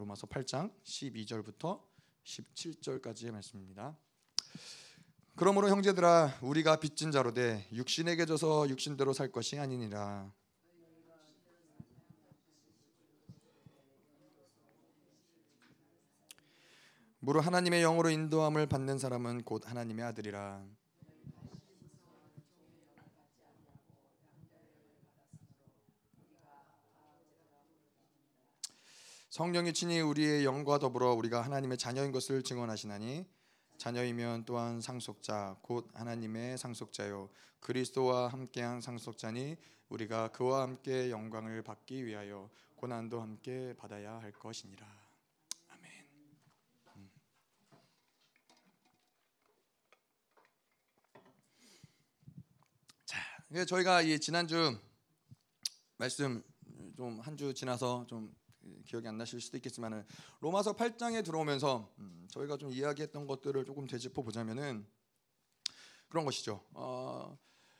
로마서 8장 12절부터 17절까지의 말씀입니다. 그러므로 형제들아 우리가 빚진 자로 돼 육신에게 져서 육신대로 살 것이 아니니라 무릇 하나님의 영으로 인도함을 받는 사람은 곧 하나님의 아들이라 성령이 친히 우리의 영과 더불어 우리가 하나님의 자녀인 것을 증언하시나니 자녀이면 또한 상속자 곧 하나님의 상속자요 그리스도와 함께한 상속자니 우리가 그와 함께 영광을 받기 위하여 고난도 함께 받아야 할 것이니라 아멘. 음. 자, 저희가 이 지난주 말씀 좀 한 주 지나서 좀 기억이 안 나실 수도 있겠지만은 로마서 8장에 들어오면서 음, 저희가 좀 이야기했던 것들을 조금 되짚어 보자면은 그런 것이죠. 어,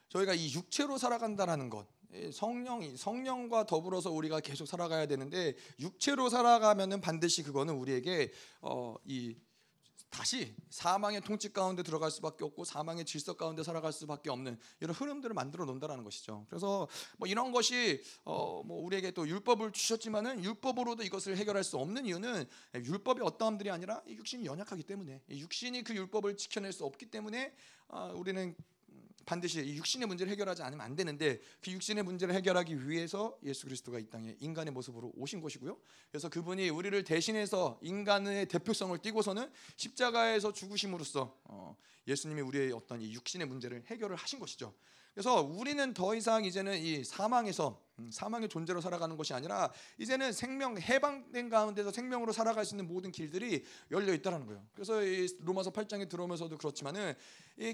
저희가 이 육체로 살아간다라는 것, 성령이 성령과 더불어서 우리가 계속 살아가야 되는데 육체로 살아가면은 반드시 그거는 우리에게 어, 이 다시 사망의 통치 가운데 들어갈 수밖에 없고 사망의 질서 가운데 살아갈 수밖에 없는 이런 흐름들을 만들어 놓는다는 것이죠. 그래서 뭐 이런 것이 어 뭐 우리에게 또 율법을 주셨지만은 율법으로도 이것을 해결할 수 없는 이유는 율법이 어떠함들이 아니라 육신이 연약하기 때문에 육신이 그 율법을 지켜낼 수 없기 때문에 어 우리는 반드시 이 육신의 문제를 해결하지 않으면 안 되는데 그 육신의 문제를 해결하기 위해서 예수 그리스도가 이 땅에 인간의 모습으로 오신 것이고요. 그래서 그분이 우리를 대신해서 인간의 대표성을 띠고서는 십자가에서 죽으심으로써 어, 예수님이 우리의 어떤 이 육신의 문제를 해결을 하신 것이죠. 그래서 우리는 더 이상 이제는 이 사망에서 음, 사망의 존재로 살아가는 것이 아니라 이제는 생명 해방된 가운데서 생명으로 살아갈 수 있는 모든 길들이 열려 있다는 거예요. 그래서 이 로마서 8장에 들어오면서도 그렇지만은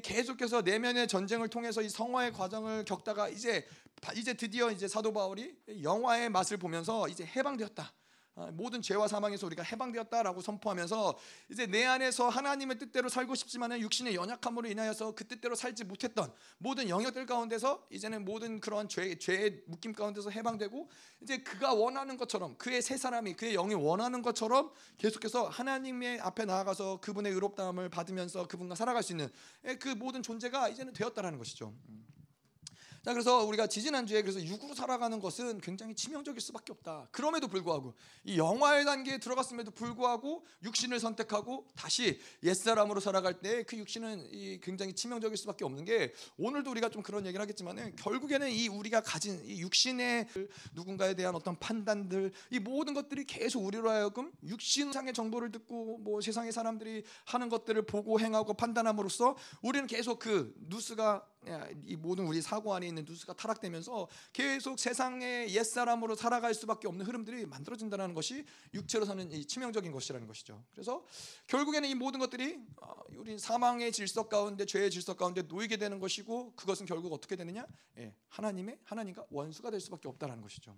계속해서 내면의 전쟁을 통해서 이 성화의 과정을 겪다가 이제 이제 드디어 이제 사도 바울이 영화의 맛을 보면서 이제 해방되었다. 아, 모든 죄와 사망에서 우리가 해방되었다라고 선포하면서 이제 내 안에서 하나님의 뜻대로 살고 싶지만은 육신의 연약함으로 인하여서 그 뜻대로 살지 못했던 모든 영역들 가운데서 이제는 모든 그런 죄 죄의 묶임 가운데서 해방되고 이제 그가 원하는 것처럼 그의 새 사람이 그의 영이 원하는 것처럼 계속해서 하나님의 앞에 나아가서 그분의 의롭다함을 받으면서 그분과 살아갈 수 있는 그 모든 존재가 이제는 되었다라는 것이죠. 음. 자 그래서 우리가 지지난주에 그래서 육으로 살아가는 것은 굉장히 치명적일 수밖에 없다. 그럼에도 불구하고 이 영화의 단계에 들어갔음에도 불구하고 육신을 선택하고 다시 옛사람으로 살아갈 때 그 육신은 이 굉장히 치명적일 수밖에 없는 게 오늘도 우리가 좀 그런 얘기를 하겠지만은 결국에는 이 우리가 가진 이 육신의 누군가에 대한 어떤 판단들 이 모든 것들이 계속 우리로 하여금 육신상의 정보를 듣고 뭐 세상의 사람들이 하는 것들을 보고 행하고 판단함으로써 우리는 계속 그 뉴스가 이 모든 우리 사고 안에 있는 뉴스가 타락되면서 계속 세상의 옛 사람으로 살아갈 수밖에 없는 흐름들이 만들어진다는 것이 육체로 사는 이 치명적인 것이라는 것이죠. 그래서 결국에는 이 모든 것들이 어, 우리 사망의 질서 가운데 죄의 질서 가운데 놓이게 되는 것이고 그것은 결국 어떻게 되느냐? 예, 하나님의 하나님과 원수가 될 수밖에 없다라는 것이죠.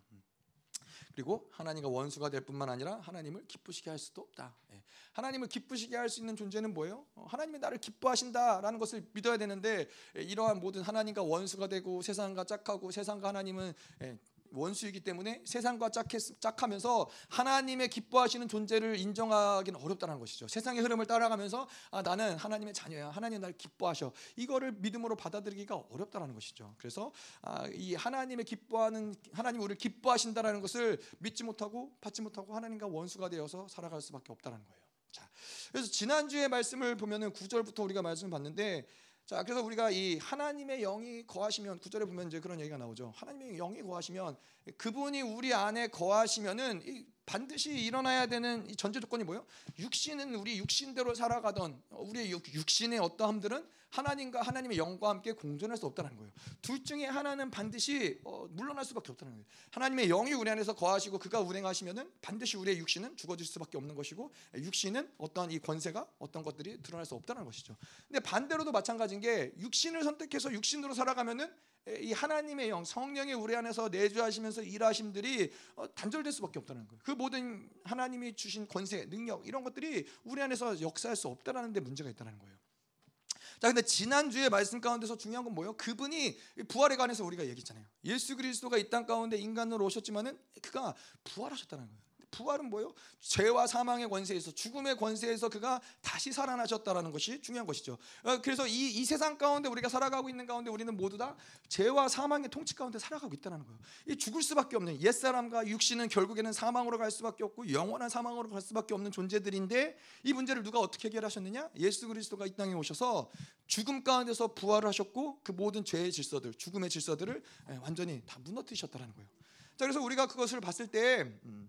음. 그리고 하나님과 원수가 될 뿐만 아니라 하나님을 기쁘시게 할 수도 없다. 예. 하나님을 기쁘시게 할 수 있는 존재는 뭐예요? 어, 하나님이 나를 기뻐하신다라는 것을 믿어야 되는데 예, 이러한 모든 하나님과 원수가 되고 세상과 짝하고 세상과 하나님은 예, 원수이기 때문에 세상과 짝했, 짝하면서 하나님의 기뻐하시는 존재를 인정하기는 어렵다는 것이죠. 세상의 흐름을 따라가면서 아, 나는 하나님의 자녀야. 하나님 날 기뻐하셔. 이거를 믿음으로 받아들이기가 어렵다는 것이죠. 그래서 아, 이 하나님의 기뻐하는 하나님 우리를 기뻐하신다라는 것을 믿지 못하고 받지 못하고 하나님과 원수가 되어서 살아갈 수밖에 없다는 거예요. 자, 그래서 지난주에 말씀을 보면은 9절부터 우리가 말씀을 봤는데 자, 그래서 우리가 이 하나님의 영이 거하시면 구절에 보면 이제 그런 얘기가 나오죠. 하나님의 영이 거하시면 그분이 우리 안에 거하시면은 반드시 일어나야 되는 전제 조건이 뭐예요? 육신은 우리 육신대로 살아가던 우리의 육 신의 어떠함들은 하나님과 하나님의 영과 함께 공존할 수 없다는 거예요. 둘 중에 하나는 반드시 어, 물러날 수밖에 없다는 거예요. 하나님의 영이 우리 안에서 거하시고 그가 운행하시면은 반드시 우리의 육신은 죽어질 수밖에 없는 것이고 육신은 어떠한 이 권세가 어떤 것들이 드러날 수 없다는 것이죠. 근데 반대로도 마찬가지인 게 육신을 선택해서 육신으로 살아가면은 이 하나님의 영, 성령이 우리 안에서 내주하시면서 일하심들이 어, 단절될 수밖에 없다는 거예요. 그 모든 하나님이 주신 권세, 능력 이런 것들이 우리 안에서 역사할 수 없다라는 데 문제가 있다는 거예요. 자, 근데 지난주에 말씀 가운데서 중요한 건 뭐예요? 그분이 부활에 관해서 우리가 얘기했잖아요. 예수 그리스도가 이 땅 가운데 인간으로 오셨지만은 그가 부활하셨다는 거예요. 부활은 뭐예요? 죄와 사망의 권세에서 죽음의 권세에서 그가 다시 살아나셨다라는 것이 중요한 것이죠. 어, 그래서 이, 이 세상 가운데 우리가 살아가고 있는 가운데 우리는 모두 다 죄와 사망의 통치 가운데 살아가고 있다는 거예요. 이 죽을 수밖에 없는 옛 사람과 육신은 결국에는 사망으로 갈 수밖에 없고 영원한 사망으로 갈 수밖에 없는 존재들인데 이 문제를 누가 어떻게 해결하셨느냐? 예수 그리스도가 이 땅에 오셔서 죽음 가운데서 부활을 하셨고 그 모든 죄의 질서들, 죽음의 질서들을 예, 완전히 다 무너뜨리셨다는 거예요. 자, 그래서 우리가 그것을 봤을 때 음,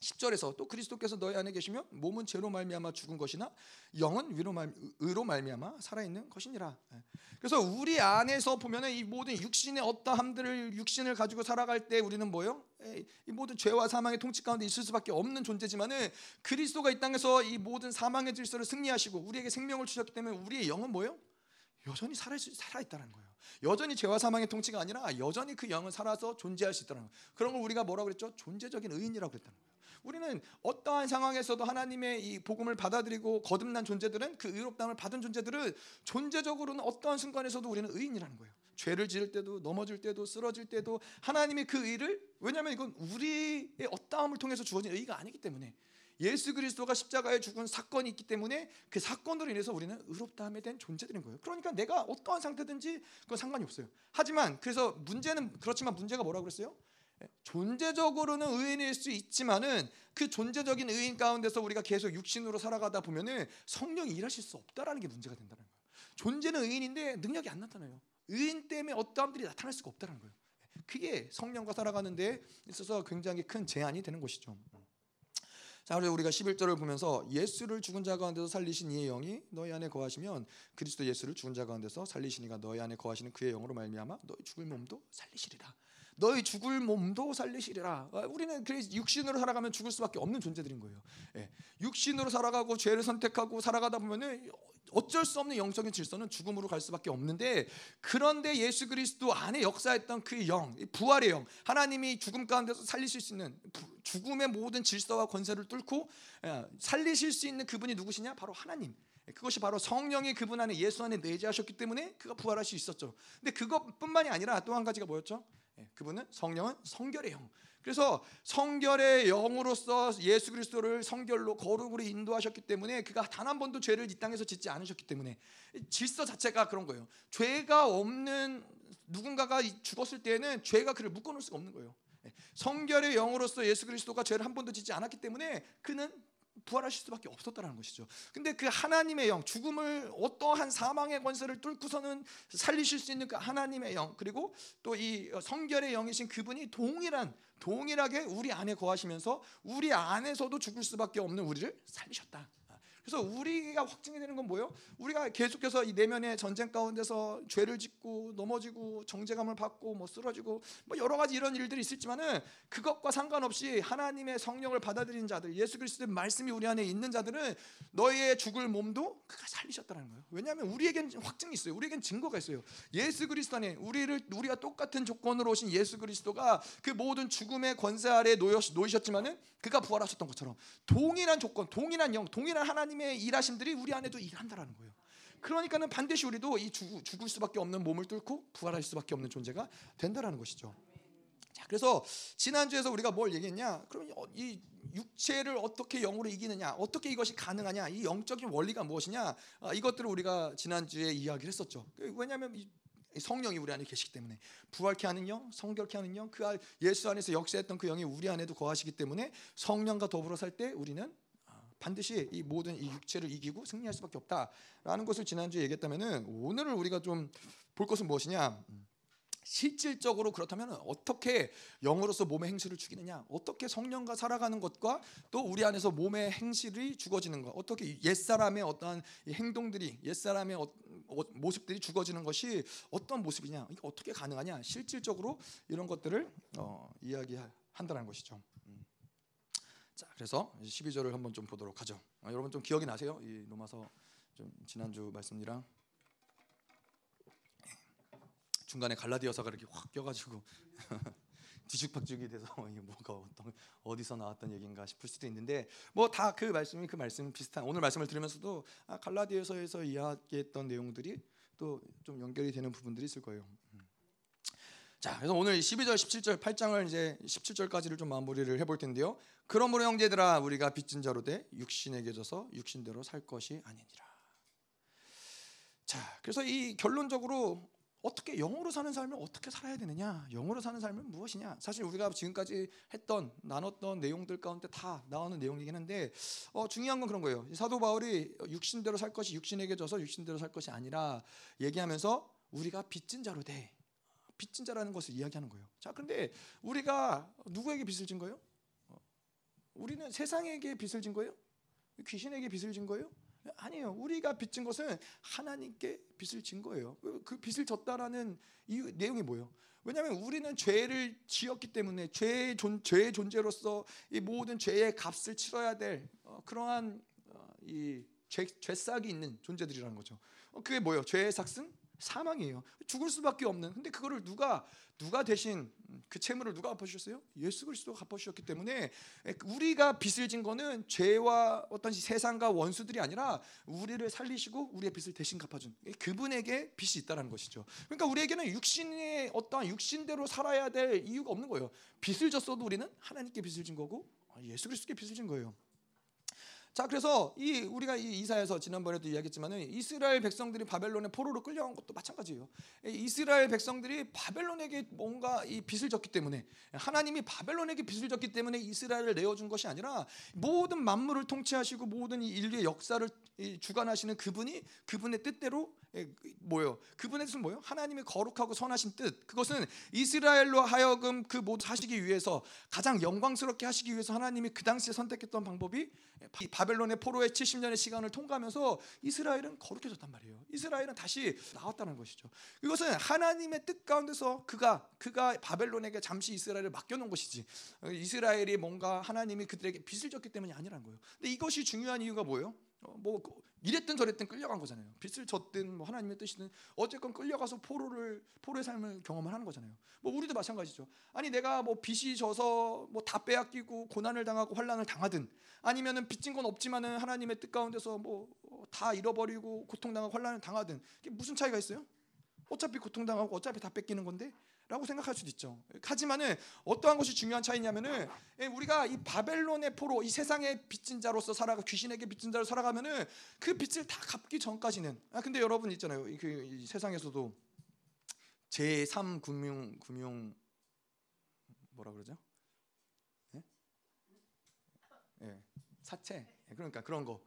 10절에서 또 그리스도께서 너희 안에 계시면 몸은 죄로 말미암아 죽은 것이나 영은 위로 말 의로 말미암아 살아 있는 것이니라. 예. 그래서 우리 안에서 보면은 이 모든 육신의 어떠함들을 육신을 가지고 살아갈 때 우리는 뭐요? 예, 이 모든 죄와 사망의 통치 가운데 있을 수밖에 없는 존재지만은 그리스도가 이 땅에서 이 모든 사망의 질서를 승리하시고 우리에게 생명을 주셨기 때문에 우리의 영은 뭐요? 여전히 살아 살아 있다는 거예요. 여전히 죄와 사망의 통치가 아니라 여전히 그 영은 살아서 존재할 수 있다는 거예요. 그런 걸 우리가 뭐라고 그랬죠? 존재적인 의인이라고 그랬다는 거예요. 우리는 어떠한 상황에서도 하나님의 이 복음을 받아들이고 거듭난 존재들은 그 의롭다함을 받은 존재들은 존재적으로는 어떠한 순간에서도 우리는 의인이라는 거예요. 죄를 지을 때도 넘어질 때도 쓰러질 때도 하나님의 그 의를 왜냐하면 이건 우리의 어떠함을 통해서 주어진 의가 아니기 때문에 예수 그리스도가 십자가에 죽은 사건이 있기 때문에 그 사건으로 인해서 우리는 의롭다함에 대한 존재들인 거예요. 그러니까 내가 어떠한 상태든지 그건 상관이 없어요. 하지만 그래서 문제는 그렇지만 문제가 뭐라고 그랬어요? 존재적으로는 의인일 수 있지만은 그 존재적인 의인 가운데서 우리가 계속 육신으로 살아가다 보면은 성령이 일하실 수 없다라는 게 문제가 된다는 거예요. 존재는 의인인데 능력이 안 나타나요. 의인 때문에 어떠함들이 나타날 수가 없다는 거예요. 그게 성령과 살아가는데 있어서 굉장히 큰 제한이 되는 것이죠. 자, 우리가 11절을 보면서 예수를 죽은 자 가운데서 살리신 이의 영이 너희 안에 거하시면 그리스도 예수를 죽은 자 가운데서 살리시니가 너희 안에 거하시는 그의 영으로 말미암아 너희 죽을 몸도 살리시리라. 너희 죽을 몸도 살리시리라. 아, 우리는 그래서 육신으로 살아가면 죽을 수밖에 없는 존재들인 거예요. 예. 육신으로 살아가고 죄를 선택하고 살아가다 보면은 어쩔 수 없는 영적인 질서는 죽음으로 갈 수밖에 없는데 그런데 예수 그리스도 안에 역사했던 그 영, 부활의 영, 하나님이 죽음 가운데서 살리실 수 있는 죽음의 모든 질서와 권세를 뚫고 예, 살리실 수 있는 그분이 누구시냐? 바로 하나님. 그것이 바로 성령이 그분 안에 예수 안에 내재하셨기 때문에 그가 부활할 수 있었죠. 근데 그것뿐만이 아니라 또 한 가지가 뭐였죠? 예, 그분은 성령은 성결의 영. 그래서 성결의 영으로서 예수 그리스도를 성결로 거룩으로 인도하셨기 때문에 그가 단 한 번도 죄를 이 땅에서 짓지 않으셨기 때문에 질서 자체가 그런 거예요. 죄가 없는 누군가가 죽었을 때에는 죄가 그를 묶어놓을 수가 없는 거예요. 예, 성결의 영으로서 예수 그리스도가 죄를 한 번도 짓지 않았기 때문에 그는 부활하실 수밖에 없었다는 것이죠. 근데 그 하나님의 영, 죽음을 어떠한 사망의 권세를 뚫고서는 살리실 수 있는 그 하나님의 영, 그리고 또 이 성결의 영이신 그분이 동일한 동일하게 우리 안에 거하시면서 우리 안에서도 죽을 수밖에 없는 우리를 살리셨다. 그래서 우리가 확증이 되는 건 뭐예요? 우리가 계속해서 이 내면의 전쟁 가운데서 죄를 짓고 넘어지고 정죄감을 받고 뭐 쓰러지고 뭐 여러 가지 이런 일들이 있을지만은 그것과 상관없이 하나님의 성령을 받아들인 자들, 예수 그리스도의 말씀이 우리 안에 있는 자들은 너희의 죽을 몸도 그가 살리셨다는 거예요. 왜냐하면 우리에겐 확증이 있어요. 우리에겐 증거가 있어요. 예수 그리스도 안에 우리를 우리가 똑같은 조건으로 오신 예수 그리스도가 그 모든 죽음의 권세 아래 놓이셨지만은 그가 부활하셨던 것처럼 동일한 조건, 동일한 영, 동일한 하나님 의 일하심들이 우리 안에도 일한다라는 거예요. 그러니까는 반드시 우리도 이 죽, 죽을 수밖에 없는 몸을 뚫고 부활할 수밖에 없는 존재가 된다라는 것이죠. 자, 그래서 지난주에서 우리가 뭘 얘기했냐? 그러면 이 육체를 어떻게 영으로 이기느냐? 어떻게 이것이 가능하냐? 이 영적인 원리가 무엇이냐? 아, 이것들을 우리가 지난주에 이야기를 했었죠. 왜냐하면 성령이 우리 안에 계시기 때문에 부활케 하는 영, 성결케 하는 영, 그 예수 안에서 역사했던 그 영이 우리 안에도 거하시기 때문에 성령과 더불어 살 때 우리는 아, 반드시 이 모든 이 육체를 이기고 승리할 수밖에 없다라는 것을 지난주에 얘기했다면은 오늘을 우리가 좀 볼 것은 무엇이냐? 실질적으로 그렇다면 어떻게 영으로서 몸의 행실을 죽이느냐? 어떻게 성령과 살아가는 것과 또 우리 안에서 몸의 행실이 죽어지는 것, 어떻게 옛 사람의 어떠한 행동들이 옛 사람의 어, 어, 모습들이 죽어지는 것이 어떤 모습이냐? 이게 어떻게 가능하냐? 실질적으로 이런 것들을 어, 이야기한다는 것이죠. 음. 자, 그래서 12절을 한번 좀 보도록 하죠. 아, 여러분 좀 기억이 나세요? 이 로마서 좀 지난주 말씀이랑 중간에 갈라디아서가 이렇게 확 껴가지고 뒤죽박죽이 돼서 이게 뭐가 어떤 어디서 나왔던 얘기인가 싶을 수도 있는데 뭐 다 그 말씀이 그 말씀 비슷한 오늘 말씀을 들으면서도 아, 갈라디아서에서 이야기했던 내용들이 또 좀 연결이 되는 부분들이 있을 거예요. 음. 자, 그래서 오늘 12절, 17절, 8장을 이제 17절까지를 좀 마무리를 해볼 텐데요. 그러므로 형제들아 우리가 빚진 자로 돼 육신에게 져서 육신대로 살 것이 아니니라. 자, 그래서 이 결론적으로 어떻게 영으로 사는 삶을 어떻게 살아야 되느냐? 영으로 사는 삶은 무엇이냐? 사실 우리가 지금까지 했던 나눴던 내용들 가운데 다 나오는 내용이긴 한데 어, 중요한 건 그런 거예요. 사도 바울이 육신대로 살 것이 육신에게 져서 육신대로 살 것이 아니라 얘기하면서 우리가 빚진 자로 돼. 빚진 자라는 것을 이야기하는 거예요. 자, 근데 우리가 누구에게 빚을 진 거예요? 어, 우리는 세상에게 빚을 진 거예요? 귀신에게 빚을 진 거예요? 아니에요. 우리가 빚진 것은 하나님께 빚을 진 거예요. 그 빚을 졌다라는 이 내용이 뭐예요? 왜냐하면 우리는 죄를 지었기 때문에 죄의, 존, 죄의 존재로서 이 모든 죄의 값을 치러야 될 어, 그러한 어, 이 죄, 죄싹이 있는 존재들이라는 거죠. 어, 그게 뭐예요? 죄의 삭은 사망이에요. 죽을 수밖에 없는. 근데 그거를 누가 누가 대신 그 채무를 누가 갚아주셨어요? 예수 그리스도가 갚아주셨기 때문에 우리가 빚을 진 거는 죄와 어떤 세상과 원수들이 아니라 우리를 살리시고 우리의 빚을 대신 갚아준 그분에게 빚이 있다는 것이죠. 그러니까 우리에게는 육신의 어떠한 육신대로 살아야 될 이유가 없는 거예요. 빚을 졌어도 우리는 하나님께 빚을 진 거고 예수 그리스도께 빚을 진 거예요. 자 그래서 이 우리가 이 이사에서 지난번에도 이야기했지만은 이스라엘 백성들이 바벨론의 포로로 끌려간 것도 마찬가지예요. 이스라엘 백성들이 바벨론에게 뭔가 이 빚을 졌기 때문에 하나님이 바벨론에게 빚을 졌기 때문에 이스라엘을 내어준 것이 아니라 모든 만물을 통치하시고 모든 인류의 역사를 주관하시는 그분이 그분의 뜻대로 뭐요? 그분의 뜻은 뭐요? 하나님의 거룩하고 선하신 뜻. 그것은 이스라엘로 하여금 그 모두 하시기 위해서 가장 영광스럽게 하시기 위해서 하나님이 그 당시에 선택했던 방법이 바 벨론의 포로의 70년의 시간을 통과하면서 이스라엘은 거룩해졌단 말이에요. 이스라엘은 다시 나왔다는 것이죠. 이것은 하나님의 뜻 가운데서 그가 그가 바벨론에게 잠시 이스라엘을 맡겨놓은 것이지 이스라엘이 뭔가 하나님이 그들에게 빚을 졌기 때문이 아니라는 거예요. 근데 이것이 중요한 이유가 뭐예요? 어, 뭐 이랬든 저랬든 끌려간 거잖아요. 빚을 졌든 뭐 하나님의 뜻이든 어쨌건 끌려가서 포로를 포로의 삶을 경험을 하는 거잖아요. 뭐 우리도 마찬가지죠. 아니 내가 뭐 빚이 져서 뭐 다 빼앗기고 고난을 당하고 환란을 당하든 아니면은 빚진 건 없지만은 하나님의 뜻 가운데서 뭐다 어, 잃어버리고 고통당하고 환란을 당하든 이게 무슨 차이가 있어요? 어차피 고통당하고 어차피 다 뺏기는 건데 라고 생각할 수도 있죠. 하지만은 어떠한 것이 중요한 차이냐면은 예, 우리가 이 바벨론의 포로 이 세상의 빚진 자로서 살아가 귀신에게 빚진 자로 살아가면은 그 빚을 다 갚기 전까지는 아 근데 여러분 있잖아요. 그 세상에서도 제3 금융 금융 뭐라 그러죠? 예? 예. 사채. 예, 그러니까 그런 거.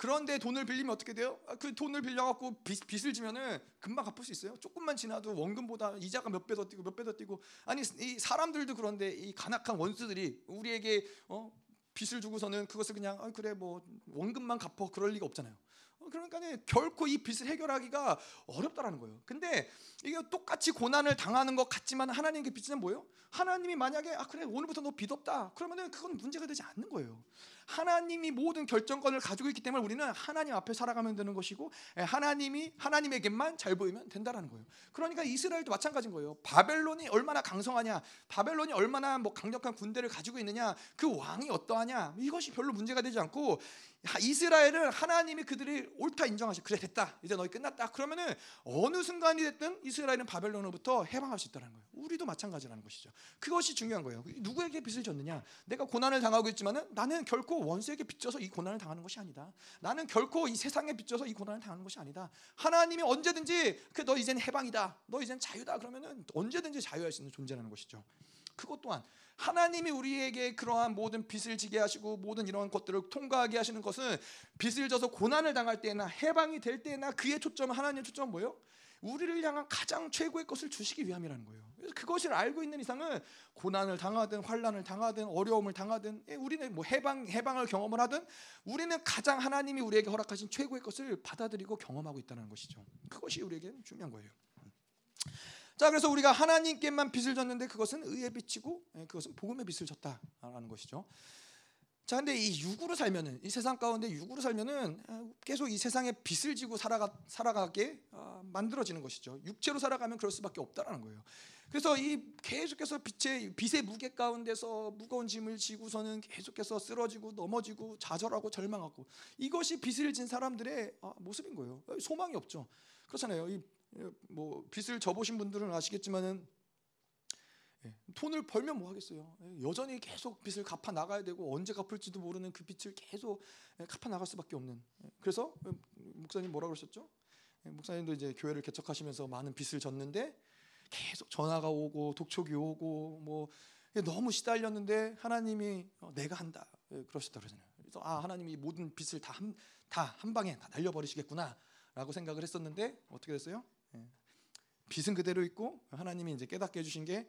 그런데 돈을 빌리면 어떻게 돼요? 아, 그 돈을 빌려갖고 빚, 빚을 지면은 금방 갚을 수 있어요. 조금만 지나도 원금보다 이자가 몇 배 더 뛰고 몇 배 더 뛰고 아니 이 사람들도 그런데 이 간악한 원수들이 우리에게 어, 빚을 주고서는 그것을 그냥 아, 그래 뭐 원금만 갚어 그럴 리가 없잖아요. 어, 그러니까 결코 이 빚을 해결하기가 어렵다라는 거예요. 근데 이게 똑같이 고난을 당하는 것 같지만 하나님께 빚은 뭐예요? 하나님이 만약에 아 그래 오늘부터 너 빚 없다 그러면은 그건 문제가 되지 않는 거예요. 하나님이 모든 결정권을 가지고 있기 때문에 우리는 하나님 앞에 살아가면 되는 것이고 예, 하나님이 하나님에게만 잘 보이면 된다라는 거예요. 그러니까 이스라엘도 마찬가지인 거예요. 바벨론이 얼마나 강성하냐, 바벨론이 얼마나 뭐 강력한 군대를 가지고 있느냐, 그 왕이 어떠하냐 이것이 별로 문제가 되지 않고 이스라엘은 하나님이 그들이 옳다 인정하시 그래 됐다. 이제 너희 끝났다. 그러면은 어느 순간이 됐든 이스라엘은 바벨론으로부터 해방할 수 있다는 거예요. 우리도 마찬가지라는 것이죠. 그것이 중요한 거예요. 누구에게 빚을 졌느냐? 내가 고난을 당하고 있지만은 나는 결코 원수에게 빚져서 이 고난을 당하는 것이 아니다. 나는 결코 이 세상에 빚져서 이 고난을 당하는 것이 아니다. 하나님이 언제든지 그 너 이제는 해방이다. 너 이제는 자유다. 그러면은 언제든지 자유할 수 있는 존재라는 것이죠. 그것 또한 하나님이 우리에게 그러한 모든 빚을 지게 하시고 모든 이러한 것들을 통과하게 하시는 것은 빚을 져서 고난을 당할 때나 해방이 될 때나 그의 초점은 하나님의 초점은 뭐예요? 우리를 향한 가장 최고의 것을 주시기 위함이라는 거예요. 그래서 그것을 알고 있는 이상은 고난을 당하든 환란을 당하든 어려움을 당하든 예, 우리는 뭐 해방 해방을 경험을 하든 우리는 가장 하나님이 우리에게 허락하신 최고의 것을 받아들이고 경험하고 있다는 것이죠. 그것이 우리에게 중요한 거예요. 자, 그래서 우리가 하나님께만 빚을 졌는데 그것은 의에 빚이고 예, 그것은 복음의 빚을 졌다라는 것이죠. 자, 근데 이 육으로 살면은 이 세상 가운데 육으로 살면은 아, 계속 이 세상에 빚을 지고 살아가 살아가게 아, 만들어지는 것이죠. 육체로 살아가면 그럴 수밖에 없다라는 거예요. 그래서 이 계속해서 빛의 빚의 무게 가운데서 무거운 짐을 지고서는 계속해서 쓰러지고 넘어지고 좌절하고 절망하고 이것이 빚을 진 사람들의 아, 모습인 거예요. 소망이 없죠. 그렇잖아요. 이 뭐 빚을 져보신 분들은 아시겠지만은 예, 돈을 벌면 뭐 하겠어요? 예, 여전히 계속 빚을 갚아 나가야 되고 언제 갚을지도 모르는 그 빚을 계속 예, 갚아 나갈 수밖에 없는. 예, 그래서 예, 목사님 뭐라 그러셨죠? 예, 목사님도 이제 교회를 개척하시면서 많은 빚을 졌는데 계속 전화가 오고 독촉이 오고 뭐 예, 너무 시달렸는데 하나님이 어, 내가 한다 예, 그러셨다 그러잖아요. 그래서 아 하나님이 모든 빚을 다한 다 한 방에 다 날려버리시겠구나라고 생각을 했었는데 어떻게 됐어요? 예, 빚은 그대로 있고 하나님이 이제 깨닫게 해주신 게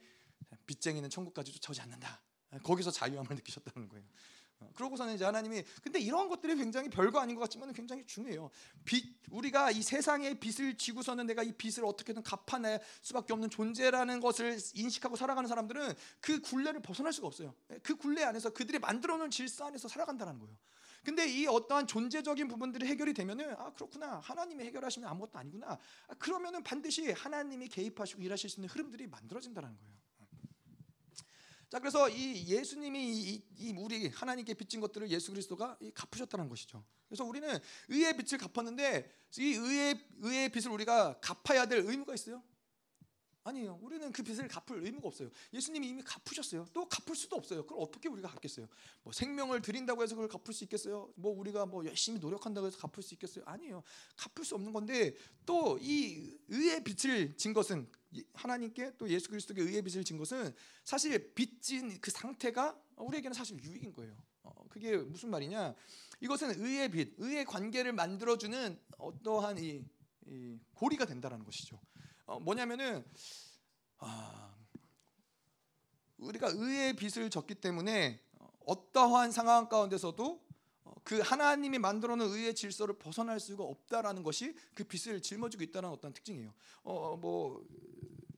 빚쟁이는 천국까지 쫓아오지 않는다. 거기서 자유함을 느끼셨다는 거예요. 어, 그러고서는 이제 하나님이 근데 이런 것들이 굉장히 별거 아닌 것 같지만 굉장히 중요해요. 빚 우리가 이 세상의 빚을 지고서는 내가 이 빚을 어떻게든 갚아낼 수밖에 없는 존재라는 것을 인식하고 살아가는 사람들은 그 굴레를 벗어날 수가 없어요. 그 굴레 안에서 그들이 만들어 놓은 질서 안에서 살아간다는 거예요. 근데 이 어떠한 존재적인 부분들이 해결이 되면은 아 그렇구나 하나님이 해결하시면 아무것도 아니구나 아, 그러면은 반드시 하나님이 개입하시고 일하실 수 있는 흐름들이 만들어진다는 거예요. 자 그래서 이 예수님이 이, 이 우리 하나님께 빚진 것들을 예수 그리스도가 갚으셨다는 것이죠. 그래서 우리는 의의 빚을 갚았는데 이 의의 의의 빚을 우리가 갚아야 될 의무가 있어요. 아니에요. 우리는 그 빚을 갚을 의무가 없어요. 예수님이 이미 갚으셨어요. 또 갚을 수도 없어요. 그걸 어떻게 우리가 갚겠어요? 뭐 생명을 드린다고 해서 그걸 갚을 수 있겠어요? 뭐 우리가 뭐 열심히 노력한다고 해서 갚을 수 있겠어요? 아니에요. 갚을 수 없는 건데 또 이 의의 빚을 진 것은 하나님께 또 예수 그리스도께 의의 빚을 진 것은 사실 빚진 그 상태가 우리에게는 사실 유익인 거예요. 어, 그게 무슨 말이냐? 이것은 의의 빚, 의의 관계를 만들어주는 어떠한 이, 이 고리가 된다라는 것이죠. 어, 뭐냐면은 아, 우리가 의의 빚을 졌기 때문에 어떠한 상황 가운데서도 어, 그 하나님이 만들어 놓은 의의 질서를 벗어날 수가 없다라는 것이 그 빚을 짊어지고 있다는 어떤 특징이에요. 어 뭐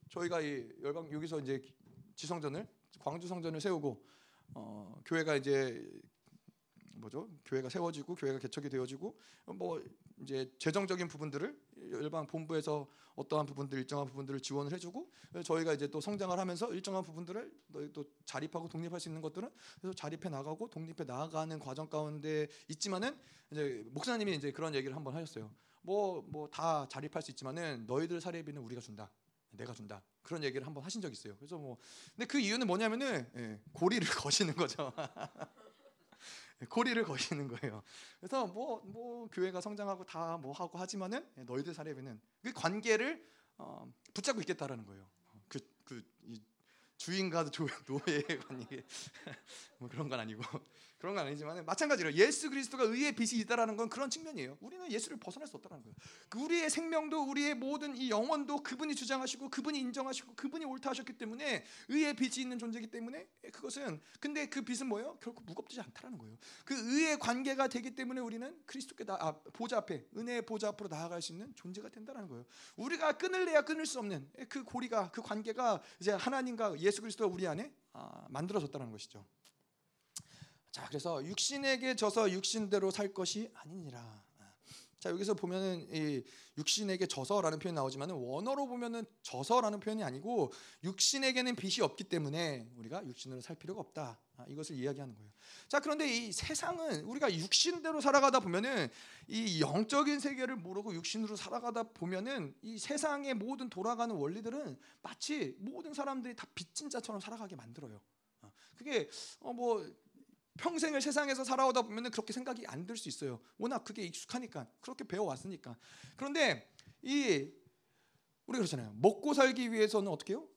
저희가 이 열방 여기서 이제 지성전을 광주 성전을 세우고 어, 교회가 이제 뭐죠? 교회가 세워지고 교회가 개척이 되어지고 뭐 이제 재정적인 부분들을 열방 본부에서 어떠한 부분들 일정한 부분들을 지원을 해주고 저희가 이제 또 성장을 하면서 일정한 부분들을 또 자립하고 독립할 수 있는 것들은 그래서 자립해 나가고 독립해 나가는 과정 가운데 있지만은 이제 목사님이 이제 그런 얘기를 한번 하셨어요. 뭐 뭐 다 자립할 수 있지만은 너희들 사례비는 우리가 준다. 내가 준다. 그런 얘기를 한번 하신 적 있어요. 그래서 뭐 근데 그 이유는 뭐냐면은 예, 고리를 거시는 거죠. 고리를 거시는 거예요. 그래서 뭐뭐 뭐 교회가 성장하고 다 뭐 하고 하지만은 너희들 사례비는 그 관계를 어, 붙잡고 있겠다라는 거예요. 그그 그, 주인과 노예의 관계 뭐 그런 건 아니고 그런 건 아니지만 마찬가지로 예수 그리스도가 의의 빛이 있다라는 건 그런 측면이에요. 우리는 예수를 벗어날 수 없다는 거예요. 그 우리의 생명도 우리의 모든 이 영혼도 그분이 주장하시고 그분이 인정하시고 그분이 옳다 하셨기 때문에 의의 빛이 있는 존재이기 때문에 그것은 근데 그 빛은 뭐예요? 결코 무겁지 않다라는 거예요. 그 의의 관계가 되기 때문에 우리는 그리스도께 나, 아, 보좌 앞에 은혜의 보좌 앞으로 나아갈 수 있는 존재가 된다는 거예요. 우리가 끊을래야 끊을 수 없는 그 고리가 그 관계가 이제 하나님과 예수 그리스도가 우리 안에 아, 만들어졌다는 것이죠. 자, 그래서 육신에게 져서 육신대로 살 것이 아니니라. 자, 여기서 보면은 이 육신에게 져서라는 표현이 나오지만 원어로 보면은 져서라는 표현이 아니고 육신에게는 빚이 없기 때문에 우리가 육신으로 살 필요가 없다. 아, 이것을 이야기하는 거예요. 자, 그런데 이 세상은 우리가 육신대로 살아가다 보면은 이 영적인 세계를 모르고 육신으로 살아가다 보면은 이 세상의 모든 돌아가는 원리들은 마치 모든 사람들이 다 빚진 자처럼 살아가게 만들어요. 어, 그게 어 뭐 평생을 세상에서 살아오다 보면 그렇게 생각이 안 들 수 있어요. 워낙 그게 익숙하니까 그렇게 배워왔으니까. 그런데 이 우리 그렇잖아요. 먹고 살기 위해서는 어떻게 해요?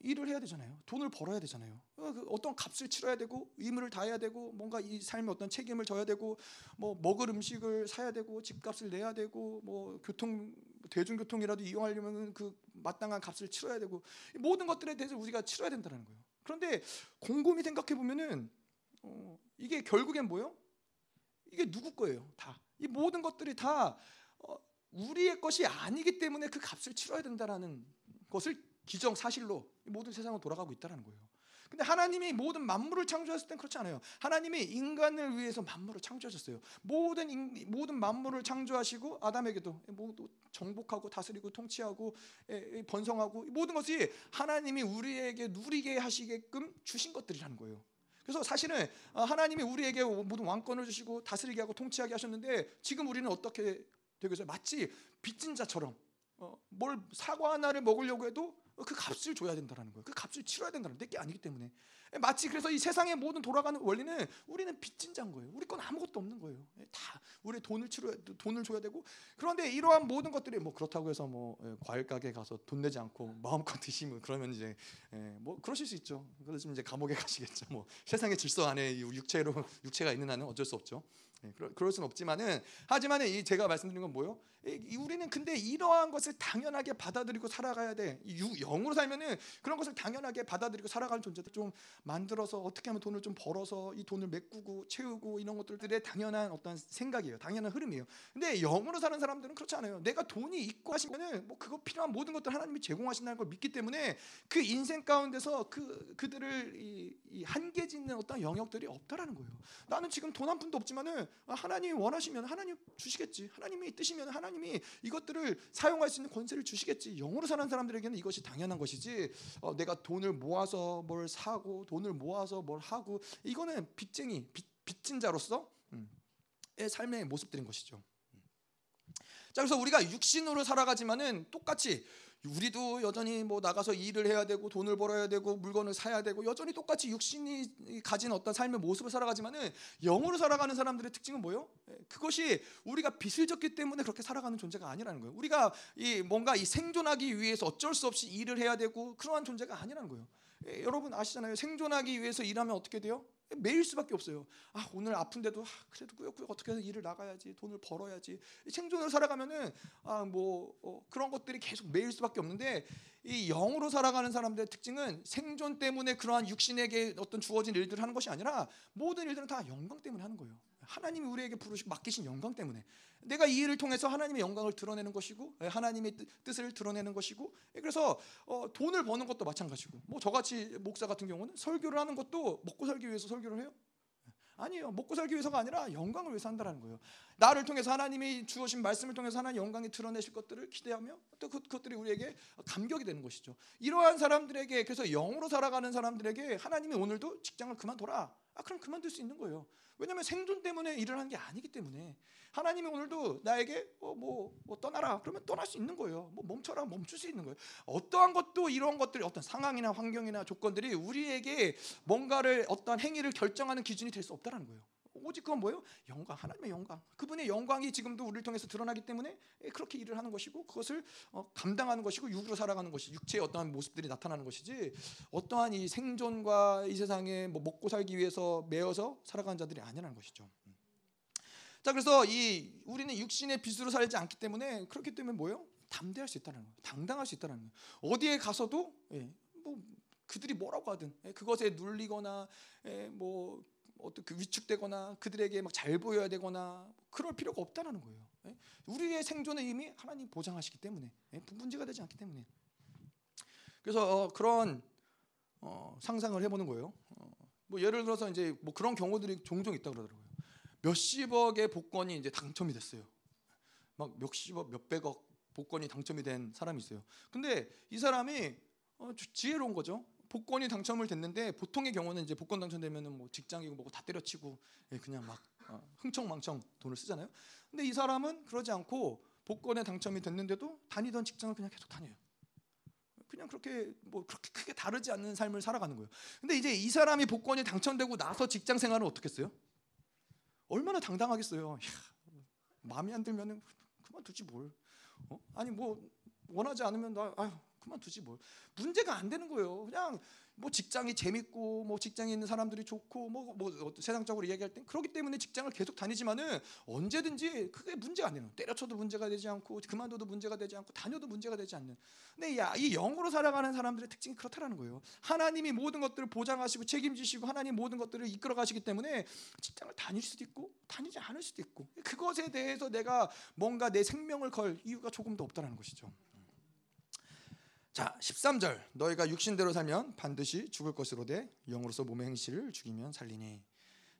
일을 해야 되잖아요. 돈을 벌어야 되잖아요. 어, 그 어떤 값을 치러야 되고 의무를 다해야 되고 뭔가 이 삶에 어떤 책임을 져야 되고 뭐 먹을 음식을 사야 되고 집값을 내야 되고 뭐 교통 대중교통이라도 이용하려면 그 마땅한 값을 치러야 되고 모든 것들에 대해서 우리가 치러야 된다는 거예요. 그런데 곰곰이 생각해 보면은 어, 이게 결국엔 뭐요? 이게 누구 거예요? 다. 이 모든 것들이 다 어, 우리의 것이 아니기 때문에 그 값을 치러야 된다라는 것을 기정 사실로 모든 세상은 돌아가고 있다는 거예요. 근데 하나님이 모든 만물을 창조했을 땐 그렇지 않아요. 하나님이 인간을 위해서 만물을 창조하셨어요. 모든 인, 모든 만물을 창조하시고 아담에게도 모두 정복하고 다스리고 통치하고 번성하고 모든 것이 하나님이 우리에게 누리게 하시게끔 주신 것들이라는 거예요. 그래서 사실은 어, 하나님이 우리에게 모든 왕권을 주시고 다스리게 하고 통치하게 하셨는데 지금 우리는 어떻게 되고 있어요? 마치 빚진 자처럼 어, 뭘 사과 하나를 먹으려고 해도 그 값을 줘야 된다는 거예요. 그 값을 치러야 된다는 내게 아니기 때문에 마치 그래서 이 세상의 모든 돌아가는 원리는 우리는 빚진 자인 거예요. 우리 건 아무것도 없는 거예요. 다 우리 돈을 치러 돈을 줘야 되고 그런데 이러한 모든 것들이 뭐 그렇다고 해서 뭐 예, 과일 가게 가서 돈 내지 않고 마음껏 드시면 그러면 이제 예, 뭐 그러실 수 있죠. 그러시면 이제 감옥에 가시겠죠. 뭐 세상의 질서 안에 육체로 육체가 있는 한은 어쩔 수 없죠. 예, 그럴, 수는 없지만은 하지만은 이 제가 말씀드린 건 뭐요? 이, 우리는 근데 이러한 것을 당연하게 받아들이고 살아가야 돼. 유, 영으로 살면은 그런 것을 당연하게 받아들이고 살아가는 존재들 좀 만들어서 어떻게 하면 돈을 좀 벌어서 이 돈을 메꾸고 채우고 이런 것들의 당연한 어떤 생각이에요. 당연한 흐름이에요. 근데 영으로 사는 사람들은 그렇지 않아요. 내가 돈이 있고 하시면은 뭐 그거 필요한 모든 것들 하나님이 제공하신다는 걸 믿기 때문에 그 인생 가운데서 그 그들을 이, 이 한계 짓는 어떤 영역들이 없다라는 거예요. 나는 지금 돈 한 푼도 없지만은 하나님이 원하시면 하나님 주시겠지. 하나님이 뜻이면 하나님이 이것들을 사용할 수 있는 권세를 주시겠지. 영으로 사는 사람들에게는 이것이 당연한 것이지. 어, 내가 돈을 모아서 뭘 사고 돈을 모아서 뭘 하고 이거는 빚쟁이 빚, 빚진 자로서 음, 의 삶의 모습들인 것이죠. 자 그래서 우리가 육신으로 살아가지만은 똑같이 우리도 여전히 뭐 나가서 일을 해야 되고 돈을 벌어야 되고 물건을 사야 되고 여전히 똑같이 육신이 가진 어떤 삶의 모습을 살아가지만은 영으로 살아가는 사람들의 특징은 뭐요? 예, 그것이 우리가 빚을 졌기 때문에 그렇게 살아가는 존재가 아니라는 거예요. 우리가 이 뭔가 이 생존하기 위해서 어쩔 수 없이 일을 해야 되고 그러한 존재가 아니라는 거예요. 예, 여러분 아시잖아요. 생존하기 위해서 일하면 어떻게 돼요? 매일 수밖에 없어요. 아 오늘 아픈데도 아, 그래도 꾸역꾸역 어떻게 해서 일을 나가야지 돈을 벌어야지 생존을 살아가면은 아뭐 어, 그런 것들이 계속 매일 수밖에 없는데 이 영으로 살아가는 사람들의 특징은 생존 때문에 그러한 육신에게 어떤 주어진 일들을 하는 것이 아니라 모든 일들은 다 영광 때문에 하는 거예요. 하나님이 우리에게 부르시고 맡기신 영광 때문에 내가 이 일을 통해서 하나님의 영광을 드러내는 것이고 예, 하나님의 뜻을 드러내는 것이고 예, 그래서 어, 돈을 버는 것도 마찬가지고 뭐 저같이 목사 같은 경우는 설교를 하는 것도 먹고 살기 위해서 설교를 해요? 아니에요. 먹고 살기 위해서가 아니라 영광을 위해서 한다는 거예요. 나를 통해서 하나님이 주어진 말씀을 통해서 하나님 영광이 드러내실 것들을 기대하며 또 그, 그것들이 우리에게 감격이 되는 것이죠. 이러한 사람들에게 그래서 영으로 살아가는 사람들에게 하나님이 오늘도 직장을 그만둬라. 아 그럼 그만둘 수 있는 거예요. 왜냐하면 생존 때문에 일을 하는 게 아니기 때문에 하나님이 오늘도 나에게 어, 뭐, 뭐, 떠나라 그러면 떠날 수 있는 거예요. 뭐 멈춰라 멈출 수 있는 거예요. 어떠한 것도 이런 것들이 어떤 상황이나 환경이나 조건들이 우리에게 뭔가를 어떤 행위를 결정하는 기준이 될 수 없다라는 거예요. 오직 그건 뭐예요? 영광, 하나님의 영광. 그분의 영광이 지금도 우리를 통해서 드러나기 때문에 그렇게 일을 하는 것이고 그것을 어, 감당하는 것이고 육으로 살아가는 것이 육체의 어떠한 모습들이 나타나는 것이지 어떠한 이 생존과 이 세상에 뭐 먹고 살기 위해서 매어서 살아가는 자들이 아니라는 것이죠. 자 그래서 이 우리는 육신의 빚으로 살지 않기 때문에 그렇기 때문에 뭐예요? 담대할 수 있다는 거예요. 당당할 수 있다는 거예요. 어디에 가서도 예, 뭐 그들이 뭐라고 하든 예, 그것에 눌리거나 예, 뭐 그 위축되거나 그들에게 막 잘 보여야 되거나 그럴 필요가 없다는 거예요. 예? 우리의 생존은 이미 하나님 보장하시기 때문에 예? 문제가 되지 않기 때문에 그래서 어, 그런 어, 상상을 해보는 거예요. 어, 뭐 예를 들어서 이제 뭐 그런 경우들이 종종 있다 그러더라고요. 몇십억의 복권이 이제 당첨이 됐어요. 막 몇십억, 몇백억 복권이 당첨이 된 사람이 있어요. 근데 이 사람이 어, 지혜로운 거죠. 복권이 당첨을 됐는데 보통의 경우는 이제 복권 당첨되면은 뭐 직장이고 뭐고 다 때려치고 예, 그냥 막 어, 흥청망청 돈을 쓰잖아요. 근데 이 사람은 그러지 않고 복권에 당첨이 됐는데도 다니던 직장을 그냥 계속 다녀요. 그냥 그렇게 뭐 그렇게 크게 다르지 않는 삶을 살아가는 거예요. 근데 이제 이 사람이 복권이 당첨되고 나서 직장 생활은 어떻겠어요? 얼마나 당당하겠어요. 야, 마음에 안 들면은 그만두지 뭘. 어? 아니 뭐 원하지 않으면 나 아유 그만두지 뭘. 문제가 안 되는 거예요. 그냥 뭐 직장이 재밌고 뭐 직장에 있는 사람들이 좋고 뭐, 뭐 세상적으로 얘기할 땐 그렇기 때문에 직장을 계속 다니지만은 언제든지 그게 문제가 안 되는 때려쳐도 문제가 되지 않고 그만둬도 문제가 되지 않고 다녀도 문제가 되지 않는 근데 야, 이 영으로 살아가는 사람들의 특징이 그렇다라는 거예요 하나님이 모든 것들을 보장하시고 책임지시고 하나님 모든 것들을 이끌어 가시기 때문에 직장을 다닐 수도 있고 다니지 않을 수도 있고 그것에 대해서 내가 뭔가 내 생명을 걸 이유가 조금도 없다라는 것이죠 자, 13절. 너희가 육신대로 살면 반드시 죽을 것으로 돼 영으로서 몸의 행실을 죽이면 살리니.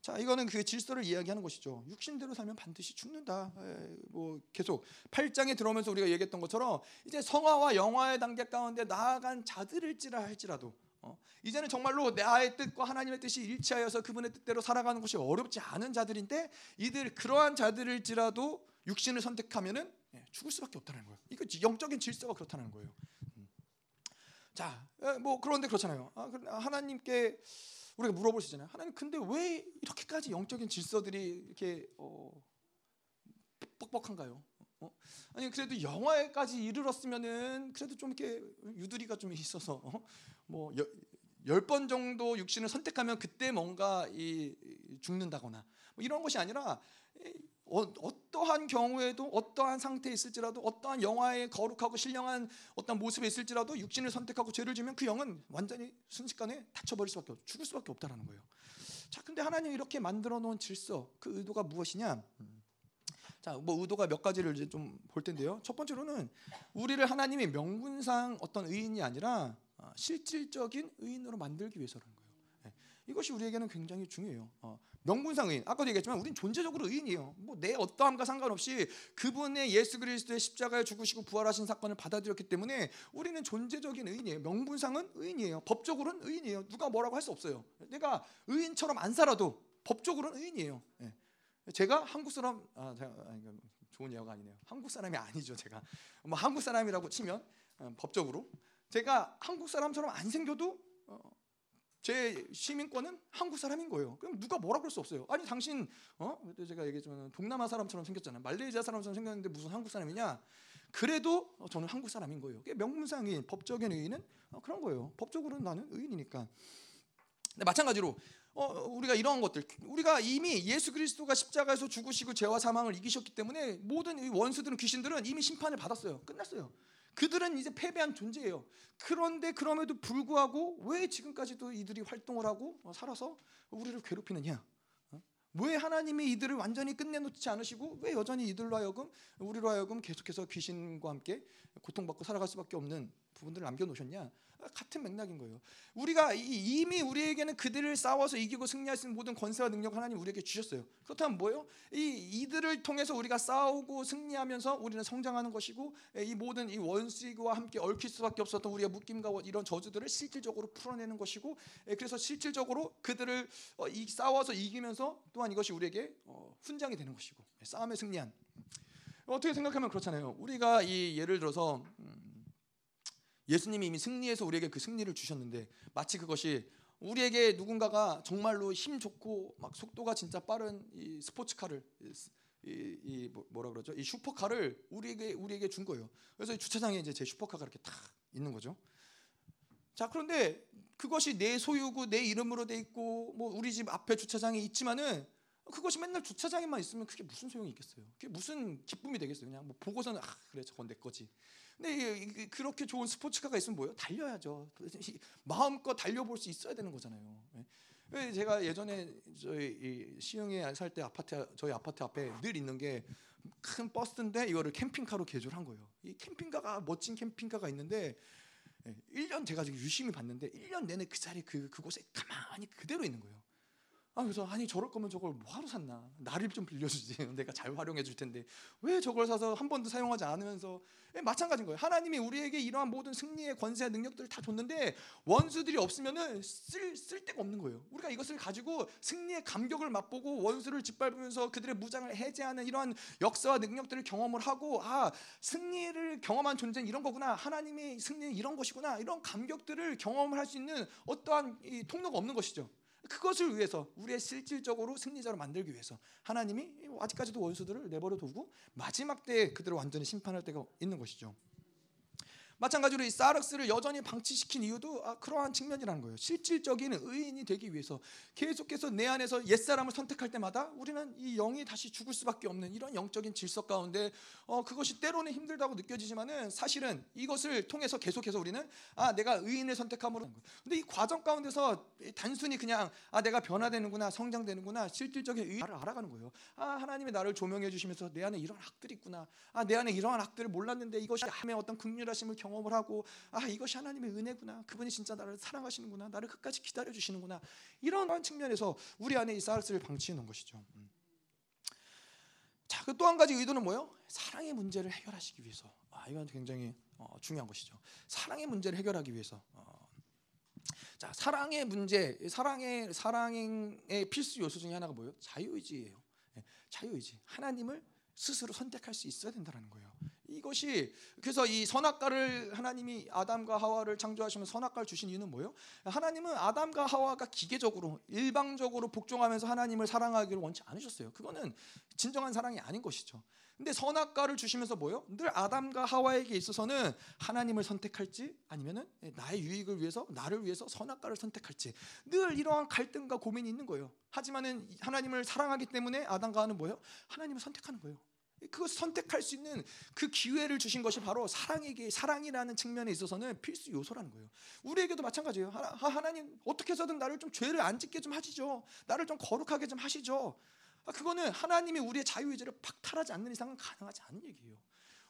자, 이거는 그 질서를 이야기하는 것이죠. 육신대로 살면 반드시 죽는다. 에, 뭐 계속 8장에 들어오면서 우리가 얘기했던 것처럼 이제 성화와 영화의 단계 가운데 나아간 자들일지라 할지라도 어, 이제는 정말로 나의 뜻과 하나님의 뜻이 일치하여서 그분의 뜻대로 살아가는 것이 어렵지 않은 자들인데 이들 그러한 자들일지라도 육신을 선택하면은 예, 죽을 수밖에 없다는 거예요. 이거 영적인 질서가 그렇다는 거예요. 자, 에, 뭐 그런데 그렇잖아요. 아, 그- 아, 하나님께 우리가 물어볼 수 있잖아요. 하나님 근데 왜 이렇게까지 영적인 질서들이 이렇게 어, 뻑뻑한가요? 어? 아니 그래도 영화에까지 이르렀으면은 그래도 좀 이렇게 유두리가 좀 있어서 어? 뭐 열 번 정도 육신을 선택하면 그때 뭔가 이, 이 죽는다거나 뭐 이런 것이 아니라 이, 어, 어떠한 경우에도 어떠한 상태에 있을지라도 어떠한 영화에 거룩하고 신령한 어떤 모습에 있을지라도 육신을 선택하고 죄를 지면 그 영은 완전히 순식간에 다쳐버릴 수밖에 없, 죽을 수밖에 없다라는 거예요. 자, 근데 하나님 이 이렇게 만들어 놓은 질서, 그 의도가 무엇이냐? 자, 뭐 의도가 몇 가지를 이제 좀 볼 텐데요. 첫 번째로는 우리를 하나님이 명분상 어떤 의인이 아니라 어, 실질적인 의인으로 만들기 위해서라는 거예요. 예. 이것이 우리에게는 굉장히 중요해요. 어, 명분상 의인. 아까도 얘기했지만 우리는 존재적으로 의인이에요. 뭐 내 어떠함과 상관없이 그분의 예수 그리스도의 십자가에 죽으시고 부활하신 사건을 받아들였기 때문에 우리는 존재적인 의인이에요. 명분상은 의인이에요. 법적으로는 의인이에요. 누가 뭐라고 할 수 없어요. 내가 의인처럼 안 살아도 법적으로는 의인이에요. 예. 제가 한국 사람 아, 제가, 이건 좋은 예화가 아니네요. 한국 사람이 아니죠, 제가. 뭐 한국 사람이라고 치면 어, 법적으로 제가 한국 사람처럼 안 생겨도 어, 제 시민권은 한국 사람인 거예요. 그럼 누가 뭐라 그럴 수 없어요. 아니 당신 어 제가 얘기했지만 동남아 사람처럼 생겼잖아요. 말레이시아 사람처럼 생겼는데 무슨 한국 사람이냐? 그래도 어, 저는 한국 사람인 거예요. 그게 명문상인 법적인 의인은 어, 그런 거예요. 법적으로는 나는 의인이니까. 근데 마찬가지로 어, 우리가 이런 것들 우리가 이미 예수 그리스도가 십자가에서 죽으시고 죄와 사망을 이기셨기 때문에 모든 이 원수들은 귀신들은 이미 심판을 받았어요. 끝났어요. 그들은 이제 패배한 존재예요. 그런데 그럼에도 불구하고 왜 지금까지도 이들이 활동을 하고 어, 살아서 우리를 괴롭히느냐? 어? 왜 하나님이 이들을 완전히 끝내놓지 않으시고 왜 여전히 이들로 하여금 우리로 하여금 계속해서 귀신과 함께 고통받고 살아갈 수밖에 없는 부분들을 남겨놓으셨냐? 같은 맥락인 거예요. 우리가 이- 이미 우리에게는 그들을 싸워서 이기고 승리할 수 모든 권세와 능력 하나님 우리에게 주셨어요. 그렇다면 뭐예요? 이 이들을 통해서 우리가 싸우고 승리하면서 우리는 성장하는 것이고 이 모든 이 원수와 함께 얽힐 수밖에 없었던 우리의 묶임과 이런 저주들을 실질적으로 풀어내는 것이고 예, 그래서 실질적으로 그들을 어, 이 싸워서 이기면서 또한 이것이 우리에게 어, 훈장이 되는 것이고 예, 싸움에 승리한 어떻게 생각하면 그렇잖아요. 우리가 이 예를 들어서 음, 예수님이 이미 승리해서 우리에게 그 승리를 주셨는데 마치 그것이 우리에게 누군가가 정말로 힘 좋고 막 속도가 진짜 빠른 이 스포츠카를 이, 이, 이 뭐- 뭐라 그러죠? 이 슈퍼카를 우리에게 우리에게 준 거예요. 그래서 이 주차장에 이제 제 슈퍼카가 이렇게 탁 있는 거죠. 자 그런데 그것이 내 소유고 내 이름으로 돼 있고 뭐 우리 집 앞에 주차장에 있지만은 그것이 맨날 주차장에만 있으면 그게 무슨 소용이 있겠어요? 그게 무슨 기쁨이 되겠어요? 그냥 뭐 보고서는 아 그래 저건 내 거지. 근데 그렇게 좋은 스포츠카가 있으면 뭐예요? 달려야죠. 이- 마음껏 달려볼 수 있어야 되는 거잖아요. 예. 왜 제가 예전에 저희 이 시흥에 살 때 아파트 저희 아파트 앞에 늘 있는 게 큰 버스인데 이거를 캠핑카로 개조를 한 거예요. 이 캠핑카가 멋진 캠핑카가 있는데 예, 1년 제가 지금 유심히 봤는데 1년 내내 그 자리 그 그곳에 가만히 그대로 있는 거예요. 아 그래서 아니 저럴 거면 저걸 뭐하러 샀나? 나를 좀 빌려주지. 내가 잘 활용해 줄 텐데. 왜 저걸 사서 한 번도 사용하지 않으면서? 예, 마찬가지인 거예요. 하나님이 우리에게 이러한 모든 승리의 권세와 능력들을 다 줬는데 원수들이 없으면은 쓸, 쓸 데가 없는 거예요. 우리가 이것을 가지고 승리의 감격을 맛보고 원수를 짓밟으면서 그들의 무장을 해제하는 이러한 역사와 능력들을 경험을 하고 아 승리를 경험한 존재는 이런 거구나. 하나님의 승리는 이런 것이구나. 이런 감격들을 경험을 할 수 있는 어떠한 이 통로가 없는 것이죠 그것을 위해서 우리의 실질적으로 승리자로 만들기 위해서 하나님이 아직까지도 원수들을 내버려 두고 마지막 때에 그들을 완전히 심판할 때가 있는 것이죠. 마찬가지로 이 사르스를 여전히 방치시킨 이유도 아, 그러한 측면이라는 거예요. 실질적인 의인이 되기 위해서 계속해서 내 안에서 옛 사람을 선택할 때마다 우리는 이 영이 다시 죽을 수밖에 없는 이런 영적인 질서 가운데 어, 그것이 때로는 힘들다고 느껴지지만은 사실은 이것을 통해서 계속해서 우리는 아 내가 의인을 선택함으로 근데 이 과정 가운데서 단순히 그냥 아 내가 변화되는구나 성장되는구나 실질적인 의를 알아가는 거예요. 아 하나님이 나를 조명해 주시면서 내 안에 이런 악들이 있구나. 아 내 안에 이러한 악들을 몰랐는데 이것이 하나님의 어떤 극률하심을 경험을 하고 아 이것이 하나님의 은혜구나. 그분이 진짜 나를 사랑하시는구나. 나를 끝까지 기다려 주시는구나. 이런 측면에서 우리 안에 이 사르스를 방치해 놓은 것이죠. 음. 자, 그 또 한 가지 의도는 뭐예요? 사랑의 문제를 해결하시기 위해서. 아, 이건 굉장히 어, 중요한 것이죠. 사랑의 문제를 해결하기 위해서. 어. 자, 사랑의 문제, 사랑의 사랑의 필수 요소 중에 하나가 뭐예요? 자유의지예요. 예, 자유의지. 하나님을 스스로 선택할 수 있어야 된다는 거예요. 이, 이것이 그래서 이 선악과를 하나님이 아담과 하와를 창조하시면 선악과를 주신 이유는 뭐예요? 하나님은 아담과 하와가 기계적으로 일방적으로 복종하면서 하나님을 사랑하기를 원치 않으셨어요. 그거는 진정한 사랑이 아닌 것이죠. 근데 선악과를 주시면서 뭐요? 늘 아담과 하와에게 있어서는 하나님을 선택할지 아니면은 나의 유익을 위해서 나를 위해서 선악과를 선택할지 늘 이러한 갈등과 고민이 있는 거예요. 하지만은 하나님을 사랑하기 때문에 아담과 하와는 뭐예요? 하나님을 선택하는 거예요. 그것 선택할 수 있는 그 기회를 주신 것이 바로 사랑에게 사랑이라는 측면에 있어서는 필수 요소라는 거예요. 우리에게도 마찬가지예요. 하나, 님 어떻게 해서든 나를 좀 죄를 안 짓게 좀 하시죠. 나를 좀 거룩하게 좀 하시죠. 아, 그거는 하나님이 우리의 자유의지를 박탈하지 않는 이상은 가능하지 않은 얘기예요.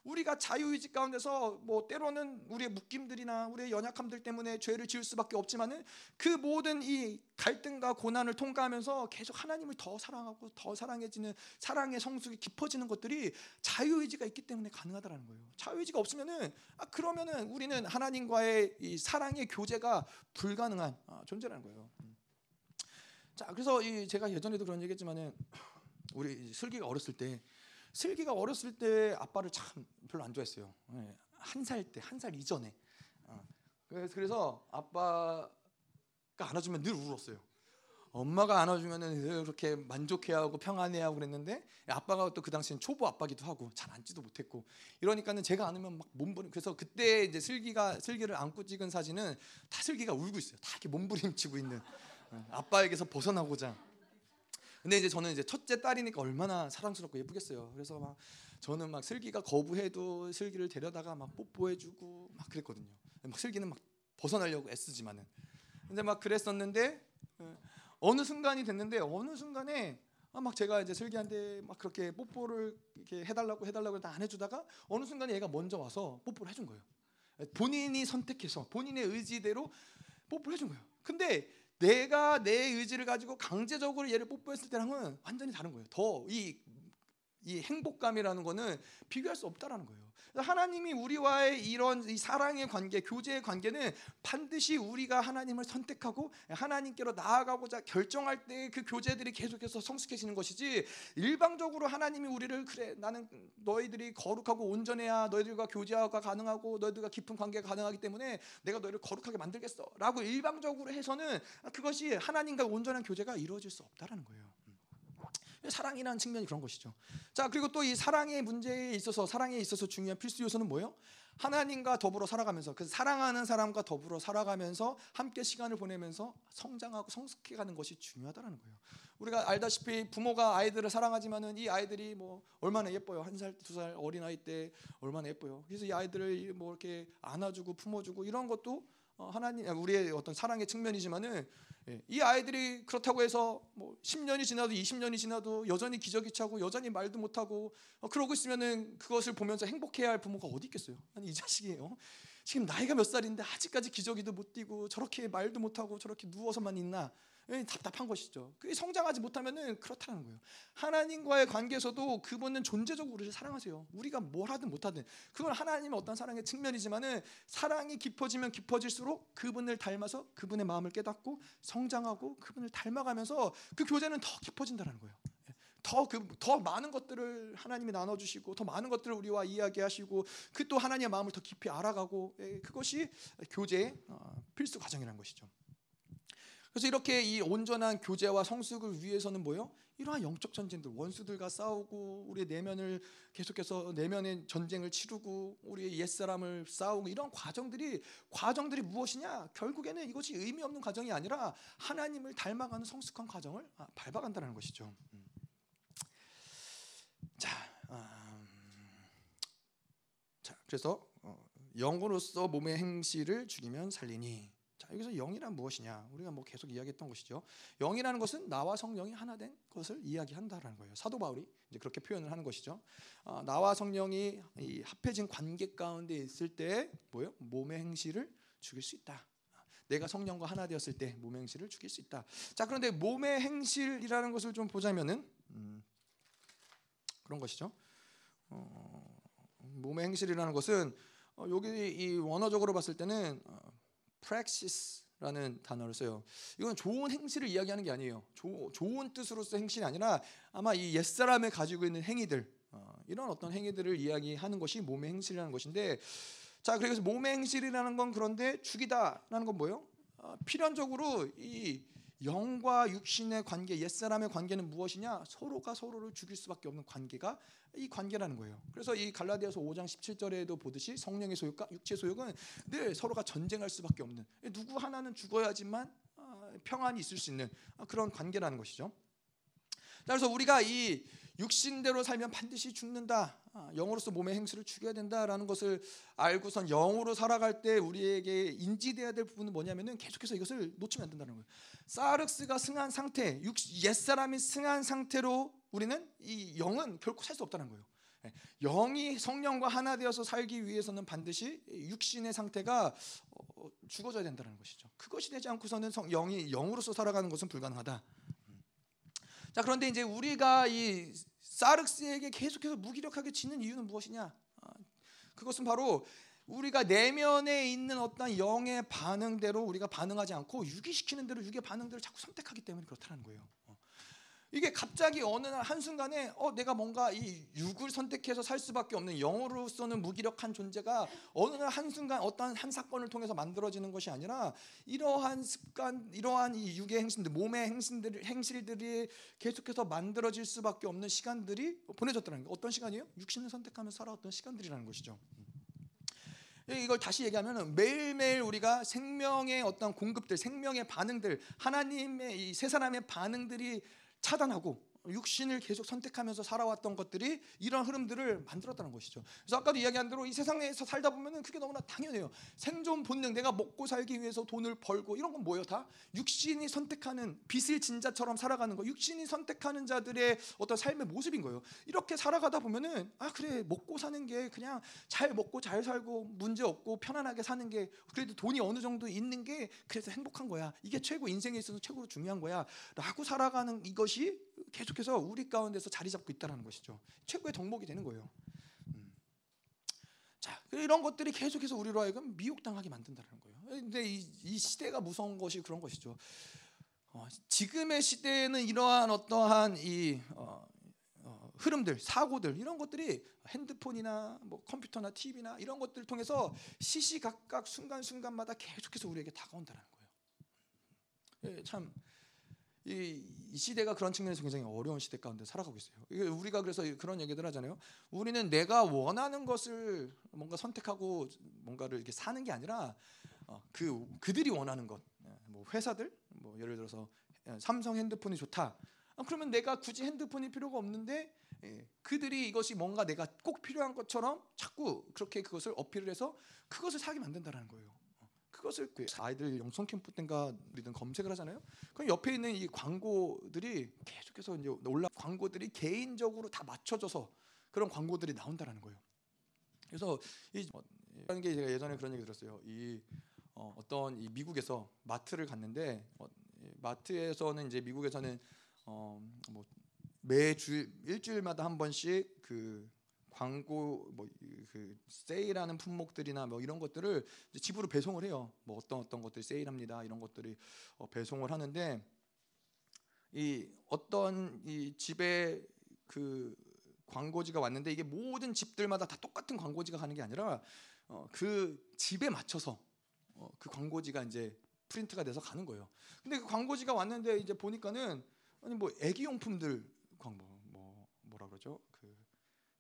우리가 자유의지 가운데서 뭐 때로는 우리의 묶임들이나 우리의 연약함들 때문에 죄를 지을 수밖에 없지만은 그 모든 이 갈등과 고난을 통과하면서 계속 하나님을 더 사랑하고 더 사랑해지는 사랑의 성숙이 깊어지는 것들이 자유의지가 있기 때문에 가능하다라는 거예요. 자유의지가 없으면은 아 그러면은 우리는 하나님과의 이 사랑의 교제가 불가능한 아, 존재라는 거예요. 음. 자, 그래서 이 제가 예전에도 그런 얘기했지만은 우리 슬기가 어렸을 때 슬기가 어렸을 때 아빠를 참 별로 안 좋아했어요. 예, 한살 때, 한 살 이전에. 어, 그래서 아빠가 안아주면 늘 울었어요. 엄마가 안아주면은 이렇게 만족해하고 평안해하고 그랬는데 아빠가 또 그 당시엔 초보 아빠기도 하고 잘 앉지도 못했고 이러니까는 제가 안으면 막 몸부림 그래서 그때 이제 슬기가 슬기를 안고 찍은 사진은 다 슬기가 울고 있어요 다 이렇게 몸부림치고 있는 아빠에게서 벗어나고자. 근데 이제 저는 이제 첫째 딸이니까 얼마나 사랑스럽고 예쁘겠어요. 그래서 막 저는 막 슬기가 거부해도 슬기를 데려다가 막 뽀뽀해주고 막 그랬거든요. 막 슬기는 막 벗어나려고 애쓰지만은. 근데 막 그랬었는데 예, 어느 순간이 됐는데 어느 순간에 아, 막 제가 이제 슬기한테 막 그렇게 뽀뽀를 이렇게 해달라고 해달라고 안 해주다가 어느 순간에 얘가 먼저 와서 뽀뽀를 해준 거예요. 본인이 선택해서 본인의 의지대로 뽀뽀를 해준 거예요. 근데 내가 내 의지를 가지고 강제적으로 얘를 뽀뽀했을 때랑은 완전히 다른 거예요. 더 이 이 행복감이라는 거는 비교할 수 없다라는 거예요. 하나님이 우리와의 이런 이 사랑의 관계, 교제의 관계는 반드시 우리가 하나님을 선택하고 하나님께로 나아가고자 결정할 때 그 교제들이 계속해서 성숙해지는 것이지 일방적으로 하나님이 우리를 그래 나는 너희들이 거룩하고 온전해야 너희들과 교제가 가능하고 너희들과 깊은 관계가 가능하기 때문에 내가 너희를 거룩하게 만들겠어라고 일방적으로 해서는 그것이 하나님과 온전한 교제가 이루어질 수 없다라는 거예요. 사랑이라는 측면이 그런 것이죠. 자 그리고 또 이 사랑의 문제에 있어서 사랑에 있어서 중요한 필수 요소는 뭐예요? 하나님과 더불어 살아가면서 그 사랑하는 사람과 더불어 살아가면서 함께 시간을 보내면서 성장하고 성숙해 가는 것이 중요하다는 거예요. 우리가 알다시피 부모가 아이들을 사랑하지만은 이 아이들이 뭐 얼마나 예뻐요 한 살 두 살 어린 아이 때 얼마나 예뻐요. 그래서 이 아이들을 뭐 이렇게 안아주고 품어주고 이런 것도 어, 하나님 우리의 어떤 사랑의 측면이지만은 예, 이 아이들이 그렇다고 해서 뭐 10년이 지나도 20년이 지나도 여전히 기저귀 차고 여전히 말도 못하고 어, 그러고 있으면은 그것을 보면서 행복해야 할 부모가 어디 있겠어요? 아니 이 자식이에요. 지금 나이가 몇 살인데 아직까지 기저귀도 못 띄고 저렇게 말도 못하고 저렇게 누워서만 있나? 답답한 것이죠. 그게 성장하지 못하면은 그렇다는 거예요. 하나님과의 관계에서도 그분은 존재적으로 우리를 사랑하세요. 우리가 뭘 하든 못하든 그건 하나님의 어떤 사랑의 측면이지만은 사랑이 깊어지면 깊어질수록 그분을 닮아서 그분의 마음을 깨닫고 성장하고 그분을 닮아가면서 그 교제는 더 깊어진다는 거예요. 더 그 더 많은 것들을 하나님이 나눠주시고 더 많은 것들을 우리와 이야기하시고 그 또 하나님의 마음을 더 깊이 알아가고 예, 그것이 교제의 어, 필수 과정이라는 것이죠. 그래서 이렇게 이 온전한 교제와 성숙을 위해서는 뭐요? 이러한 영적 전쟁들, 원수들과 싸우고 우리의 내면을 계속해서 내면의 전쟁을 치르고 우리의 옛 사람을 싸우고 이런 과정들이 과정들이 무엇이냐? 결국에는 이것이 의미 없는 과정이 아니라 하나님을 닮아가는 성숙한 과정을 아, 밟아간다는 것이죠. 음. 자, 음, 자, 그래서 어, 영으로서 몸의 행실을 죽이면 살리니 자, 여기서 영이란 무엇이냐? 우리가 뭐 계속 이야기했던 것이죠. 영이라는 것은 나와 성령이 하나 된 것을 이야기한다라는 거예요. 사도 바울이 이제 그렇게 표현을 하는 것이죠. 어, 나와 성령이 합해진 관계 가운데 있을 때 뭐요? 몸의 행실을 죽일 수 있다. 내가 성령과 하나 되었을 때 몸의 행실을 죽일 수 있다. 자, 그런데 몸의 행실이라는 것을 좀 보자면은 음, 그런 것이죠. 어, 몸의 행실이라는 것은 어, 여기 이 원어적으로 봤을 때는 어, practice라는 단어를 써요. 이건 좋은 행실을 이야기하는 게 아니에요. 조, 좋은 뜻으로서 행실이 아니라 아마 이 옛사람이 가지고 있는 행위들, 어, 이런 어떤 행위들을 이야기하는 것이 몸의 행실이라는 것인데 자 그래서 몸의 행실이라는 건 그런데 죽이다라는 건 뭐예요? 어, 필연적으로 이 영과 육신의 관계, 옛사람의 관계는 무엇이냐? 서로가 서로를 죽일 수밖에 없는 관계가 이 관계라는 거예요. 그래서 이 갈라디아서 5장 17절에도 보듯이 성령의 소욕과 육체의 소욕은 늘 서로가 전쟁할 수밖에 없는 누구 하나는 죽어야지만 아, 평안이 있을 수 있는 아, 그런 관계라는 것이죠. 그래서 우리가 이 육신대로 살면 반드시 죽는다. 아, 영으로서 몸의 행실을 죽여야 된다라는 것을 알고선 영으로 살아갈 때 우리에게 인지돼야 될 부분은 뭐냐면은 계속해서 이것을 놓치면 안 된다는 거예요. 사르스가 승한 상태, 옛 사람이 승한 상태로 우리는 이 영은 결코 살 수 없다는 거예요. 예, 영이 성령과 하나 되어서 살기 위해서는 반드시 육신의 상태가 어, 죽어져야 된다는 것이죠. 그것이 되지 않고서는 영이 영으로서 살아가는 것은 불가능하다. 자 그런데 이제 우리가 이 사르스에게 계속해서 무기력하게 지는 이유는 무엇이냐? 아, 그것은 바로 우리가 내면에 있는 어떤 영의 반응대로 우리가 반응하지 않고 유기시키는 대로 육의 반응들을 자꾸 선택하기 때문에 그렇다는 거예요. 이게 갑자기 어느 날 한순간에 어 내가 뭔가 이 육을 선택해서 살 수밖에 없는 영으로서는 무기력한 존재가 어느 날 한순간 어떠한 한 사건을 통해서 만들어지는 것이 아니라 이러한 습관 이러한 이 육의 행신들 몸의 행신들 행실들이 계속해서 만들어질 수밖에 없는 시간들이 보내졌다는 거예요. 어떤 시간이에요? 육신을 선택하면서 살아왔던 시간들이라는 것이죠. 이걸 다시 얘기하면 매일매일 우리가 생명의 어떤 공급들, 생명의 반응들, 하나님의 이 세 사람의 반응들이 차단하고 육신을 계속 선택하면서 살아왔던 것들이 이런 흐름들을 만들었다는 것이죠. 그래서 아까도 이야기한 대로 이 세상에서 살다 보면은 그게 너무나 당연해요. 생존 본능, 내가 먹고 살기 위해서 돈을 벌고 이런 건 뭐예요? 다 육신이 선택하는 빚을 진자처럼 살아가는 거. 육신이 선택하는 자들의 어떤 삶의 모습인 거예요. 이렇게 살아가다 보면은 아 그래 먹고 사는 게 그냥 잘 먹고 잘 살고 문제 없고 편안하게 사는 게 그래도 돈이 어느 정도 있는 게 그래서 행복한 거야. 이게 최고 인생에 있어서 최고로 중요한 거야 라고 살아가는 이것이 계속해서 우리 가운데서 자리 잡고 있다는 것이죠. 최고의 덕목이 되는 거예요. 음. 자, 이런 것들이 계속해서 우리로 하여금 미혹당하게 만든다는 거예요. 근데 이, 이, 시대가 무서운 것이 그런 것이죠. 어, 지금의 시대에는 이러한 어떠한 이 어, 어, 흐름들, 사고들 이런 것들이 핸드폰이나 뭐 컴퓨터나 TV나 이런 것들을 통해서 시시각각 순간순간마다 계속해서 우리에게 다가온다는 거예요. 예, 참 이, 이, 시대가 그런 측면에서 굉장히 어려운 시대 가운데 살아가고 있어요. 우리가 그래서 그런 얘기들 하잖아요. 우리는 내가 원하는 것을 뭔가 선택하고 뭔가를 이렇게 사는 게 아니라 어, 그 그들이 원하는 것, 예, 뭐 회사들, 뭐 예를 들어서 예, 삼성 핸드폰이 좋다. 아, 그러면 내가 굳이 핸드폰이 필요가 없는데 예, 그들이 이것이 뭔가 내가 꼭 필요한 것처럼 자꾸 그렇게 그것을 어필을 해서 그것을 사게 만든다는 거예요. 그것을 그 아이들 영성 캠프 때인가 우리는 검색을 하잖아요. 그럼 옆에 있는 이 광고들이 계속해서 이제 올라 광고들이 개인적으로 다 맞춰져서 그런 광고들이 나온다라는 거예요. 그래서 이 이런 게 제가 예전에 그런 얘기 들었어요. 이 어, 어떤 이 미국에서 마트를 갔는데 어, 마트에서는 이제 미국에서는 어, 뭐 매주 일주일마다 한 번씩 그 광고 뭐그 세일하는 품목들이나 뭐 이런 것들을 집으로 배송을 해요. 뭐 어떤 어떤 것들이 세일합니다. 이런 것들이 어, 배송을 하는데 이 어떤 이 집에 그 광고지가 왔는데 이게 모든 집들마다 다 똑같은 광고지가 가는 게 아니라 어, 그 집에 맞춰서 어, 그 광고지가 이제 프린트가 돼서 가는 거예요. 근데 그 광고지가 왔는데 이제 보니까는 아니 뭐 애기 용품들 광고 뭐 뭐라 그러죠?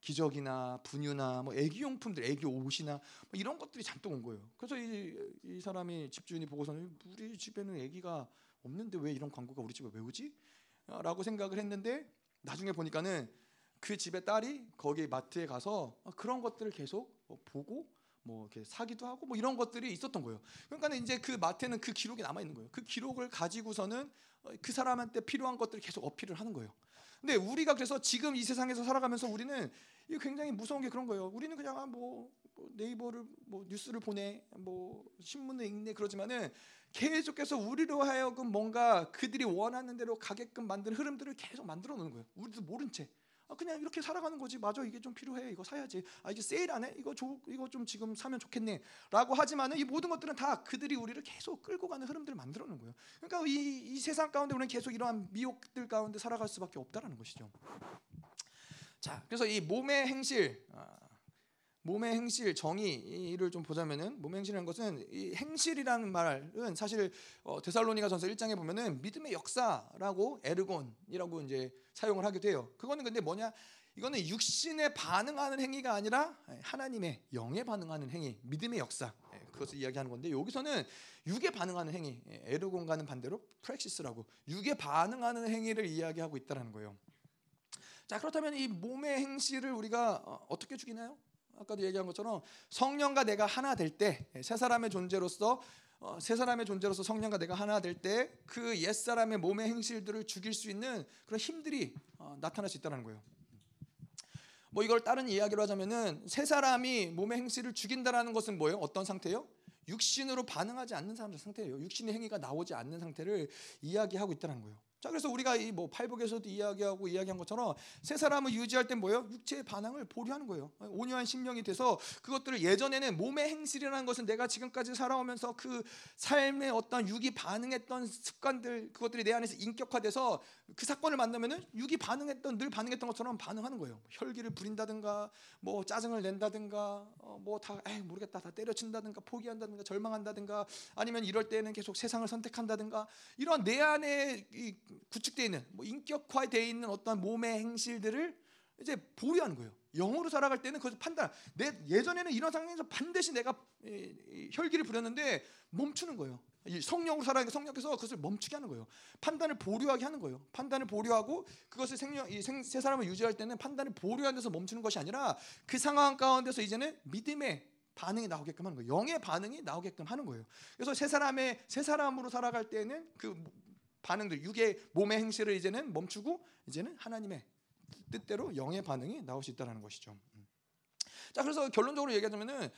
기저귀나 분유나 뭐 애기 용품들, 애기 옷이나 뭐 이런 것들이 잔뜩 온 거예요. 그래서 이, 이 사람이 집주인이 보고서는 우리 집에는 애기가 없는데 왜 이런 광고가 우리 집에 왜 오지? 라고 생각을 했는데 나중에 보니까는 그 집의 딸이 거기 마트에 가서 그런 것들을 계속 보고 뭐 이렇게 사기도 하고 뭐 이런 것들이 있었던 거예요. 그러니까 이제 그 마트에는 그 기록이 남아 있는 거예요. 그 기록을 가지고서는 그 사람한테 필요한 것들을 계속 어필을 하는 거예요. 근데 우리가 그래서 지금 이 세상에서 살아가면서 우리는 이 굉장히 무서운 게 그런 거예요. 우리는 그냥 아, 뭐, 뭐 네이버를 뭐 뉴스를 보내, 뭐 신문을 읽네 그러지만은 계속해서 우리로 하여금 뭔가 그들이 원하는 대로 가게끔 만든 흐름들을 계속 만들어 놓는 거예요. 우리도 모른 채. 아 그냥 이렇게 살아가는 거지. 맞아, 이게 좀 필요해. 이거 사야지. 아 이제 세일 안 해? 이거 조, 이거 좀 지금 사면 좋겠네.라고 하지만은 이 모든 것들은 다 그들이 우리를 계속 끌고 가는 흐름들을 만들어 놓은 거예요. 그러니까 이, 이 세상 가운데 우리는 계속 이러한 미혹들 가운데 살아갈 수밖에 없다라는 것이죠. 자, 그래서 이 몸의 행실, 아, 몸의 행실 정의를 좀 보자면은 몸의 행실이라는 것은 이 행실이라는 말은 사실 어, 데살로니가전서 1장에 보면은 믿음의 역사라고 에르곤이라고 이제 사용을 하게 돼요. 그거는 근데 뭐냐? 이거는 육신에 반응하는 행위가 아니라 하나님의 영에 반응하는 행위, 믿음의 역사 예, 그것을 이야기하는 건데 여기서는 육에 반응하는 행위, 예, 에르곤과는 반대로 프렉시스라고 육에 반응하는 행위를 이야기하고 있다는 거예요. 자 그렇다면 이 몸의 행실을 우리가 어, 어떻게 죽이나요? 아까도 얘기한 것처럼 성령과 내가 하나 될 때 세 사람의 존재로서 어, 세 사람의 존재로서 성령과 내가 하나 될 때 그 옛 사람의 몸의 행실들을 죽일 수 있는 그런 힘들이 어, 나타날 수 있다는 거예요. 뭐 이걸 다른 이야기로 하자면은 세 사람이 몸의 행실을 죽인다라는 것은 뭐예요? 어떤 상태예요? 육신으로 반응하지 않는 사람들 상태예요. 육신의 행위가 나오지 않는 상태를 이야기하고 있다는 거예요. 자 그래서 우리가 이 뭐 팔복에서도 이야기하고 이야기한 것처럼 세 사람을 유지할 때 뭐예요? 육체의 반응을 보류하는 거예요. 온유한 심령이 돼서 그것들을 예전에는 몸의 행실이라는 것은 내가 지금까지 살아오면서 그 삶의 어떤 육이 반응했던 습관들 그것들이 내 안에서 인격화돼서 그 사건을 만나면은 육이 반응했던 늘 반응했던 것처럼 반응하는 거예요. 혈기를 부린다든가 뭐 짜증을 낸다든가 어 뭐다 모르겠다 다 때려친다든가 포기한다든가 절망한다든가 아니면 이럴 때는 계속 세상을 선택한다든가 이런 내 안에 이 구축되어 있는 뭐 인격화되어 있는 어떤 몸의 행실들을 이제 보류하는 거예요. 영으로 살아갈 때는 그것을 판단. 내 예전에는 이런 상황에서 반드시 내가 혈기를 부렸는데 멈추는 거예요. 성령으로 살아가니까 성령께서 그것을 멈추게 하는 거예요. 판단을 보류하게 하는 거예요. 판단을 보류하고 그것을 생명 이세 사람을 유지할 때는 판단을 보류하는 데서 멈추는 것이 아니라 그 상황 가운데서 이제는 믿음의 반응이 나오게끔 하는 거예요. 영의 반응이 나오게끔 하는 거예요. 그래서 세 사람의 세 사람으로 살아갈 때는 그 반응들 육의 몸의 행실을 이제는 멈추고 이제는 하나님의 뜻대로 영의 반응이 나올 수 있다는 것이죠. 음. 자 그래서 결론적으로 얘기하자면은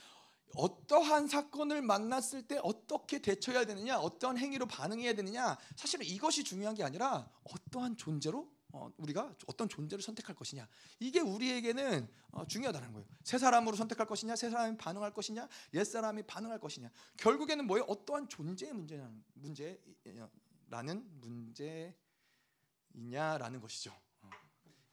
어떠한 사건을 만났을 때 어떻게 대처해야 되느냐, 어떠한 행위로 반응해야 되느냐, 사실은 이것이 중요한 게 아니라 어떠한 존재로 어, 우리가 어떤 존재를 선택할 것이냐, 이게 우리에게는 어, 중요하다는 거예요. 새 사람으로 선택할 것이냐, 새 사람이 반응할 것이냐, 옛 사람이 반응할 것이냐. 결국에는 뭐예요? 어떠한 존재의 문제냐는 문제 라는 문제이냐라는 것이죠. 어,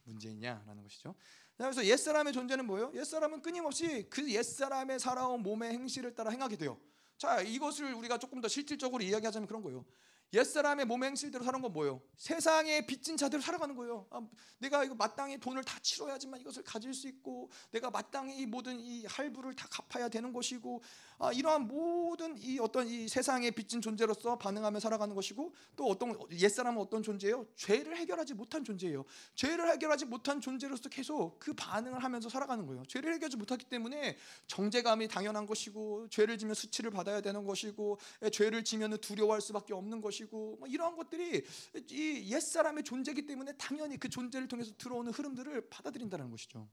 문제이냐라는 것이죠. 그래서 옛사람의 존재는 뭐예요? 옛사람은 끊임없이 그 옛사람의 살아온 몸의 행실을 따라 행하게 돼요. 자, 이것을 우리가 조금 더 실질적으로 이야기하자면 그런 거예요. 옛사람의 몸의 행실대로 사는 건 뭐예요? 세상에 빚진 자대로 살아가는 거예요. 아, 내가 이거 마땅히 돈을 다 치러야지만 이것을 가질 수 있고, 내가 마땅히 이 모든 이 할부를 다 갚아야 되는 것이고, 아, 이러한 모든 이 어떤 이 세상에 빚진 존재로서 반응하며 살아가는 것이고, 또 어떤 옛사람은 어떤 존재예요? 죄를 해결하지 못한 존재예요. 죄를 해결하지 못한 존재로서 계속 그 반응을 하면서 살아가는 거예요. 죄를 해결하지 못하기 때문에 정제감이 당연한 것이고, 죄를 지면 수치를 받아야 되는 것이고, 죄를 지면 두려워할 수밖에 없는. 것이고 뭐 이러한 것들이 이 옛사람의 존재이기 때문에 당연히 그 존재를 통해서 들어오는 흐름들을 받아들인다는 것이죠.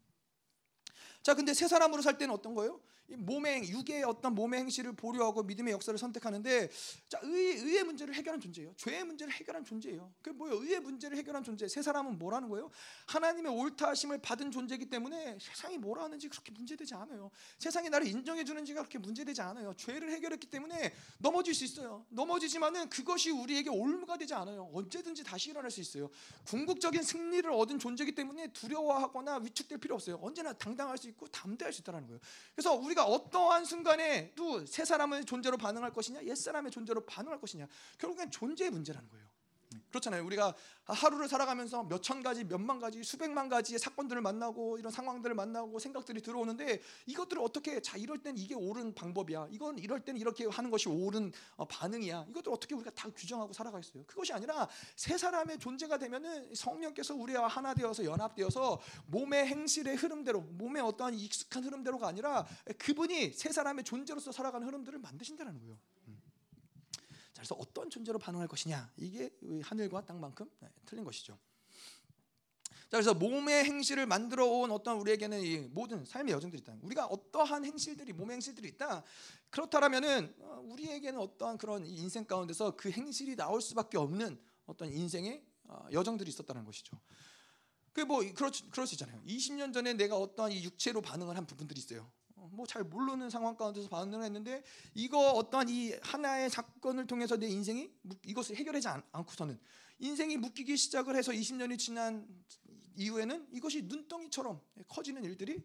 자, 근데 새 사람으로 살 때는 어떤 거예요? 몸의 육의 어떤 몸의 행실을 보류하고 믿음의 역사를 선택하는데 자, 의, 의의 문제를 해결한 존재예요. 죄의 문제를 해결한 존재예요. 그 뭐예요? 의의 문제를 해결한 존재. 새 사람은 뭐라는 거예요? 하나님의 옳다 하심을 받은 존재이기 때문에 세상이 뭐라 하는지 그렇게 문제되지 않아요. 세상이 나를 인정해 주는지가 그렇게 문제되지 않아요. 죄를 해결했기 때문에 넘어질 수 있어요. 넘어지지만은 그것이 우리에게 올무가 되지 않아요. 언제든지 다시 일어날 수 있어요. 궁극적인 승리를 얻은 존재이기 때문에 두려워하거나 위축될 필요 없어요. 언제나 당당할 수 있고 담대할 수 있다는 거예요. 그래서 우리 가 어떠한 순간에 또새 사람의 존재로 반응할 것이냐, 옛 사람의 존재로 반응할 것이냐, 결국엔 존재의 문제라는 거예요. 그렇잖아요. 우리가 하루를 살아가면서 몇 천 가지, 몇만 가지, 수백만 가지의 사건들을 만나고 이런 상황들을 만나고 생각들이 들어오는데 이것들을 어떻게 자 이럴 땐 이게 옳은 방법이야. 이건 이럴 땐 이렇게 하는 것이 옳은 어, 반응이야. 이것들 어떻게 우리가 다 규정하고 살아가겠어요? 그것이 아니라 세 사람의 존재가 되면은 성령께서 우리와 하나 되어서 연합되어서 몸의 행실의 흐름대로 몸의 어떠한 익숙한 흐름대로가 아니라 그분이 세 사람의 존재로서 살아가는 흐름들을 만드신다는 거예요. 그래서 어떤 존재로 반응할 것이냐 이게 하늘과 땅만큼 네, 틀린 것이죠. 자 그래서 몸의 행실을 만들어 온 어떤 우리에게는 이 모든 삶의 여정들이 있다. 우리가 어떠한 행실들이 몸의 행실들이 있다. 그렇다라면은 어, 우리에게는 어떠한 그런 인생 가운데서 그 행실이 나올 수밖에 없는 어떤 인생의 어, 여정들이 있었다는 것이죠. 그뭐 그럴, 그럴 수 있잖아요. 20년 전에 내가 어떠한 이 육체로 반응을 한 부분들이 있어요. 뭐 잘 모르는 상황 가운데서 반응을 했는데 이거 어떠한 이 하나의 사건을 통해서 내 인생이 이것을 해결하지 않, 고서는 인생이 묶이기 시작을 해서 20년이 지난 이후에는 이것이 눈덩이처럼 커지는 일들이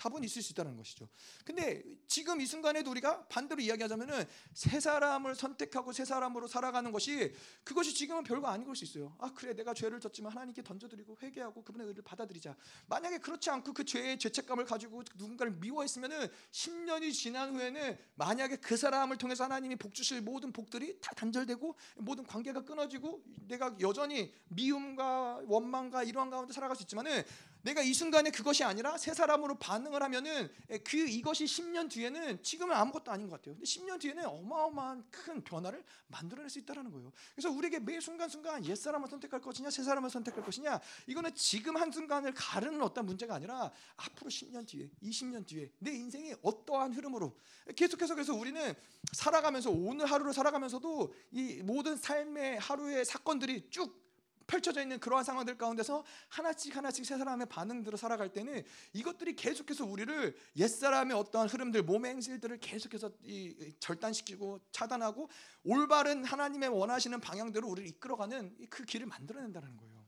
답은 있을 수 있다는 것이죠. 근데 지금 이 순간에도 우리가 반대로 이야기하자면은 새 사람을 선택하고 새 사람으로 살아가는 것이 그것이 지금은 별거 아닌 걸 수 있어요. 아 그래 내가 죄를 졌지만 하나님께 던져드리고 회개하고 그분의 의를 받아들이자. 만약에 그렇지 않고 그 죄의 죄책감을 가지고 누군가를 미워했으면은 10년이 지난 후에는 만약에 그 사람을 통해서 하나님이 복 주실 모든 복들이 다 단절되고 모든 관계가 끊어지고 내가 여전히 미움과 원망과 이러한 가운데 살아갈 수 있지만은 내가 이 순간에 그것이 아니라 새 사람으로 반응을 하면은 그 이것이 10년 뒤에는 지금은 아무것도 아닌 것 같아요. 근데 10년 뒤에는 어마어마한 큰 변화를 만들어낼 수 있다는 거예요. 그래서 우리에게 매 순간 순간 옛 사람을 선택할 것이냐 새 사람을 선택할 것이냐 이거는 지금 한 순간을 가르는 어떤 문제가 아니라 앞으로 10년 뒤에 20년 뒤에 내 인생이 어떠한 흐름으로 계속해서 그래서 우리는 살아가면서 오늘 하루를 살아가면서도 이 모든 삶의 하루의 사건들이 쭉 펼쳐져 있는 그러한 상황들 가운데서 하나씩 하나씩 새 사람의 반응들을 살아갈 때는 이것들이 계속해서 우리를 옛 사람의 어떠한 흐름들, 몸의 행실들을 계속해서 이 절단시키고 차단하고 올바른 하나님의 원하시는 방향대로 우리를 이끌어가는 그 길을 만들어낸다는 거예요.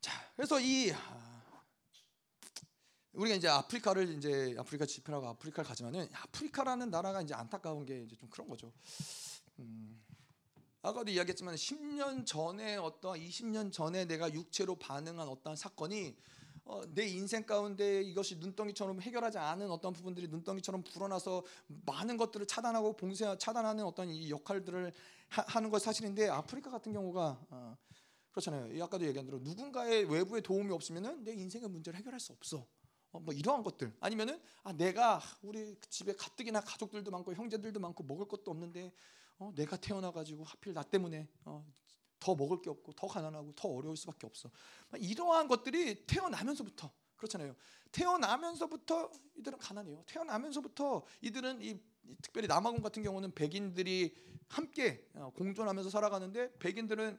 자, 그래서 이 아, 우리가 이제 아프리카를 이제 아프리카 집회라고 아프리카를 가지만은 아프리카라는 나라가 이제 안타까운 게 이제 좀 그런 거죠. 음, 아까도 이야기했지만 10년 전에 어떤 20년 전에 내가 육체로 반응한 어떤 사건이 어, 내 인생 가운데 이것이 눈덩이처럼 해결하지 않은 어떤 부분들이 눈덩이처럼 불어나서 많은 것들을 차단하고 봉쇄 차단하는 어떤 이 역할들을 하, 는것 사실인데 아프리카 같은 경우가 어, 그렇잖아요. 아까도 얘기한 대로 누군가의 외부의 도움이 없으면은 내 인생의 문제를 해결할 수 없어. 어, 뭐 이러한 것들 아니면은 아 내가 우리 집에 가뜩이나 가족들도 많고 형제들도 많고 먹을 것도 없는데 어, 내가 태어나 가지고 하필 나 때문에 어, 더 먹을 게 없고 더 가난하고 더 어려울 수밖에 없어. 이러한 것들이 태어나면서부터 그렇잖아요. 태어나면서부터 이들은 가난해요. 태어나면서부터 이들은 이 특별히 남아공 같은 경우는 백인들이 함께 어, 공존하면서 살아가는데 백인들은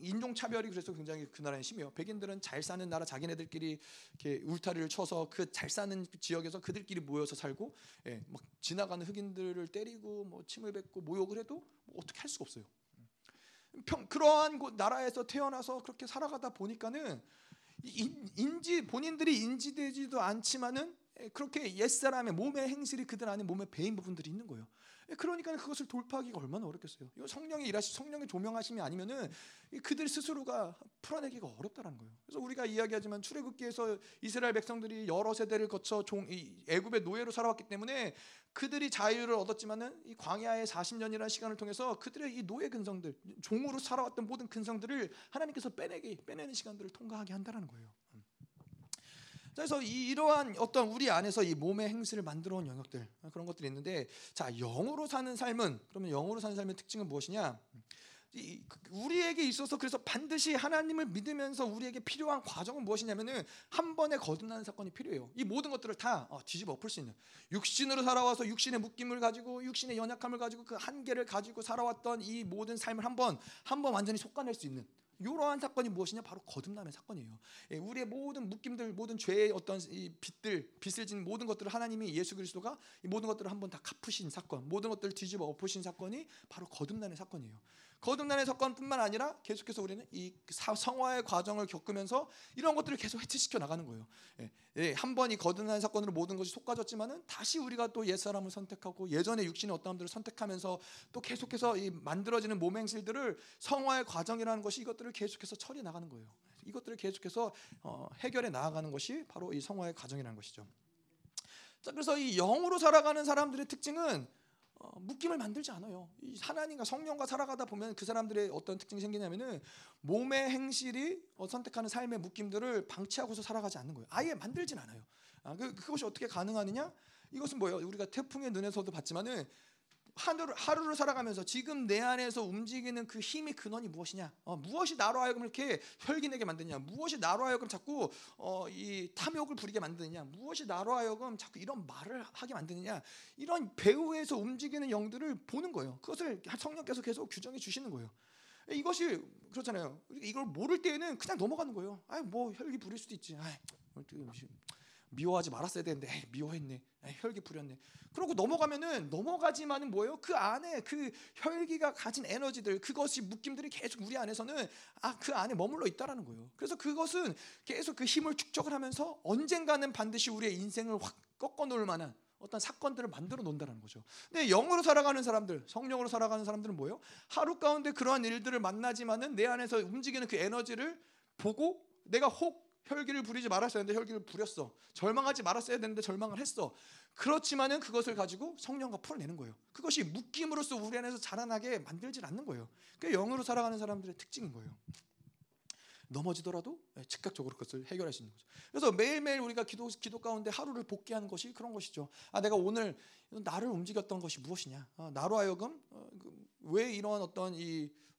인종 차별이 그래서 굉장히 그 나라에 심해요. 백인들은 잘 사는 나라 자기네들끼리 이렇게 울타리를 쳐서 그 잘 사는 지역에서 그들끼리 모여서 살고, 예, 막 지나가는 흑인들을 때리고 뭐 침을 뱉고 모욕을 해도 뭐 어떻게 할 수가 없어요. 평, 그러한 곳 나라에서 태어나서 그렇게 살아가다 보니까는 인, 인지 본인들이 인지되지도 않지만은 그렇게 옛 사람의 몸의 행실이 그들 안에 몸에 배인 부분들이 있는 거예요. 그러니까 그것을 돌파하기가 얼마나 어렵겠어요. 성령의 일하시, 성령의 조명하심이 아니면은 그들 스스로가 풀어내기가 어렵다는 거예요. 그래서 우리가 이야기하지만 출애굽기에서 이스라엘 백성들이 여러 세대를 거쳐 종, 애굽의 노예로 살아왔기 때문에 그들이 자유를 얻었지만은 이 광야의 40년이라는 시간을 통해서 그들의 이 노예 근성들, 종으로 살아왔던 모든 근성들을 하나님께서 빼내기, 빼내는 시간들을 통과하게 한다는 거예요. 그래서 이러한 어떤 우리 안에서 이 몸의 행실을 만들어 온 영역들 그런 것들이 있는데 자 영으로 사는 삶은 그러면 영으로 사는 삶의 특징은 무엇이냐? 우리에게 있어서 그래서 반드시 하나님을 믿으면서 우리에게 필요한 과정은 무엇이냐면은 한 번에 거듭나는 사건이 필요해요. 이 모든 것들을 다 어, 뒤집어 엎을 수 있는 육신으로 살아와서 육신의 묶임을 가지고 육신의 연약함을 가지고 그 한계를 가지고 살아왔던 이 모든 삶을 한번 한 번 완전히 속아낼 수 있는 이러한 사건이 무엇이냐? 바로 거듭남의 사건이에요. 예, 우리의 모든 묶임들, 모든 죄의 어떤 이 빚들, 빚을 진 모든 것들을 하나님이 예수 그리스도가 이 모든 것들을 한번 다 갚으신 사건, 모든 것들을 뒤집어 엎으신 사건이 바로 거듭남의 사건이에요. 거듭남의 사건뿐만 아니라 계속해서 우리는 이 성화의 과정을 겪으면서 이런 것들을 계속 해체시켜 나가는 거예요. 예, 예, 한 번 이 거듭난 사건으로 모든 것이 속가졌지만은 다시 우리가 또 옛 사람을 선택하고 예전의 육신의 어떤 것들을 선택하면서 또 계속해서 이 만들어지는 몸 행실들을 성화의 과정이라는 것이 이것들을 계속해서 처리 나가는 거예요. 이것들을 계속해서 어, 해결해 나아가는 것이 바로 이 성화의 과정이라는 것이죠. 자, 그래서 이 영으로 살아가는 사람들의 특징은 어, 묶임을 만들지 않아요. 하나님과 성령과 살아가다 보면 그 사람들의 어떤 특징이 생기냐면은 몸의 행실이 어, 선택하는 삶의 묶임들을 방치하고서 살아가지 않는 거예요. 아예 만들진 않아요. 아, 그, 그것이 어떻게 가능하느냐? 이것은 뭐예요? 우리가 태풍의 눈에서도 봤지만은 하루를, 하루를 살아가면서 지금 내 안에서 움직이는 그 힘의 근원이 무엇이냐? 어, 무엇이 나로 하여금 이렇게 혈기내게 만드냐? 무엇이 나로 하여금 자꾸 어, 이 탐욕을 부리게 만드느냐? 무엇이 나로 하여금 자꾸 이런 말을 하게 만드느냐? 이런 배후에서 움직이는 영들을 보는 거예요. 그것을 성령께서 계속 규정해 주시는 거예요. 이것이 그렇잖아요. 이걸 모를 때에는 그냥 넘어가는 거예요. 아뭐 혈기 부릴 수도 있지. 아이, 미워하지 말았어야 되는데 에이, 미워했네. 에이, 혈기 부렸네. 그러고 넘어가면은 넘어가지만은 뭐예요? 그 안에 그 혈기가 가진 에너지들 그것이 묶임들이 계속 우리 안에서는 아 그 안에 머물러 있다라는 거예요. 그래서 그것은 계속 그 힘을 축적을 하면서 언젠가는 반드시 우리의 인생을 확 꺾어 놓을 만한 어떤 사건들을 만들어 놓는다는 거죠. 근데 영으로 살아가는 사람들, 성령으로 살아가는 사람들은 뭐예요? 하루 가운데 그러한 일들을 만나지만은 내 안에서 움직이는 그 에너지를 보고 내가 혹 혈기를 부리지 말았어야 되는데 혈기를 부렸어. 절망하지 말았어야 되는데 절망을 했어. 그렇지만은 그것을 가지고 성령과 풀어내는 거예요. 그것이 묶임으로써 우리 안에서 자라나게 만들질 않는 거예요. 그게 영으로 살아가는 사람들의 특징인 거예요. 넘어지더라도 예, 즉각적으로 그것을 해결할 수 있는 거죠. 그래서 매일매일 우리가 기도, 기도 가운데 하루를 복귀하는 것이 그런 것이죠. 아, 내가 오늘 나를 움직였던 것이 무엇이냐? 아, 나로 하여금 어, 그, 왜 이러한 어떤 이 어,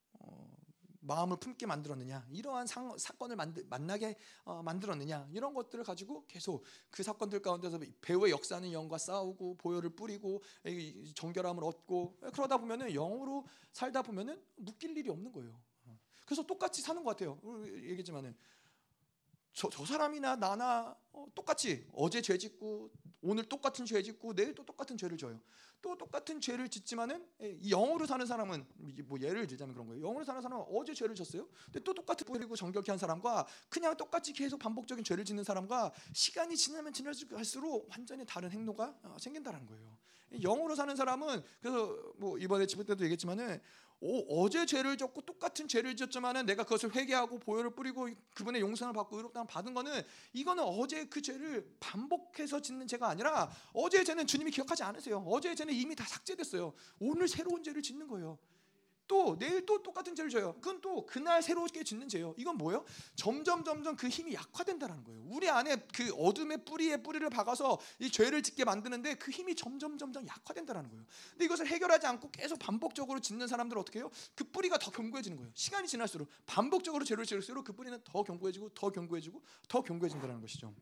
마음을 품게 만들었느냐? 이러한 상, 사건을 만드, 만나게 어, 만들었느냐? 이런 것들을 가지고 계속 그 사건들 가운데서 배우의 역사는 영과 싸우고 보혈을 뿌리고 정결함을 얻고 그러다 보면은 영으로 살다 보면은 묶일 일이 없는 거예요. 그래서 똑같이 사는 것 같아요. 얘기지만은 저, 저 사람이나 나나 어, 똑같이 어제 죄 짓고 오늘 똑같은 죄 짓고 내일 또 똑같은 죄를 져요. 또 똑같은 죄를 짓지만은 예, 이 영으로 사는 사람은 뭐 예를 들자면 그런 거예요. 영으로 사는 사람은 어제 죄를 졌어요. 근데 또 똑같은 뿌리고 정결케 한 사람과 그냥 똑같이 계속 반복적인 죄를 짓는 사람과 시간이 지나면 지날수록 완전히 다른 행로가 어, 생긴다는 거예요. 영으로 사는 사람은 그래서 뭐 이번에 집회 때도 얘기했지만은 오, 어제 죄를 졌고 똑같은 죄를 지었지만은 내가 그것을 회개하고 보혈을 뿌리고 그분의 용서를 받고 의롭다함 받은 거는 이거는 어제 그 죄를 반복해서 짓는 죄가 아니라 어제 죄는 주님이 기억하지 않으세요. 어제 죄는 이미 다 삭제됐어요. 오늘 새로운 죄를 짓는 거예요. 또 내일 또 똑같은 죄를 져요. 그건 또 그날 새롭게 짓는 죄예요. 이건 뭐예요? 점점 점점 그 힘이 약화된다는 거예요. 우리 안에 그 어둠의 뿌리에 뿌리를 박아서 이 죄를 짓게 만드는데 그 힘이 점점 점점 약화된다는 거예요. 근데 이것을 해결하지 않고 계속 반복적으로 짓는 사람들은 어떻게 해요? 그 뿌리가 더 견고해지는 거예요. 시간이 지날수록 반복적으로 죄를 지을수록 그 뿌리는 더 견고해지고 더 견고해지고 더 견고해진다는 것이죠.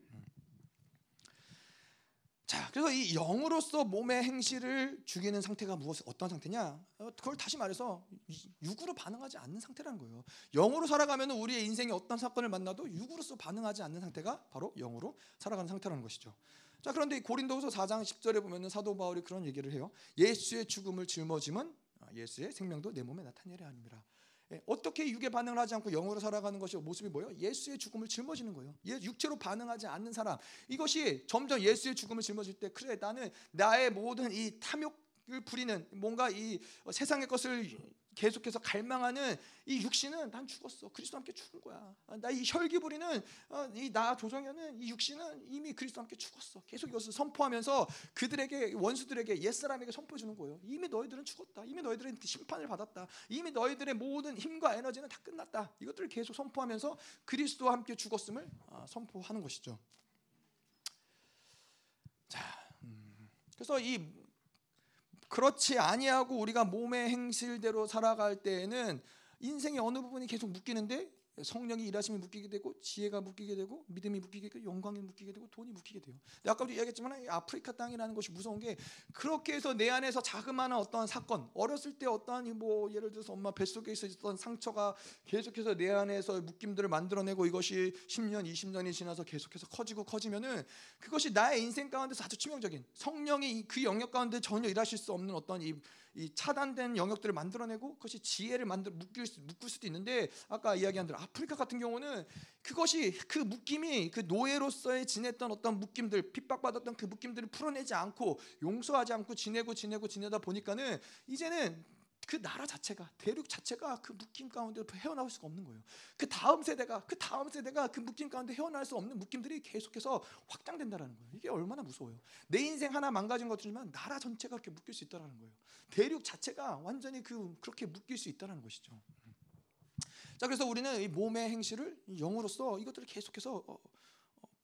자, 그래서 이 영으로서 몸의 행실을 죽이는 상태가 무엇 어떤 상태냐? 어, 그걸 다시 말해서 육으로 반응하지 않는 상태라는 거예요. 영으로 살아가면 우리의 인생에 어떤 사건을 만나도 육으로서 반응하지 않는 상태가 바로 영으로 살아가는 상태라는 것이죠. 자, 그런데 고린도후서 4장 10절에 보면 사도 바울이 그런 얘기를 해요. 예수의 죽음을 짊어짐은 아, 예수의 생명도 내 몸에 나타내려 함이라. 예, 어떻게 육에 반응을 하지 않고 영으로 살아가는 것이 모습이 뭐예요? 예수의 죽음을 짊어지는 거예요. 육체로 반응하지 않는 사람 이것이 점점 예수의 죽음을 짊어질 때 그래 나는 나의 모든 이 탐욕을 부리는 뭔가 이 세상의 것을 계속해서 갈망하는 이 육신은 난 죽었어. 그리스도 함께 죽은 거야. 아, 나이 혈기 부리는 어, 이나 조정현은 이 육신은 이미 그리스도 함께 죽었어. 계속 이것을 선포하면서 그들에게 원수들에게 옛 사람에게 선포해 주는 거예요. 이미 너희들은 죽었다. 이미 너희들은 심판을 받았다. 이미 너희들의 모든 힘과 에너지는 다 끝났다. 이것들을 계속 선포하면서 그리스도와 함께 죽었음을 아, 선포하는 것이죠. 자, 음, 그래서 이 그렇지 아니하고 우리가 몸의 행실대로 살아갈 때에는 인생의 어느 부분이 계속 묶이는데 성령이 일하심이 묶이게 되고 지혜가 묶이게 되고 믿음이 묶이게 되고 영광이 묶이게 되고 돈이 묶이게 돼요. 아까도 이야기했지만 아프리카 땅이라는 것이 무서운 게 그렇게 해서 내 안에서 자그마한 어떤 사건, 어렸을 때 어떠한 뭐 예를 들어서 엄마 뱃속에 있었던 상처가 계속해서 내 안에서 묶임들을 만들어내고 이것이 10년, 20년이 지나서 계속해서 커지고 커지면은 그것이 나의 인생 가운데서 아주 치명적인 성령이 그 영역 가운데 전혀 일하실 수 없는 어떤 이 이 차단된 영역들을 만들어내고 그것이 지혜를 만들 묶일 수, 묶을 수도 있는데 아까 이야기한 대로 아프리카 같은 경우는 그것이 그 묶임이 그 노예로서의 지냈던 어떤 묶임들 핍박받았던 그 묶임들을 풀어내지 않고 용서하지 않고 지내고 지내고 지내다 보니까는 이제는 그 나라 자체가 대륙 자체가 그 묶임 가운데 헤어나올 수가 없는 거예요. 그 다음 세대가 그 다음 세대가 그 묶임 가운데 헤어날 수 없는 묶임들이 계속해서 확장된다라는 거예요. 이게 얼마나 무서워요. 내 인생 하나 망가진 것이지만 나라 전체가 그렇게 묶일 수 있다라는 거예요. 대륙 자체가 완전히 그 그렇게 묶일 수 있다라는 것이죠. 자 그래서 우리는 이 몸의 행실을 영으로서 이것들을 계속해서 어,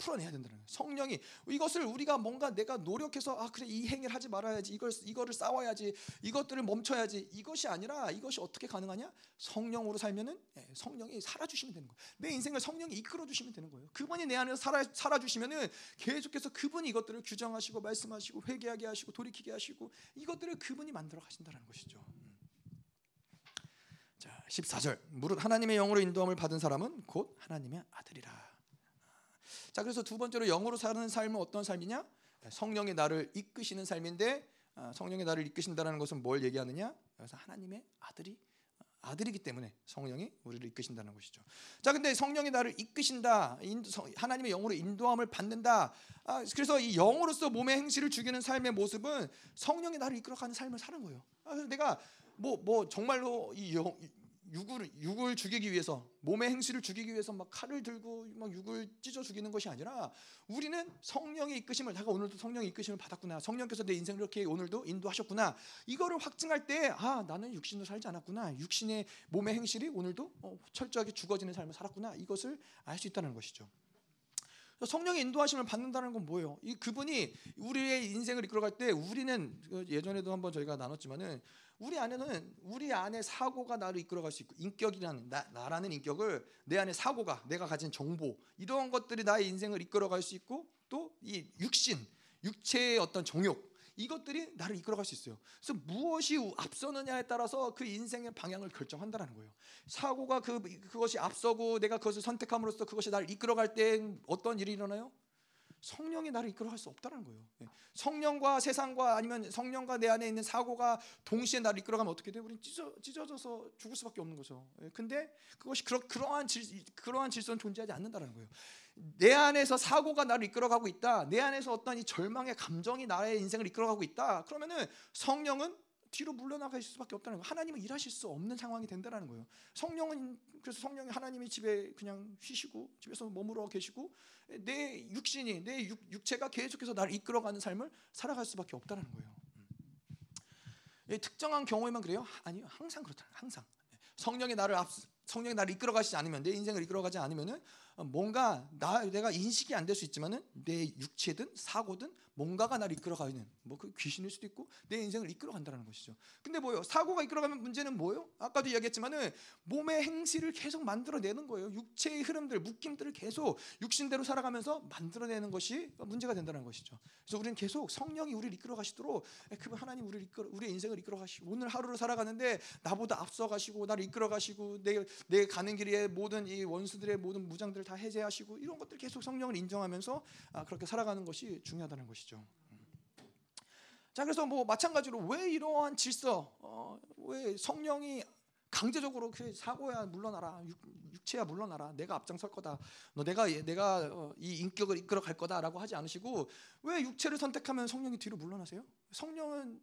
풀어내야 된다는 거예요. 성령이 이것을 우리가 뭔가 내가 노력해서 아 그래 이 행위를 하지 말아야지 이걸 이거를 싸워야지 이것들을 멈춰야지 이것이 아니라 이것이 어떻게 가능하냐? 성령으로 살면은 예, 성령이 살아 주시면 되는 거예요. 내 인생을 성령이 이끌어 주시면 되는 거예요. 그분이 내 안에서 살아 살아 주시면은 계속해서 그분이 이것들을 규정하시고 말씀하시고 회개하게 하시고 돌이키게 하시고 이것들을 그분이 만들어 가신다는 것이죠. 음. 자 14절 무릇 하나님의 영으로 인도함을 받은 사람은 곧 하나님의 아들이라. 자자 그래서 두 번째로 영으로 사는 삶은 어떤 삶이냐? 성령이 나를 이끄시는 삶인데 아, 성령이 나를 이끄신다는 것은 뭘 얘기하느냐? 그래서 하나님의 아들이 아들이기 때문에 성령이 우리를 이끄신다는 것이죠. 자, 근데 성령이 나를 이끄신다, 하나님의 영으로 인도함을 받는다. 아, 그래서 이 영으로서 몸의 행실을 죽이는 삶의 모습은 성령이 나를 이끌어가는 삶을 사는 거예요. 아, 내가 뭐뭐 뭐 정말로 이 영, 육을 육을 죽이기 위해서 몸의 행실을 죽이기 위해서 막 칼을 들고 막 육을 찢어 죽이는 것이 아니라 우리는 성령의 이끄심을 내가 오늘도 성령의 이끄심을 받았구나 성령께서 내 인생을 이렇게 오늘도 인도하셨구나 이거를 확증할 때 아 나는 육신으로 살지 않았구나 육신의 몸의 행실이 오늘도 어, 철저하게 죽어지는 삶을 살았구나 이것을 알 수 있다는 것이죠. 성령의 인도하심을 받는다는 건 뭐예요? 이 그분이 우리의 인생을 이끌어갈 때 우리는 그 예전에도 한번 저희가 나눴지만은 우리 안에는 우리 안에 사고가 나를 이끌어갈 수 있고 인격이라는 나, 나라는 인격을 내 안에 사고가 내가 가진 정보 이런 것들이 나의 인생을 이끌어갈 수 있고 또 이 육신 육체의 어떤 정욕 이것들이 나를 이끌어갈 수 있어요. 그래서 무엇이 앞서느냐에 따라서 그 인생의 방향을 결정한다는 거예요. 사고가 그 그것이 앞서고 내가 그것을 선택함으로써 그것이 나를 이끌어갈 때 어떤 일이 일어나요? 성령이 나를 이끌어 갈 수 없다는 거예요. 예. 성령과 세상과 아니면 성령과 내 안에 있는 사고가 동시에 나를 이끌어 가면 어떻게 돼요? 우리는 찢어, 찢어져서 죽을 수밖에 없는 거죠. 예. 근데 그것이 그러, 그러한 질, 그러한 질서는 존재하지 않는다는 거예요. 내 안에서 사고가 나를 이끌어가고 있다. 내 안에서 어떤 이 절망의 감정이 나의 인생을 이끌어가고 있다. 그러면은 성령은 뒤로 물러나갈 수밖에 없다는 거예요. 하나님은 일하실 수 없는 상황이 된다는 거예요. 성령은 그래서 성령이 하나님이 집에 그냥 쉬시고 집에서 머물러 계시고 내 육신이 내 육, 육체가 계속해서 나를 이끌어가는 삶을 살아갈 수밖에 없다는 거예요. 음. 특정한 경우에만 그래요? 아니요, 항상 그렇다. 항상 성령이 나를 앞 성령이 나를 이끌어 가시지 않으면 내 인생을 이끌어 가지 않으면은 뭔가 나 내가 인식이 안 될 수 있지만은 내 육체든 사고든 뭔가가 나를 이끌어가는 뭐 그 귀신일 수도 있고 내 인생을 이끌어간다는 것이죠. 근데 뭐요? 사고가 이끌어가면 문제는 뭐요? 아까도 이야기했지만은 몸의 행실을 계속 만들어내는 거예요. 육체의 흐름들, 묶임들을 계속 육신대로 살아가면서 만들어내는 것이 문제가 된다는 것이죠. 그래서 우리는 계속 성령이 우리를 이끌어가시도록 그 하나님 우리를 이끌어 우리의 인생을 이끌어가시고 오늘 하루를 살아가는데 나보다 앞서가시고 나를 이끌어가시고 내 내 가는 길에 모든 이 원수들의 모든 무장들을 다 해제하시고 이런 것들 계속 성령을 인정하면서 아, 그렇게 살아가는 것이 중요하다는 것이죠. 자 그래서 뭐 마찬가지로 왜 이러한 질서, 어, 왜 성령이 강제적으로 그 사고야 물러나라, 육, 체야 물러나라, 내가 앞장설 거다, 너 내가 내가 어, 이 인격을 이끌어 갈 거다라고 하지 않으시고 왜 육체를 선택하면 성령이 뒤로 물러나세요? 성령은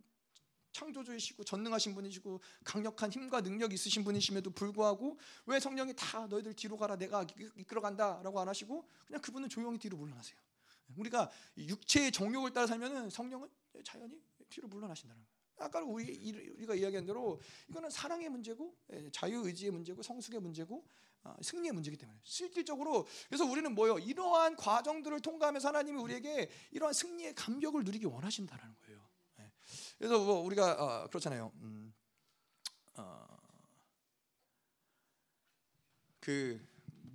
창조주이시고 전능하신 분이시고 강력한 힘과 능력이 있으신 분이심에도 불구하고 왜 성령이 다 너희들 뒤로 가라 내가 이끌어 간다라고 안 하시고 그냥 그분은 조용히 뒤로 물러나세요. 우리가 육체의 정욕을 따라 살면은 성령은 자연히 뒤로 물러나신다는 거예요. 아까 우리, 우리가 이야기한 대로 이거는 사랑의 문제고 예, 자유 의지의 문제고 성숙의 문제고 아, 승리의 문제이기 때문에 실질적으로 그래서 우리는 뭐요 이러한 과정들을 통과하면서 하나님이 우리에게 이러한 승리의 감격을 누리기 원하신다는 거예요. 예. 그래서 뭐 우리가 어, 그렇잖아요. 음, 어, 그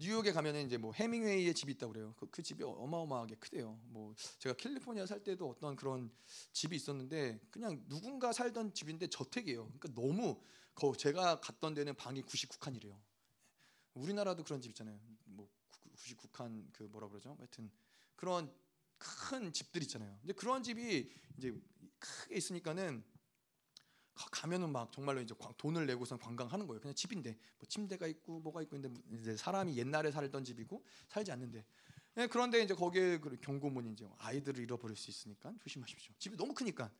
뉴욕에 가면은 이제 뭐 해밍웨이의 집이 있다고 그래요. 그, 그 집이 어마어마하게 크대요. 뭐 제가 캘리포니아 살 때도 어떤 그런 집이 있었는데 그냥 누군가 살던 집인데 저택이에요. 그러니까 너무 거 제가 갔던 데는 방이 99칸이래요. 우리나라도 그런 집 있잖아요. 뭐 99칸 그 뭐라 그러죠? 하여튼 그런 큰 집들 있잖아요. 근데 그런 집이 이제 크게 있으니까는 가면은 막 정말로 이제 돈을 내고선 관광하는 거예요. 그냥 집인데 뭐 침대가 있고 뭐가 있고 근데 이제 사람이 옛날에 살던 집이고 살지 않는데 예, 그런데 이제 거기에 그 경고문이 이제 아이들을 잃어버릴 수 있으니까 조심하십시오. 집이 너무 크니까.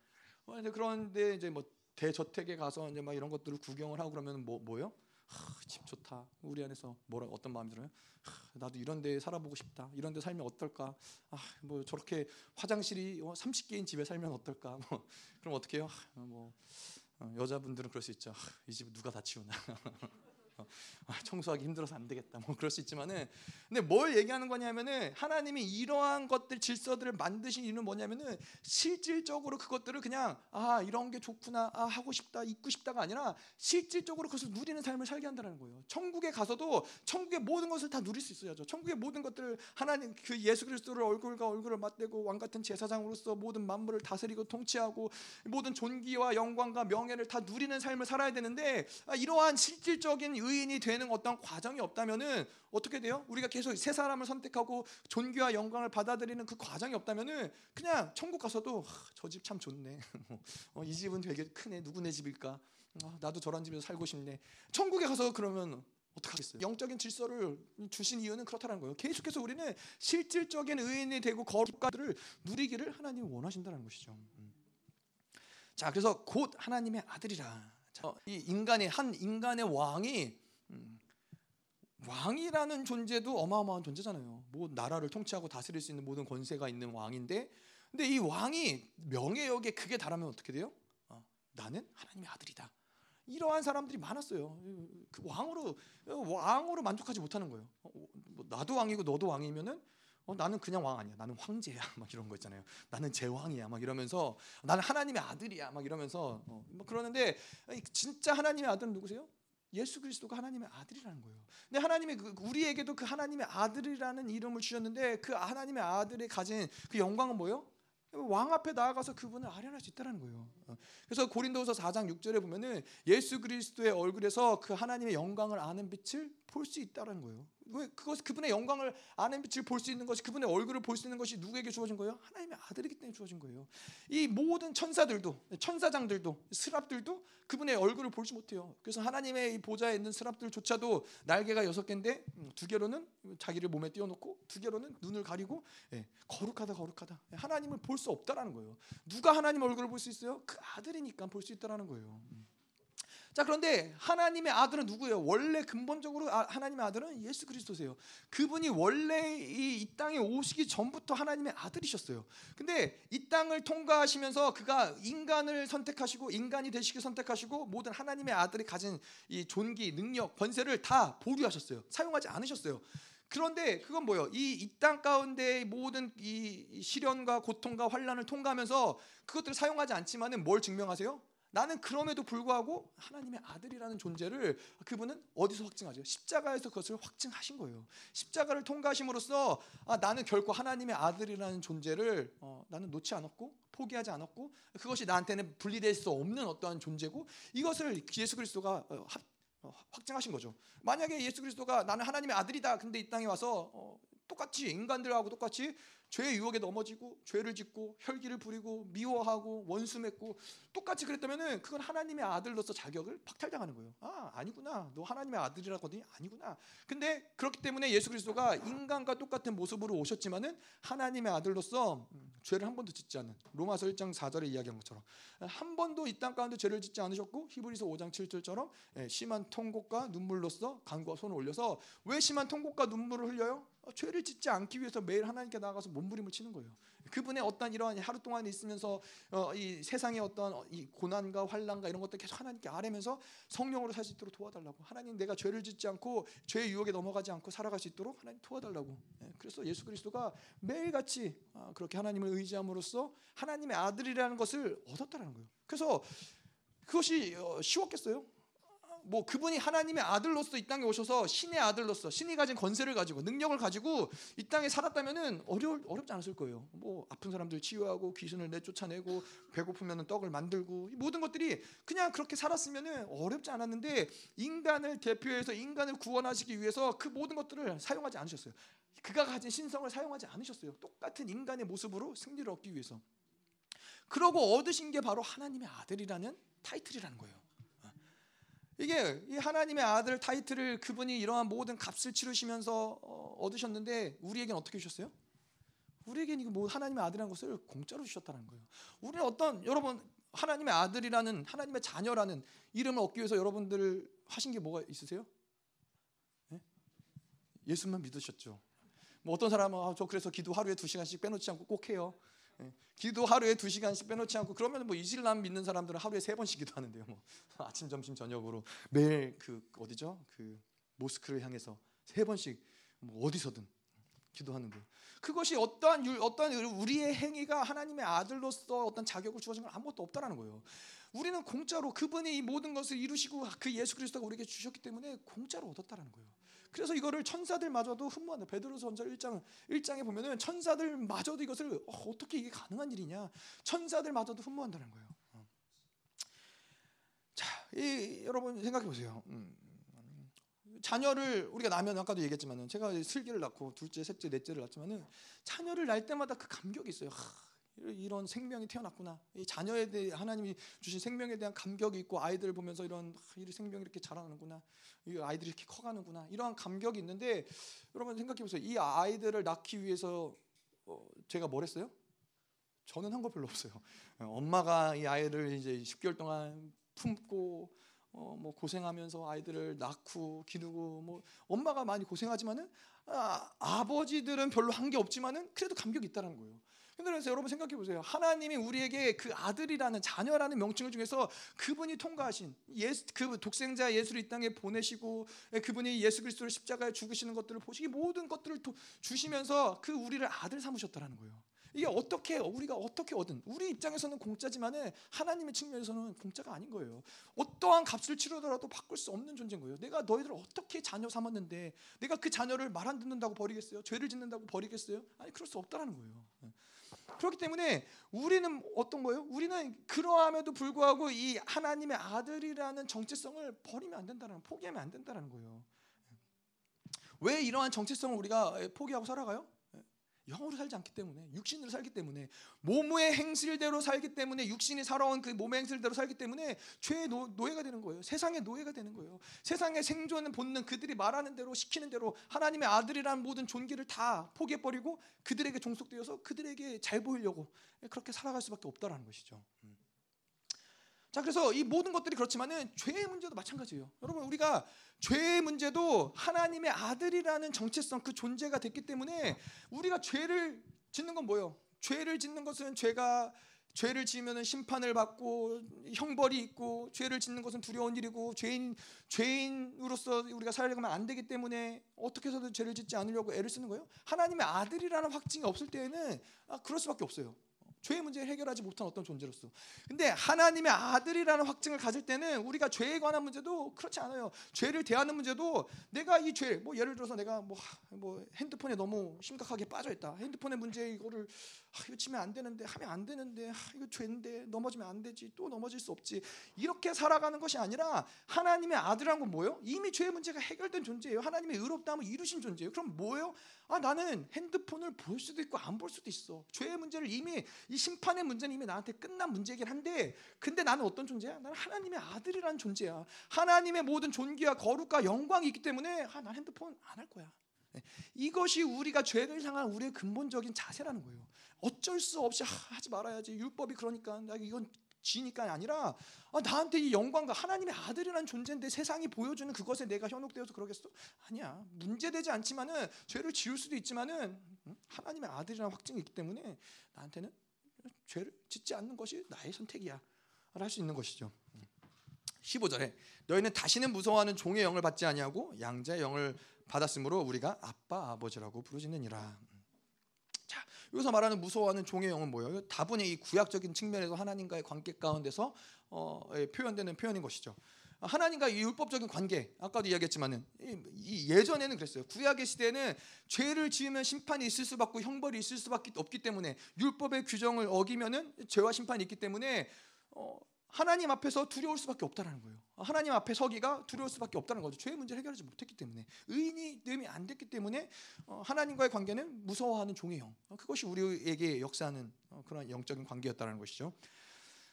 어, 그런데 이제 뭐 대저택에 가서 이제 막 이런 것들을 구경을 하고 그러면 뭐 뭐요? 하, 집 좋다. 우리 안에서 뭐라 어떤 마음이 들어요? 하, 나도 이런 데 살아보고 싶다. 이런 데 살면 어떨까? 아, 뭐 저렇게 화장실이 30개인 어, 집에 살면 어떨까? 뭐 그럼 어떻게 해요? 하, 뭐 어, 여자분들은 그럴 수 있죠. 이 집 누가 다 치우나. 어, 아, 청소하기 힘들어서 안 되겠다. 뭐 그럴 수 있지만은 근데 뭘 얘기하는 거냐면은 하나님이 이러한 것들 질서들을 만드신 이유는 뭐냐면은 실질적으로 그것들을 그냥 아 이런 게 좋구나 아 하고 싶다 입고 싶다가 아니라 실질적으로 그것을 누리는 삶을 살게 한다는 거예요. 천국에 가서도 천국의 모든 것을 다 누릴 수 있어야죠. 천국의 모든 것들을 하나님 그 예수 그리스도를 얼굴과 얼굴을 맞대고 왕 같은 제사장으로서 모든 만물을 다스리고 통치하고 모든 존귀와 영광과 명예를 다 누리는 삶을 살아야 되는데 아, 이러한 실질적인 의 의인이 되는 어떤 과정이 없다면은 어떻게 돼요? 우리가 계속 새 사람을 선택하고 존귀와 영광을 받아들이는 그 과정이 없다면은 그냥 천국 가서도 저 집 참 좋네. 어, 이 집은 되게 크네. 누구네 집일까? 아, 나도 저런 집에서 살고 싶네. 천국에 가서 그러면 어떡하겠어요? 영적인 질서를 주신 이유는 그렇다는 거예요. 계속해서 우리는 실질적인 의인이 되고 거룩가들을 누리기를 하나님이 원하신다는 것이죠. 음. 자, 그래서 곧 하나님의 아들이라. 자, 이 인간의 한 인간의 왕이 음, 왕이라는 존재도 어마어마한 존재잖아요. 뭐 나라를 통치하고 다스릴 수 있는 모든 권세가 있는 왕인데, 근데 이 왕이 명예욕에 크게 달하면 어떻게 돼요? 어, 나는 하나님의 아들이다. 이러한 사람들이 많았어요. 그 왕으로 왕으로 만족하지 못하는 거예요. 어, 뭐 나도 왕이고 너도 왕이면은 어, 나는 그냥 왕 아니야. 나는 황제야. 막 이런 거 있잖아요. 나는 제왕이야. 막 이러면서 나는 하나님의 아들이야. 막 이러면서 어, 뭐 그러는데 진짜 하나님의 아들은 누구세요? 예수 그리스도가 하나님의 아들이라는 거예요. 근데 하나님의 그, 우리에게도 그 하나님의 아들이라는 이름을 주셨는데 그 하나님의 아들이 가진 그 영광은 뭐예요? 왕 앞에 나아가서 그분을 아련할 수 있다는 거예요. 어. 그래서 고린도서 4장 6절에 보면은 예수 그리스도의 얼굴에서 그 하나님의 영광을 아는 빛을 볼 수 있다는 거예요. 왜 그것 그분의 영광을 아는 빛을 볼 수 있는 것이 그분의 얼굴을 볼 수 있는 것이 누구에게 주어진 거예요? 하나님의 아들이기 때문에 주어진 거예요. 이 모든 천사들도 천사장들도 스랍들도 그분의 얼굴을 보지 못해요. 그래서 하나님의 보좌에 있는 스랍들조차도 날개가 여섯 개인데 음, 두 개로는 자기를 몸에 띄워놓고 두 개로는 눈을 가리고 예, 거룩하다 거룩하다 하나님을 볼 수 없다라는 거예요. 누가 하나님 얼굴을 볼 수 있어요? 그 아들이니까 볼 수 있다라는 거예요. 음. 자 그런데 하나님의 아들은 누구예요? 원래 근본적으로 아, 하나님의 아들은 예수 그리스도세요. 그분이 원래 이, 이, 땅에 오시기 전부터 하나님의 아들이셨어요. 근데 이 땅을 통과하시면서 그가 인간을 선택하시고 인간이 되시기 선택하시고 모든 하나님의 아들이 가진 이 존귀, 능력, 권세를 다 보류하셨어요. 사용하지 않으셨어요. 그런데 그건 뭐예요? 이 이 땅 가운데 모든 이 시련과 고통과 환란을 통과하면서 그것들을 사용하지 않지만은 뭘 증명하세요? 나는 그럼에도 불구하고 하나님의 아들이라는 존재를 그분은 어디서 확증하죠? 십자가에서 그것을 확증하신 거예요. 십자가를 통과하심으로써 아, 나는 결코 하나님의 아들이라는 존재를 어, 나는 놓지 않았고 포기하지 않았고 그것이 나한테는 분리될 수 없는 어떠한 존재고 이것을 예수 그리스도가 어, 어, 확증하신 거죠. 만약에 예수 그리스도가 나는 하나님의 아들이다. 근데 이 땅에 와서 어, 똑같이 인간들하고 똑같이 죄의 유혹에 넘어지고 죄를 짓고 혈기를 부리고 미워하고 원수 맺고 똑같이 그랬다면은 그건 하나님의 아들로서 자격을 박탈당하는 거예요. 아 아니구나, 너 하나님의 아들이라거든요. 아니구나. 근데 그렇기 때문에 예수 그리스도가 인간과 똑같은 모습으로 오셨지만은 하나님의 아들로서 음, 죄를 한 번도 짓지 않은 로마서 1장 4절에 이야기한 것처럼 한 번도 이 땅 가운데 죄를 짓지 않으셨고 히브리서 5장 7절처럼 예, 심한 통곡과 눈물로써 간과 손을 올려서 왜 심한 통곡과 눈물을 흘려요? 어, 죄를 짓지 않기 위해서 매일 하나님께 나가서 몸부림을 치는 거예요. 그분의 어떤 이러한 하루 동안 있으면서 어, 이 세상의 어떤 이 고난과 환란과 이런 것들 계속 하나님께 아뢰면서 성령으로 살 수 있도록 도와달라고 하나님 내가 죄를 짓지 않고 죄의 유혹에 넘어가지 않고 살아갈 수 있도록 하나님 도와달라고. 예, 그래서 예수 그리스도가 매일같이 아, 그렇게 하나님을 의지함으로써 하나님의 아들이라는 것을 얻었다는 거예요. 그래서 그것이 어, 쉬웠겠어요? 뭐 그분이 하나님의 아들로서 이 땅에 오셔서 신의 아들로서 신이 가진 권세를 가지고 능력을 가지고 이 땅에 살았다면은 어려 어렵지 않았을 거예요. 뭐 아픈 사람들 치유하고 귀신을 내쫓아내고 배고프면은 떡을 만들고 이 모든 것들이 그냥 그렇게 살았으면은 어렵지 않았는데 인간을 대표해서 인간을 구원하시기 위해서 그 모든 것들을 사용하지 않으셨어요. 그가 가진 신성을 사용하지 않으셨어요. 똑같은 인간의 모습으로 승리를 얻기 위해서. 그러고 얻으신 게 바로 하나님의 아들이라는 타이틀이라는 거예요. 이게 이 하나님의 아들 타이틀을 그분이 이러한 모든 값을 치르시면서 어, 얻으셨는데 우리에겐 어떻게 주셨어요? 우리에겐 이거 뭐 하나님의 아들이라는 것을 공짜로 주셨다는 거예요. 우리는 어떤 여러분 하나님의 아들이라는 하나님의 자녀라는 이름을 얻기 위해서 여러분들 하신 게 뭐가 있으세요? 네? 예수만 믿으셨죠. 뭐 어떤 사람은 아, 저 그래서 기도 하루에 두 시간씩 빼놓지 않고 꼭 해요. 예. 기도 하루에 두 시간씩 빼놓지 않고 그러면 뭐 이슬람 믿는 사람들은 하루에 세 번씩 기도하는데요. 뭐 아침, 점심, 저녁으로 매일 그 어디죠? 그 모스크를 향해서 세 번씩 뭐 어디서든 기도하는데 그것이 어떠한 어떠한 우리의 행위가 하나님의 아들로서 어떤 자격을 주어진 건 아무것도 없다라는 거예요. 우리는 공짜로 그분이 이 모든 것을 이루시고 그 예수 그리스도가 우리에게 주셨기 때문에 공짜로 얻었다라는 거예요. 그래서 이거를 천사들마저도 흠모한다. 베드로전서 1장 1장에 보면은 천사들마저도 이것을 어, 떻게 이게 가능한 일이냐? 천사들마저도 흠모한다는 거예요. 어. 자, 이, 여러분 생각해 보세요. 음, 자녀를 우리가 나면 아까도 얘기했지만은 제가 슬기를 낳고 둘째, 셋째, 넷째를 낳지만은 자녀를 낳을 때마다 그 감격이 있어요. 하, 이런 생명이 태어났구나. 이 자녀에 대해 하나님이 주신 생명에 대한 감격이 있고 아이들을 보면서 이런 이 생명이 이렇게 자라는구나. 이 아이들이 이렇게 커가는구나. 이러한 감격이 있는데 여러분 생각해 보세요. 이 아이들을 낳기 위해서 어, 제가 뭘 했어요? 저는 한 거 별로 없어요. 엄마가 이 아이를 이제 10개월 동안 품고 어, 뭐 고생하면서 아이들을 낳고 기르고 뭐 엄마가 많이 고생하지만은 아, 아버지들은 별로 한 게 없지만은 그래도 감격이 있다는 거예요. 그래서 여러분 생각해 보세요. 하나님이 우리에게 그 아들이라는 자녀라는 명칭을 중에서 그분이 통과하신 예수, 그 독생자 예수를 이 땅에 보내시고 예, 그분이 예수 그리스도를 십자가에 죽으시는 것들을 보시기 모든 것들을 주시면서 그 우리를 아들 삼으셨다라는 거예요. 이게 어떻게 우리가 어떻게 얻은 우리 입장에서는 공짜지만은 하나님의 측면에서는 공짜가 아닌 거예요. 어떠한 값을 치르더라도 바꿀 수 없는 존재인 거예요. 내가 너희들을 어떻게 자녀 삼았는데 내가 그 자녀를 말 안 듣는다고 버리겠어요? 죄를 짓는다고 버리겠어요? 아니 그럴 수 없다라는 거예요. 예. 그렇기 때문에 우리는 어떤 거예요? 우리는 그러함에도 불구하고 이 하나님의 아들이라는 정체성을 버리면 안 된다는 포기하면 안 된다는 거예요. 예. 왜 이러한 정체성을 우리가 포기하고 살아가요? 영으로 살지 않기 때문에 육신으로 살기 때문에 몸의 행실대로 살기 때문에 육신이 살아온 그 몸의 행실대로 살기 때문에 죄의 노, 예가 되는 거예요. 세상의 노예가 되는 거예요. 세상의 생존 본능 그들이 말하는 대로 시키는 대로 하나님의 아들이라는 모든 존귀를 다 포기해 버리고 그들에게 종속되어서 그들에게 잘 보이려고 그렇게 살아갈 수밖에 없다라는 것이죠. 음. 자 그래서 이 모든 것들이 그렇지만은 죄의 문제도 마찬가지예요. 여러분 우리가 죄의 문제도 하나님의 아들이라는 정체성 그 존재가 됐기 때문에 우리가 죄를 짓는 건 뭐예요? 죄를 짓는 것은 죄가 죄를 지으면 심판을 받고 형벌이 있고 죄를 짓는 것은 두려운 일이고 죄인 죄인으로서 우리가 살아가면 안 되기 때문에 어떻게 해서든 죄를 짓지 않으려고 애를 쓰는 거예요. 하나님의 아들이라는 확증이 없을 때에는 아, 그럴 수밖에 없어요. 죄의 문제를 해결하지 못한 어떤 존재로서. 근데 하나님의 아들이라는 확증을 가질 때는 우리가 죄에 관한 문제도 그렇지 않아요. 죄를 대하는 문제도 내가 이 죄, 뭐 예를 들어서 내가 뭐, 뭐 핸드폰에 너무 심각하게 빠져 있다. 핸드폰의 문제 이거를 아, 이거 치면 안 되는데 하면 안 되는데 아, 이거 죄인데 넘어지면 안 되지 또 넘어질 수 없지 이렇게 살아가는 것이 아니라 하나님의 아들이란 건 뭐예요? 이미 죄의 문제가 해결된 존재예요. 하나님의 의롭다함을 이루신 존재예요. 그럼 뭐예요? 아 나는 핸드폰을 볼 수도 있고 안 볼 수도 있어. 죄의 문제를 이미 이 심판의 문제는 이미 나한테 끝난 문제이긴 한데 근데 나는 어떤 존재야? 나는 하나님의 아들이라는 존재야. 하나님의 모든 존귀와 거룩과 영광이 있기 때문에 아, 난 핸드폰 안 할 거야. 네. 이것이 우리가 죄를 향한 우리의 근본적인 자세라는 거예요. 어쩔 수 없이 하지 말아야지. 율법이 그러니까 나 이건 지니까 아니라 아, 나한테 이 영광과 하나님의 아들이라는 존재인데 세상이 보여주는 그것에 내가 현혹되어서 그러겠어? 아니야. 문제되지 않지만은 죄를 지을 수도 있지만은 하나님의 아들이라는 확증이 있기 때문에 나한테는 죄를 짓지 않는 것이 나의 선택이야. 할 수 있는 것이죠. 15절에 너희는 다시는 무서워하는 종의 영을 받지 아니하고 양자의 영을 받았으므로 우리가 아빠 아버지라고 부르짖느니라. 자, 여기서 말하는 무서워하는 종의 영은 뭐예요? 다분히 이 구약적인 측면에서 하나님과의 관계 가운데서 어, 예, 표현되는 표현인 것이죠. 하나님과 이 율법적인 관계 아까도 이야기했지만은 이 예전에는 그랬어요. 구약의 시대에는 죄를 지으면 심판이 있을 수밖에 형벌이 있을 수밖에 없기 때문에 율법의 규정을 어기면은 죄와 심판이 있기 때문에 어, 하나님 앞에서 두려울 수밖에 없다는 거예요. 하나님 앞에 서기가 두려울 수밖에 없다는 거죠. 죄의 문제를 해결하지 못했기 때문에 의인이 됨이 안 됐기 때문에 어, 하나님과의 관계는 무서워하는 종의 형. 어, 그것이 우리에게 역사하는 어, 그런 영적인 관계였다는 것이죠.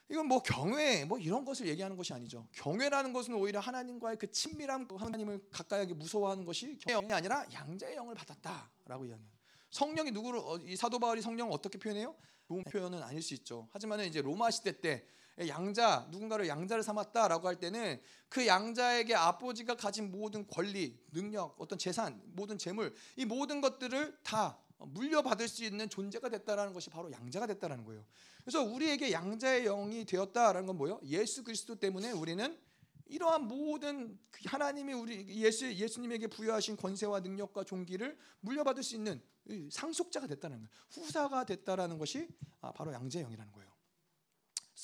이건 뭐 경외 뭐 이런 것을 얘기하는 것이 아니죠. 경외라는 것은 오히려 하나님과의 그 친밀함, 하나님을 가까이하게 무서워하는 것이 경외이 아니라 양자의 영을 받았다라고 이야기해요. 성령이 누구를 이 사도 바울이 성령을 어떻게 표현해요? 좋은 표현은 아닐 수 있죠. 하지만 이제 로마 시대 때 양자 누군가를 양자를 삼았다라고 할 때는 그 양자에게 아버지가 가진 모든 권리, 능력, 어떤 재산, 모든 재물 이 모든 것들을 다 물려받을 수 있는 존재가 됐다라는 것이 바로 양자가 됐다라는 거예요. 그래서 우리에게 양자의 영이 되었다라는 건 뭐예요? 예수 그리스도 때문에 우리는 이러한 모든 그 하나님이 우리 예수 예수님에게 부여하신 권세와 능력과 종기를 물려받을 수 있는 상속자가 됐다는 거예요. 후사가 됐다라는 것이 아, 바로 양자의 영이라는 거예요.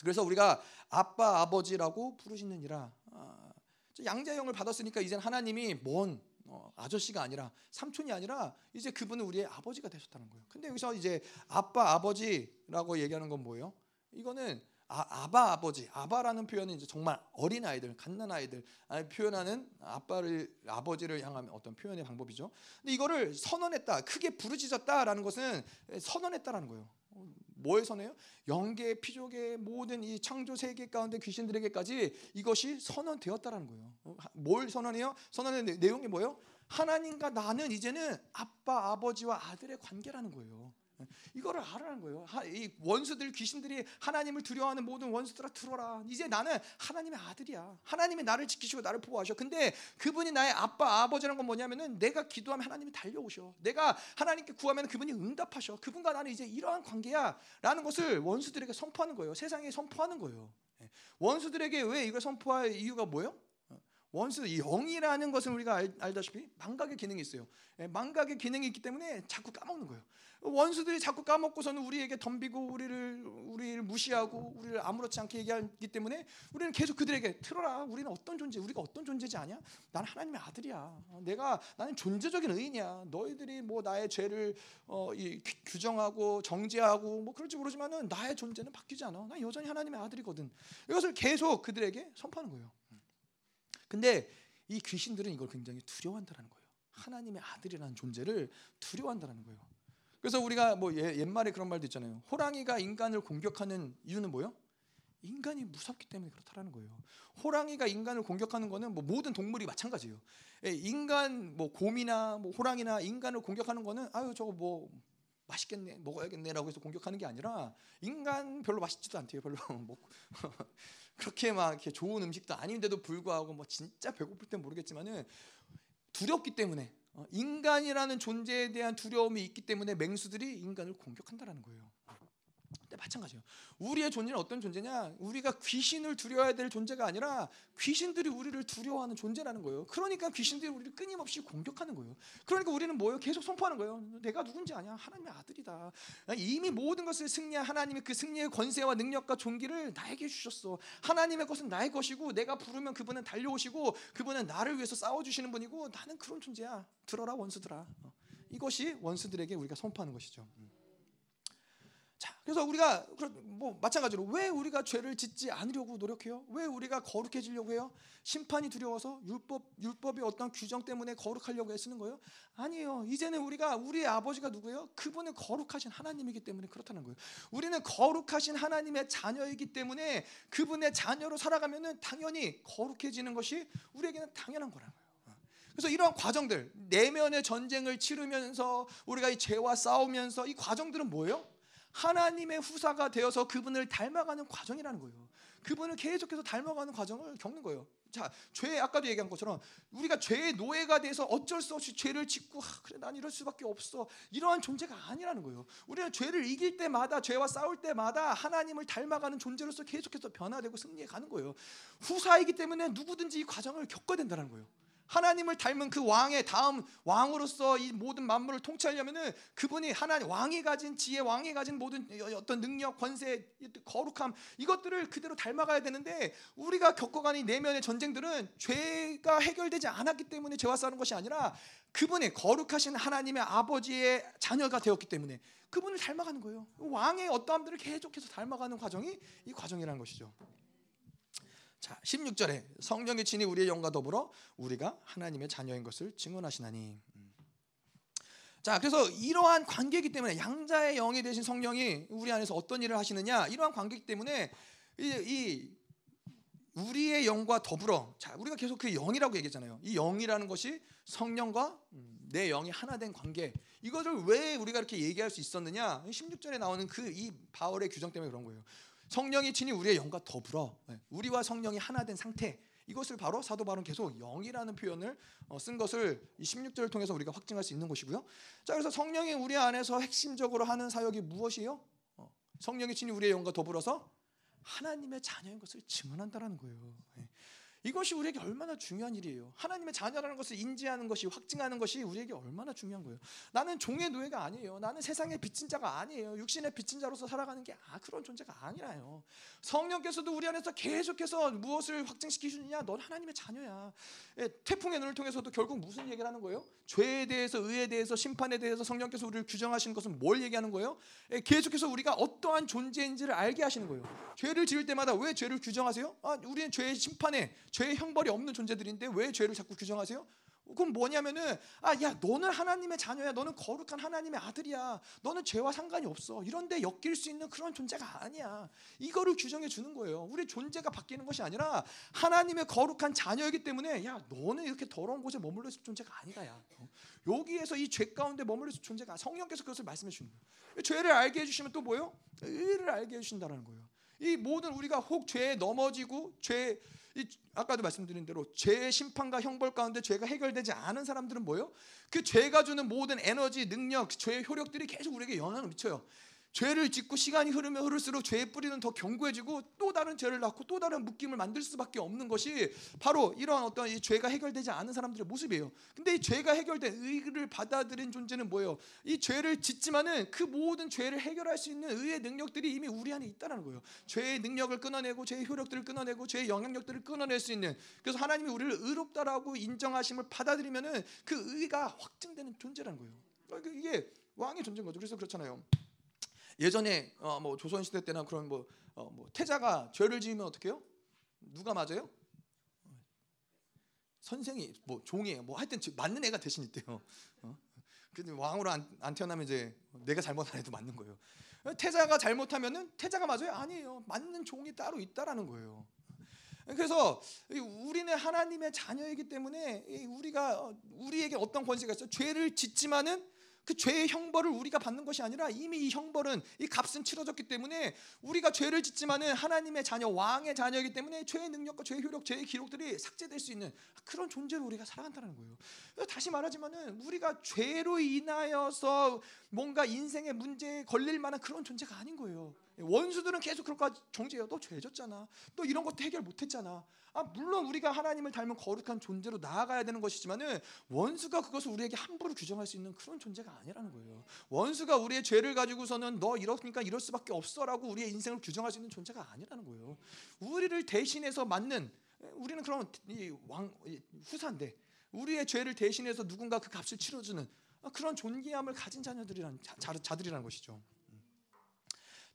그래서 우리가 아빠 아버지라고 부르시느니라. 아, 양자형을 받았으니까 이제 하나님이 먼 어, 아저씨가 아니라 삼촌이 아니라 이제 그분은 우리의 아버지가 되셨다는 거예요. 근데 여기서 이제 아빠 아버지라고 얘기하는 건 뭐예요? 이거는 아, 바 아버지 아바라는 표현은 이제 정말 어린 아이들 갓난 아이들 표현하는 아빠를 아버지를 향한 어떤 표현의 방법이죠. 근데 이거를 선언했다 크게 부르짖었다라는 것은 선언했다라는 거예요. 뭘 선해요? 영계 피조계 모든 이 창조 세계 가운데 귀신들에게까지 이것이 선언되었다라는 거예요. 뭘 선언해요? 선언의 내용이 뭐예요? 하나님과 나는 이제는 아빠 아버지와 아들의 관계라는 거예요. 이거를 알아라는 거예요. 이 원수들 귀신들이 하나님을 두려워하는 모든 원수들아 들어라. 이제 나는 하나님의 아들이야. 하나님이 나를 지키시고 나를 보호하셔. 근데 그분이 나의 아빠 아버지라는 건 뭐냐면은 내가 기도하면 하나님이 달려오셔. 내가 하나님께 구하면 그분이 응답하셔. 그분과 나는 이제 이러한 관계야라는 것을 원수들에게 선포하는 거예요. 세상에 선포하는 거예요. 예. 원수들에게 왜 이걸 선포할 이유가 뭐예요? 원수 영이라는 것은 우리가 알, 알다시피 망각의 기능이 있어요. 예, 망각의 기능이 있기 때문에 자꾸 까먹는 거예요. 원수들이 자꾸 까먹고서는 우리에게 덤비고 우리를 우리를 무시하고 우리를 아무렇지 않게 얘기하기 때문에 우리는 계속 그들에게 틀어라. 우리는 어떤 존재, 우리가 어떤 존재지 아냐? 나는 하나님의 아들이야. 어, 내가 나는 존재적인 의인이야. 너희들이 뭐 나의 죄를 어, 이, 규정하고 정죄하고 뭐 그럴지 모르지만은 나의 존재는 바뀌지 않아. 나 여전히 하나님의 아들이거든. 이것을 계속 그들에게 선포하는 거예요. 근데 이 귀신들은 이걸 굉장히 두려워한다는 거예요. 하나님의 아들이라는 존재를 두려워한다는 거예요. 그래서 우리가 뭐 옛말에 그런 말도 있잖아요. 호랑이가 인간을 공격하는 이유는 뭐요? 인간이 무섭기 때문에 그렇다라는 거예요. 호랑이가 인간을 공격하는 거는 뭐 모든 동물이 마찬가지예요. 예, 인간 뭐 곰이나 뭐 호랑이나 인간을 공격하는 거는 아유 저거 뭐 맛있겠네 먹어야겠네라고 해서 공격하는 게 아니라 인간 별로 맛있지도 않대요. 별로 뭐 그렇게 막 이렇게 좋은 음식도 아닌데도 불구하고 뭐 진짜 배고플 땐 모르겠지만은 두렵기 때문에 어, 인간이라는 존재에 대한 두려움이 있기 때문에 맹수들이 인간을 공격한다라는 거예요. 근데 마찬가지예요. 우리의 존재는 어떤 존재냐? 우리가 귀신을 두려워야 될 존재가 아니라 귀신들이 우리를 두려워하는 존재라는 거예요. 그러니까 귀신들이 우리를 끊임없이 공격하는 거예요. 그러니까 우리는 뭐예요? 계속 선포하는 거예요. 내가 누군지 아냐? 하나님의 아들이다. 이미 모든 것을 승리한 하나님의 그 승리의 권세와 능력과 존귀를 나에게 주셨어. 하나님의 것은 나의 것이고 내가 부르면 그분은 달려오시고 그분은 나를 위해서 싸워 주시는 분이고 나는 그런 존재야. 들어라 원수들아. 어. 이것이 원수들에게 우리가 선포하는 것이죠. 음. 자, 그래서 우리가 뭐 마찬가지로 왜 우리가 죄를 짓지 않으려고 노력해요? 왜 우리가 거룩해지려고 해요? 심판이 두려워서 율법 율법의 어떤 규정 때문에 거룩하려고 애쓰는 거예요? 아니에요. 이제는 우리가 우리의 아버지가 누구예요? 그분은 거룩하신 하나님이기 때문에 그렇다는 거예요. 우리는 거룩하신 하나님의 자녀이기 때문에 그분의 자녀로 살아가면은 당연히 거룩해지는 것이 우리에게는 당연한 거라는 거예요. 그래서 이러한 과정들 내면의 전쟁을 치르면서 우리가 이 죄와 싸우면서 이 과정들은 뭐예요? 하나님의 후사가 되어서 그분을 닮아가는 과정이라는 거예요. 그분을 계속해서 닮아가는 과정을 겪는 거예요. 자, 죄 아까도 얘기한 것처럼 우리가 죄의 노예가 돼서 어쩔 수 없이 죄를 짓고 아, 그래 난 이럴 수밖에 없어 이러한 존재가 아니라는 거예요. 우리는 죄를 이길 때마다 죄와 싸울 때마다 하나님을 닮아가는 존재로서 계속해서 변화되고 승리해 가는 거예요. 후사이기 때문에 누구든지 이 과정을 겪어야 된다는 거예요. 하나님을 닮은 그 왕의 다음 왕으로서 이 모든 만물을 통치하려면은 그분이 하나님 왕이 가진 지혜, 왕이 가진 모든 어떤 능력, 권세, 거룩함 이것들을 그대로 닮아가야 되는데 우리가 겪어가는 내면의 전쟁들은 죄가 해결되지 않았기 때문에 죄와 싸우는 것이 아니라 그분의 거룩하신 하나님의 아버지의 자녀가 되었기 때문에 그분을 닮아가는 거예요. 왕의 어떠함들을 계속해서 닮아가는 과정이 이 과정이라는 것이죠. 자, 16절에 성령의 친히 우리의 영과 더불어 우리가 하나님의 자녀인 것을 증언하시나니. 음. 자, 그래서 이러한 관계이기 때문에 양자의 영이 되신 성령이 우리 안에서 어떤 일을 하시느냐? 이러한 관계이기 때문에 이, 이 우리의 영과 더불어 자, 우리가 계속 그 영이라고 얘기했잖아요. 이 영이라는 것이 성령과 음, 내 영이 하나 된 관계. 이것을 왜 우리가 이렇게 얘기할 수 있었느냐? 16절에 나오는 그 이 바울의 규정 때문에 그런 거예요. 성령이 친히 우리의 영과 더불어 네, 우리와 성령이 하나 된 상태 이것을 바로 사도 바울은 계속 영이라는 표현을 어, 쓴 것을 이 16절을 통해서 우리가 확증할 수 있는 것이고요. 자 그래서 성령이 우리 안에서 핵심적으로 하는 사역이 무엇이요? 어, 성령이 친히 우리의 영과 더불어서 하나님의 자녀인 것을 증언한다라는 거예요. 네. 이것이 우리에게 얼마나 중요한 일이에요. 하나님의 자녀라는 것을 인지하는 것이 확증하는 것이 우리에게 얼마나 중요한 거예요. 나는 종의 노예가 아니에요. 나는 세상의 빚진 자가 아니에요. 육신의 빚진 자로서 살아가는 게 아, 그런 존재가 아니라요. 성령께서도 우리 안에서 계속해서 무엇을 확증시키시느냐? 넌 하나님의 자녀야. 예, 태풍의 눈을 통해서도 결국 무슨 얘기를 하는 거예요? 죄에 대해서, 의에 대해서, 심판에 대해서 성령께서 우리를 규정하시는 것은 뭘 얘기하는 거예요? 예, 계속해서 우리가 어떠한 존재인지를 알게 하시는 거예요. 죄를 지을 때마다 왜 죄를 규정하세요? 아, 우리는 죄의 심판에 죄의 형벌이 없는 존재들인데 왜 죄를 자꾸 규정하세요? 그건 뭐냐면은 아 야 너는 하나님의 자녀야. 너는 거룩한 하나님의 아들이야. 너는 죄와 상관이 없어. 이런데 엮일 수 있는 그런 존재가 아니야. 이거를 규정해 주는 거예요. 우리 존재가 바뀌는 것이 아니라 하나님의 거룩한 자녀이기 때문에 야 너는 이렇게 더러운 곳에 머물러 있을 존재가 아니다 야. 여기에서 이 죄 가운데 머물러 있을 존재가 성령께서 그것을 말씀해 주는 거예요. 죄를 알게 해주시면 또 뭐요? 의를 알게 해주신다는 거예요. 이 모든 우리가 혹 죄에 넘어지고 죄 이, 아까도 말씀드린 대로 죄의 심판과 형벌 가운데 죄가 해결되지 않은 사람들은 뭐예요? 그 죄가 주는 모든 에너지, 능력, 죄의 효력들이 계속 우리에게 영향을 미쳐요. 죄를 짓고 시간이 흐르면 흐를수록 죄의 뿌리는 더 견고해지고 또 다른 죄를 낳고 또 다른 묶임을 만들 수밖에 없는 것이 바로 이러한 어떤 이 죄가 해결되지 않은 사람들의 모습이에요. 근데 이 죄가 해결된 의를 받아들인 존재는 뭐예요? 이 죄를 짓지만은 그 모든 죄를 해결할 수 있는 의의 능력들이 이미 우리 안에 있다는 거예요. 죄의 능력을 끊어내고 죄의 효력들을 끊어내고 죄의 영향력들을 끊어낼 수 있는 그래서 하나님이 우리를 의롭다라고 인정하심을 받아들이면은 그 의가 확증되는 존재라는 거예요. 그러니까 이게 왕의 존재인 거죠. 그래서 그렇잖아요. 예전에 어, 뭐 조선 시대 때나 그런 뭐, 어, 뭐 태자가 죄를 지으면 어떻게 해요? 누가 맞아요? 선생이 뭐 종이 뭐 하여튼 맞는 애가 대신 있대요. 어? 근데 왕으로 안, 안, 태어나면 이제 내가 잘못한 애도 맞는 거예요. 태자가 잘못하면은 태자가 맞아요? 아니에요. 맞는 종이 따로 있다라는 거예요. 그래서 우리는 하나님의 자녀이기 때문에 우리가 우리에게 어떤 권세가 있어? 죄를 짓지만은 그 죄의 형벌을 우리가 받는 것이 아니라 이미 이 형벌은 이 값은 치러졌기 때문에 우리가 죄를 짓지만은 하나님의 자녀 왕의 자녀이기 때문에 죄의 능력과 죄의 효력, 죄의 기록들이 삭제될 수 있는 그런 존재로 우리가 살아간다는 거예요. 다시 말하지만은 우리가 죄로 인하여서 뭔가 인생의 문제에 걸릴 만한 그런 존재가 아닌 거예요. 원수들은 계속 그럴까 정죄해요. 너 죄졌잖아. 또 이런 것도 해결 못했잖아. 아 물론 우리가 하나님을 닮은 거룩한 존재로 나아가야 되는 것이지만은 원수가 그것을 우리에게 함부로 규정할 수 있는 그런 존재가 아니라는 거예요. 원수가 우리의 죄를 가지고서는 너 이러니까 이럴 수밖에 없어라고 우리의 인생을 규정할 수 있는 존재가 아니라는 거예요. 우리를 대신해서 맞는 우리는 그런 왕 후사인데 우리의 죄를 대신해서 누군가 그 값을 치러주는 그런 존귀함을 가진 자녀들이란 자, 자들이라는 것이죠.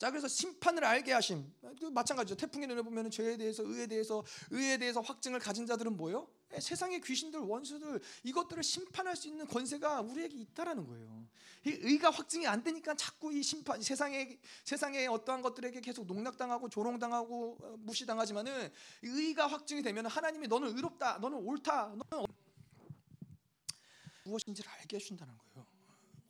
자 그래서 심판을 알게 하심 마찬가지죠 태풍의 눈에 보면 죄에 대해서 의에 대해서 의에 대해서 확증을 가진 자들은 뭐요? 예, 세상의 귀신들 원수들 이것들을 심판할 수 있는 권세가 우리에게 있다라는 거예요. 이 의가 확증이 안 되니까 자꾸 이 심판 세상의 세상의 어떠한 것들에게 계속 농락당하고 조롱당하고 어, 무시당하지만은 의가 확증이 되면 하나님이 너는 의롭다, 너는 옳다, 너는 무엇인지를 알게 해준다는 거예요.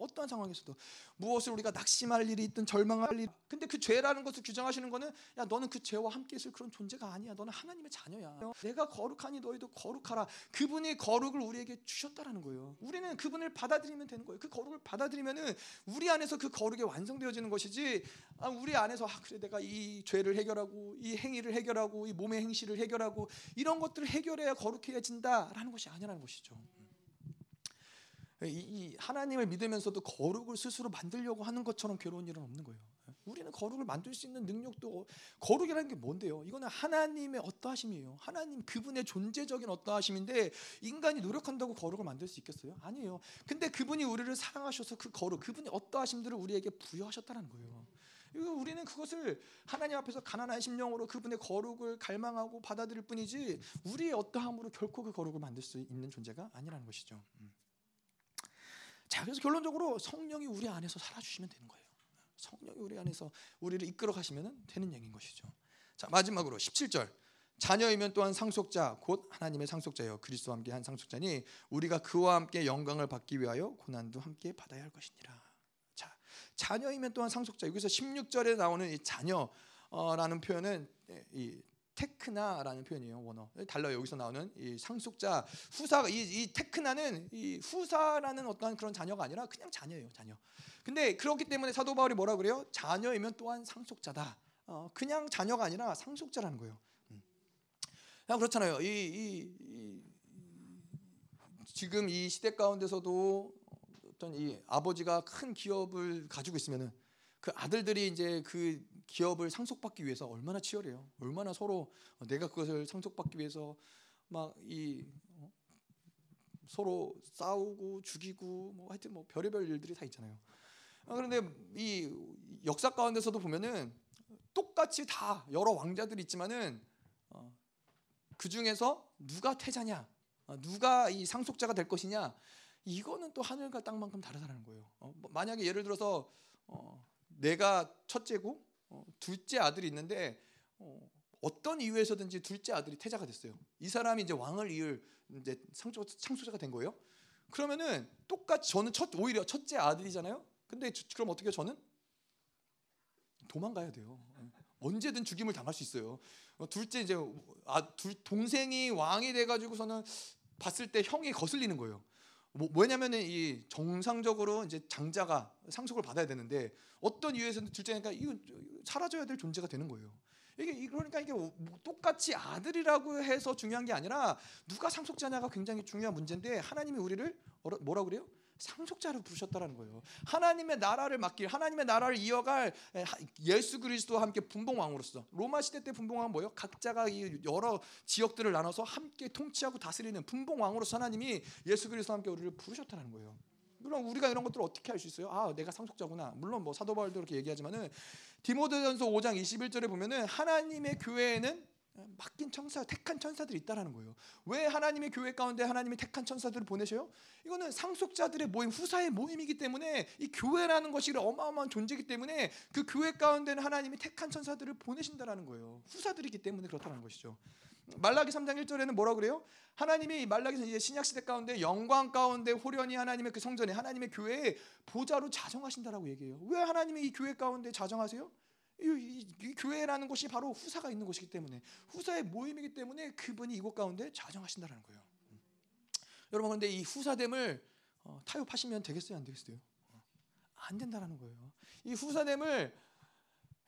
어떠한 상황에서도 무엇을 우리가 낙심할 일이 있든 절망할 일 근데 그 죄라는 것을 규정하시는 거는 야 너는 그 죄와 함께 있을 그런 존재가 아니야. 너는 하나님의 자녀야. 내가 거룩하니 너희도 거룩하라. 그분이 거룩을 우리에게 주셨다라는 거예요. 우리는 그분을 받아들이면 되는 거예요. 그 거룩을 받아들이면은 우리 안에서 그 거룩이 완성되어지는 것이지 아, 우리 안에서 아 그래 내가 이 죄를 해결하고 이 행위를 해결하고 이 몸의 행실을 해결하고 이런 것들을 해결해야 거룩해진다라는 것이 아니라는 것이죠 이 하나님을 믿으면서도 거룩을 스스로 만들려고 하는 것처럼 괴로운 일은 없는 거예요. 우리는 거룩을 만들 수 있는 능력도 거룩이라는 게 뭔데요? 이거는 하나님의 어떠하심이에요. 하나님 그분의 존재적인 어떠하심인데 인간이 노력한다고 거룩을 만들 수 있겠어요? 아니에요. 근데 그분이 우리를 사랑하셔서 그 거룩, 그분의 어떠하심들을 우리에게 부여하셨다는 거예요. 우리는 그것을 하나님 앞에서 가난한 심령으로 그분의 거룩을 갈망하고 받아들일 뿐이지 우리의 어떠함으로 결코 그 거룩을 만들 수 있는 존재가 아니라는 것이죠. 음. 자, 그래서 결론적으로 성령이 우리 안에서 살아주시면 되는 거예요. 성령이 우리 안에서 우리를 이끌어 가시면 되는 얘기인 것이죠. 자, 마지막으로 17절. 자녀이면 또한 상속자 곧 하나님의 상속자여 그리스도와 함께 한 상속자니 우리가 그와 함께 영광을 받기 위하여 고난도 함께 받아야 할 것이니라. 자, 자녀이면 또한 상속자. 여기서 16절에 나오는 이 자녀라는 표현은 이 테크나라는 표현이에요 원어. 달라요. 여기서 나오는 이 상속자 후사 이, 이 테크나는 이 후사라는 어떤 그런 자녀가 아니라 그냥 자녀예요 자녀. 근데 그렇기 때문에 사도 바울이 뭐라 그래요? 자녀이면 또한 상속자다. 어, 그냥 자녀가 아니라 상속자라는 거예요. 음. 아, 그렇잖아요. 이, 이, 이, 지금 이 시대 가운데서도 어떤 이 아버지가 큰 기업을 가지고 있으면은 그 아들들이 이제 그 기업을 상속받기 위해서 얼마나 치열해요. 얼마나 서로 내가 그것을 상속받기 위해서 막이 어? 서로 싸우고 죽이고 뭐 하여튼 뭐 별의별 일들이 다 있잖아요. 아, 그런데 이 역사 가운데서도 보면은 똑같이 다 여러 왕자들이 있지만은 어, 그 중에서 누가 태자냐, 어, 누가 이 상속자가 될 것이냐, 이거는 또 하늘과 땅만큼 다르다는 거예요. 어, 뭐 만약에 예를 들어서 어, 내가 첫째고 어, 둘째 아들이 있는데 어, 떤 이유에서든지 둘째 아들이 태자가 됐어요. 이 사람이 이제 왕을 이을 이제 상속, 상속자가 된 거예요. 그러면은 똑같이 저는 첫 오히려 첫째 아들이잖아요. 근데 저, 그럼 어떻게 저는 도망가야 돼요. 언제든 죽임을 당할 수 있어요. 어, 둘째 이제 아, 둘, 동생이 왕이 돼가지고서는 봤을 때 형이 거슬리는 거예요. 뭐, 뭐냐면은 이 정상적으로 이제 장자가 상속을 받아야 되는데 어떤 이유에서는 둘째니까 이거 사라져야 될 존재가 되는 거예요. 이게 그러니까 이게 뭐 똑같이 아들이라고 해서 중요한 게 아니라 누가 상속자냐가 굉장히 중요한 문제인데 하나님이 우리를 뭐라 그래요? 상속자로 부르셨다라는 거예요. 하나님의 나라를 맡길 하나님의 나라를 이어갈 예수 그리스도와 함께 분봉왕으로서 로마 시대 때 분봉왕은 뭐예요? 각자가 여러 지역들을 나눠서 함께 통치하고 다스리는 분봉왕으로서 하나님이 예수 그리스도와 함께 우리를 부르셨다는 거예요. 그럼 우리가 이런 것들을 어떻게 할수 있어요? 아, 내가 상속자구나. 물론 뭐 사도 바울도 그렇게 얘기하지만은 디모데전서 5장 21절에 보면은 하나님의 교회에는 맡긴 천사, 택한 천사들이 있다라는 거예요. 왜 하나님의 교회 가운데 하나님이 택한 천사들을 보내셔요? 이거는 상속자들의 모임, 후사의 모임이기 때문에 이 교회라는 것이 어마어마한 존재이기 때문에 그 교회 가운데는 하나님이 택한 천사들을 보내신다라는 거예요. 후사들이기 때문에 그렇다는 것이죠. 말라기 3장 1절에는 뭐라 그래요? 하나님이 말라기 이제 신약 시대 가운데 영광 가운데 호련히 하나님의 그 성전에 하나님의 교회에 보좌로 자정하신다라고 얘기해요. 왜 하나님이 이 교회 가운데 자정하세요? 이, 교회라는 곳이 바로 후사가 있는 곳이기 때문에 후사의 모임이기 때문에 그분이 이곳 가운데 자정하신다는 거예요. 음. 여러분 그런데 이 후사됨을 어, 타협하시면 되겠어요, 안 되겠어요? 어, 안 된다라는 거예요. 이 후사됨을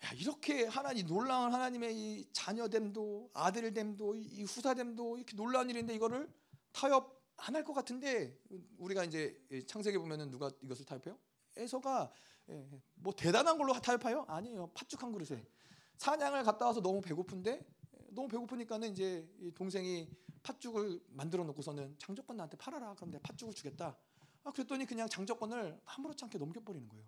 야, 이렇게 하나님 놀라운 하나님의 이 자녀됨도 아들됨도 이 후사됨도 이렇게 놀라운 일인데 이거를 타협 안 할 것 같은데 우리가 이제 창세기 보면은 누가 이것을 타협해요? 에서가 예, 예. 뭐 대단한 걸로 타협해요? 아니에요. 팥죽 한 그릇에 사냥을 갔다 와서 너무 배고픈데 예, 너무 배고프니까는 이제 동생이 팥죽을 만들어 놓고서는 장조건 나한테 팔아라. 그럼 내가 팥죽을 주겠다. 아, 그랬더니 그냥 장조건을 아무렇지 않게 넘겨버리는 거예요.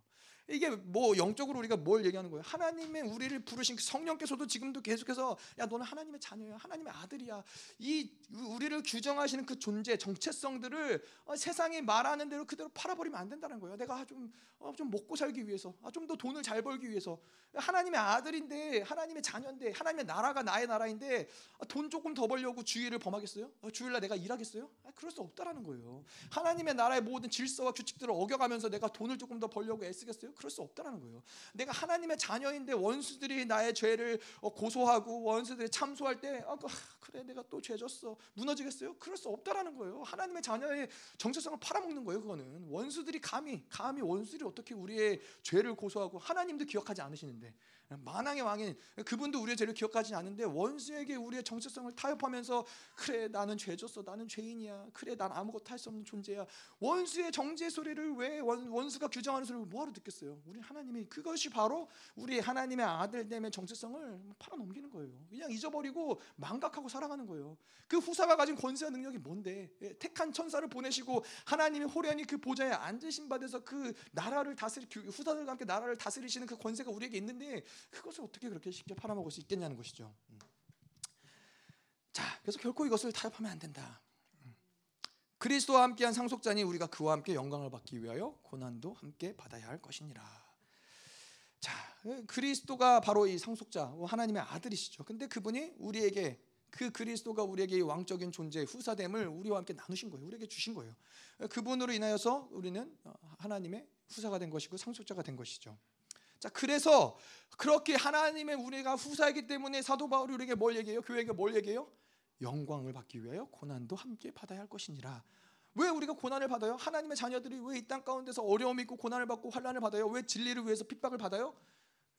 이게 뭐 영적으로 우리가 뭘 얘기하는 거예요? 하나님의 우리를 부르신 그 성령께서도 지금도 계속해서 야 너는 하나님의 자녀야, 하나님의 아들이야. 이 우리를 규정하시는 그 존재 정체성들을 어, 세상이 말하는 대로 그대로 팔아버리면 안 된다는 거예요. 내가 좀좀 어, 좀 먹고 살기 위해서, 아, 좀 더 돈을 잘 벌기 위해서 하나님의 아들인데 하나님의 자녀인데 하나님의 나라가 나의 나라인데 아, 돈 조금 더 벌려고 주일을 범하겠어요? 어, 주일날 내가 일하겠어요? 아, 그럴 수 없다라는 거예요. 하나님의 나라의 모든 질서와 규칙들을 어겨가면서 내가 돈을 조금 더 벌려고 애쓰겠어요? 그럴 수 없다라는 거예요. 내가 하나님의 자녀인데 원수들이 나의 죄를 어, 고소하고 원수들이 참소할 때 아, 그, 그래 내가 또 죄졌어 무너지겠어요? 그럴 수 없다라는 거예요. 하나님의 자녀의 정체성을 팔아먹는 거예요. 그거는 원수들이 감히 감히 원수들이 어떻게 우리의 죄를 고소하고 하나님도 기억하지 않으시는데 만왕의 왕인 그분도 우리의 죄를 기억하지 않는데 원수에게 우리의 정체성을 타협하면서 그래 나는 죄졌어 나는 죄인이야 그래 난 아무것도 할 수 없는 존재야. 원수의 정죄 소리를 왜 원, 수가 규정하는 소리를 뭐하러 듣겠어요? 우리 하나님이 그것이 바로 우리 하나님의 아들 됨의 정체성을 팔아넘기는 거예요. 그냥 잊어버리고 망각하고 살아가는 거예요. 그 후사가 가진 권세와 능력이 뭔데? 예, 택한 천사를 보내시고 하나님이 호련히 그 보좌에 앉으신 바에서 그 나라를 다스리 후사들과 함께 나라를 다스리시는 그 권세가 우리에게 있는데 그것을 어떻게 그렇게 쉽게 팔아먹을 수 있겠냐는 것이죠. 음. 자, 그래서 결코 이것을 타협하면 안 된다. 음. 그리스도와 함께한 상속자니 우리가 그와 함께 영광을 받기 위하여 고난도 함께 받아야 할 것이니라. 자, 그리스도가 바로 이 상속자, 하나님의 아들이시죠. 근데 그분이 우리에게 그 그리스도가 우리에게 왕적인 존재 후사됨을 우리와 함께 나누신 거예요. 우리에게 주신 거예요. 그분으로 인하여서 우리는 하나님의 후사가 된 것이고 상속자가 된 것이죠. 자, 그래서 그렇게 하나님의 우리가 후사이기 때문에 사도 바울이 우리에게 뭘 얘기해요? 교회에게 뭘 얘기해요? 영광을 받기 위하여 고난도 함께 받아야 할 것이니라. 왜 우리가 고난을 받아요? 하나님의 자녀들이 왜 이 땅 가운데서 어려움이 있고 고난을 받고 환란을 받아요? 왜 진리를 위해서 핍박을 받아요?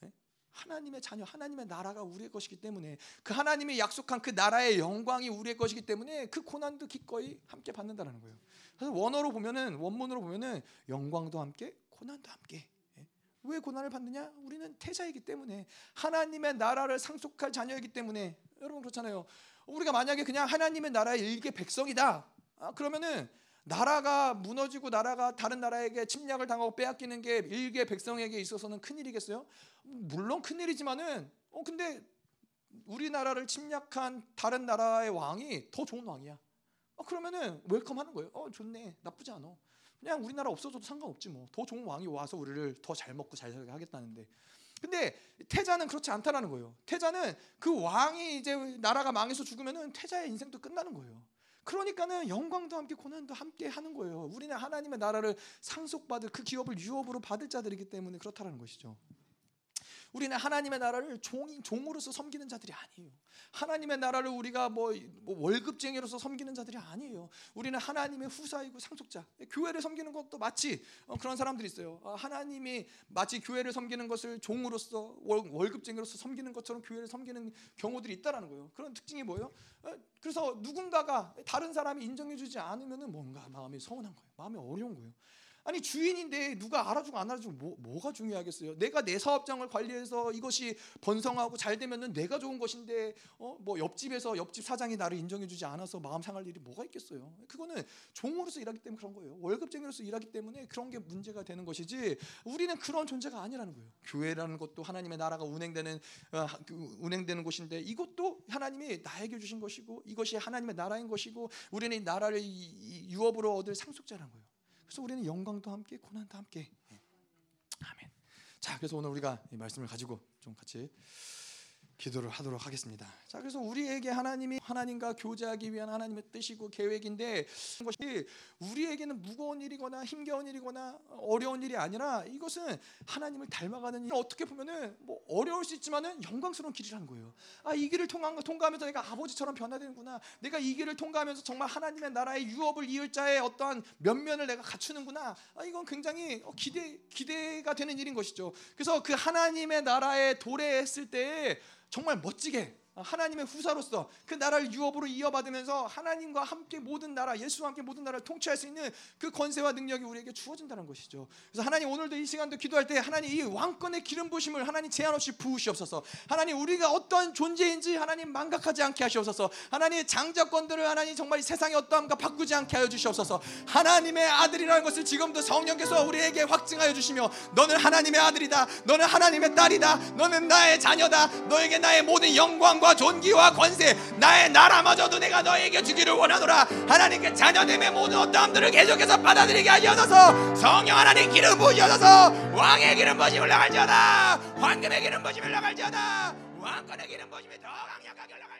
네? 하나님의 자녀, 하나님의 나라가 우리의 것이기 때문에 그 하나님이 약속한 그 나라의 영광이 우리의 것이기 때문에 그 고난도 기꺼이 함께 받는다라는 거예요. 그래서 원어로 보면은 원문으로 보면은 영광도 함께 고난도 함께. 예. 왜 고난을 받느냐? 우리는 태자이기 때문에 하나님의 나라를 상속할 자녀이기 때문에 여러분 그렇잖아요. 우리가 만약에 그냥 하나님의 나라의 일개 백성이다. 아, 그러면은 나라가 무너지고 나라가 다른 나라에게 침략을 당하고 빼앗기는 게 일개 백성에게 있어서는 큰 일이겠어요? 물론 큰 일이지만은 어 근데 우리나라를 침략한 다른 나라의 왕이 더 좋은 왕이야. 어 그러면은 웰컴하는 거예요. 어 좋네, 나쁘지 않아. 그냥 우리나라 없어져도 상관없지 뭐. 더 좋은 왕이 와서 우리를 더 잘 먹고 잘 살게 하겠다는데. 근데 태자는 그렇지 않다라는 거예요. 태자는 그 왕이 이제 나라가 망해서 죽으면은 태자의 인생도 끝나는 거예요. 그러니까는 영광도 함께 고난도 함께 하는 거예요. 우리는 하나님의 나라를 상속받을 그 기업을 유업으로 받을 자들이기 때문에 그렇다라는 것이죠. 우리는 하나님의 나라를 종, 종으로서 섬기는 자들이 아니에요. 하나님의 나라를 우리가 뭐, 뭐 월급쟁이로서 섬기는 자들이 아니에요. 우리는 하나님의 후사이고 상속자. 교회를 섬기는 것도 마치 어, 그런 사람들이 있어요. 어, 하나님이 마치 교회를 섬기는 것을 종으로서 월, 급쟁이로서 섬기는 것처럼 교회를 섬기는 경우들이 있다라는 거예요. 그런 특징이 뭐예요? 어, 그래서 누군가가 다른 사람이 인정해주지 않으면 뭔가 마음이 서운한 거예요. 마음이 어려운 거예요. 아니 주인인데 누가 알아주고 안 알아주고 뭐, 뭐가 중요하겠어요? 내가 내 사업장을 관리해서 이것이 번성하고 잘 되면은 내가 좋은 것인데 어? 뭐 옆집에서 옆집 사장이 나를 인정해주지 않아서 마음 상할 일이 뭐가 있겠어요? 그거는 종으로서 일하기 때문에 그런 거예요. 월급쟁이로서 일하기 때문에 그런 게 문제가 되는 것이지 우리는 그런 존재가 아니라는 거예요. 교회라는 것도 하나님의 나라가 운행되는 어, 그 운행되는 곳인데 이것도 하나님이 나에게 주신 것이고 이것이 하나님의 나라인 것이고 우리는 이 나라를 유업으로 얻을 상속자라는 거예요. 그래서 우리는 영광도 함께 고난도 함께. 아멘. 자, 그래서 오늘 우리가 이 말씀을 가지고 좀 같이 기도를 하도록 하겠습니다. 자, 그래서 우리에게 하나님이 하나님과 교제하기 위한 하나님의 뜻이고 계획인데 것이 우리에게는 무거운 일이거나 힘겨운 일이거나 어려운 일이 아니라 이것은 하나님을 닮아가는 일. 어떻게 보면은 뭐 어려울 수 있지만은 영광스러운 길이라는 거예요. 아, 이 길을 통한 통과하면서 내가 아버지처럼 변화되는구나. 내가 이 길을 통과하면서 정말 하나님의 나라의 유업을 이을 자의 어떠한 면면을 내가 갖추는구나. 아, 이건 굉장히 기대 기대가 되는 일인 것이죠. 그래서 그 하나님의 나라에 도래했을 때 정말 멋지게 하나님의 후사로서 그 나라를 유업으로 이어받으면서 하나님과 함께 모든 나라, 예수와 함께 모든 나라를 통치할 수 있는 그 권세와 능력이 우리에게 주어진다는 것이죠. 그래서 하나님 오늘도 이 시간도 기도할 때 하나님 이 왕권의 기름 부심을 하나님 제한 없이 부으시옵소서. 하나님 우리가 어떤 존재인지 하나님 망각하지 않게 하시옵소서. 하나님 장자권들을 하나님 정말 세상의 어떠함과 바꾸지 않게 하여 주시옵소서. 하나님의 아들이라는 것을 지금도 성령께서 우리에게 확증하여 주시며 너는 하나님의 아들이다. 너는 하나님의 딸이다. 너는 나의 자녀다. 너에게 나의 모든 영광과 영광과 존귀와 권세 나의 나라마저도 내가 너에게 주기를 원하노라. 하나님께 자녀됨의 모든 어떠함들을 계속해서 받아들이게 하셔서 성령 하나님 기름 부으셔서 왕의 기름 부심이 올라갈지어다. 황금의 기름 부심이 올라갈지어다. 왕권의 기름 부심이 더 강력하게 올라갈지어다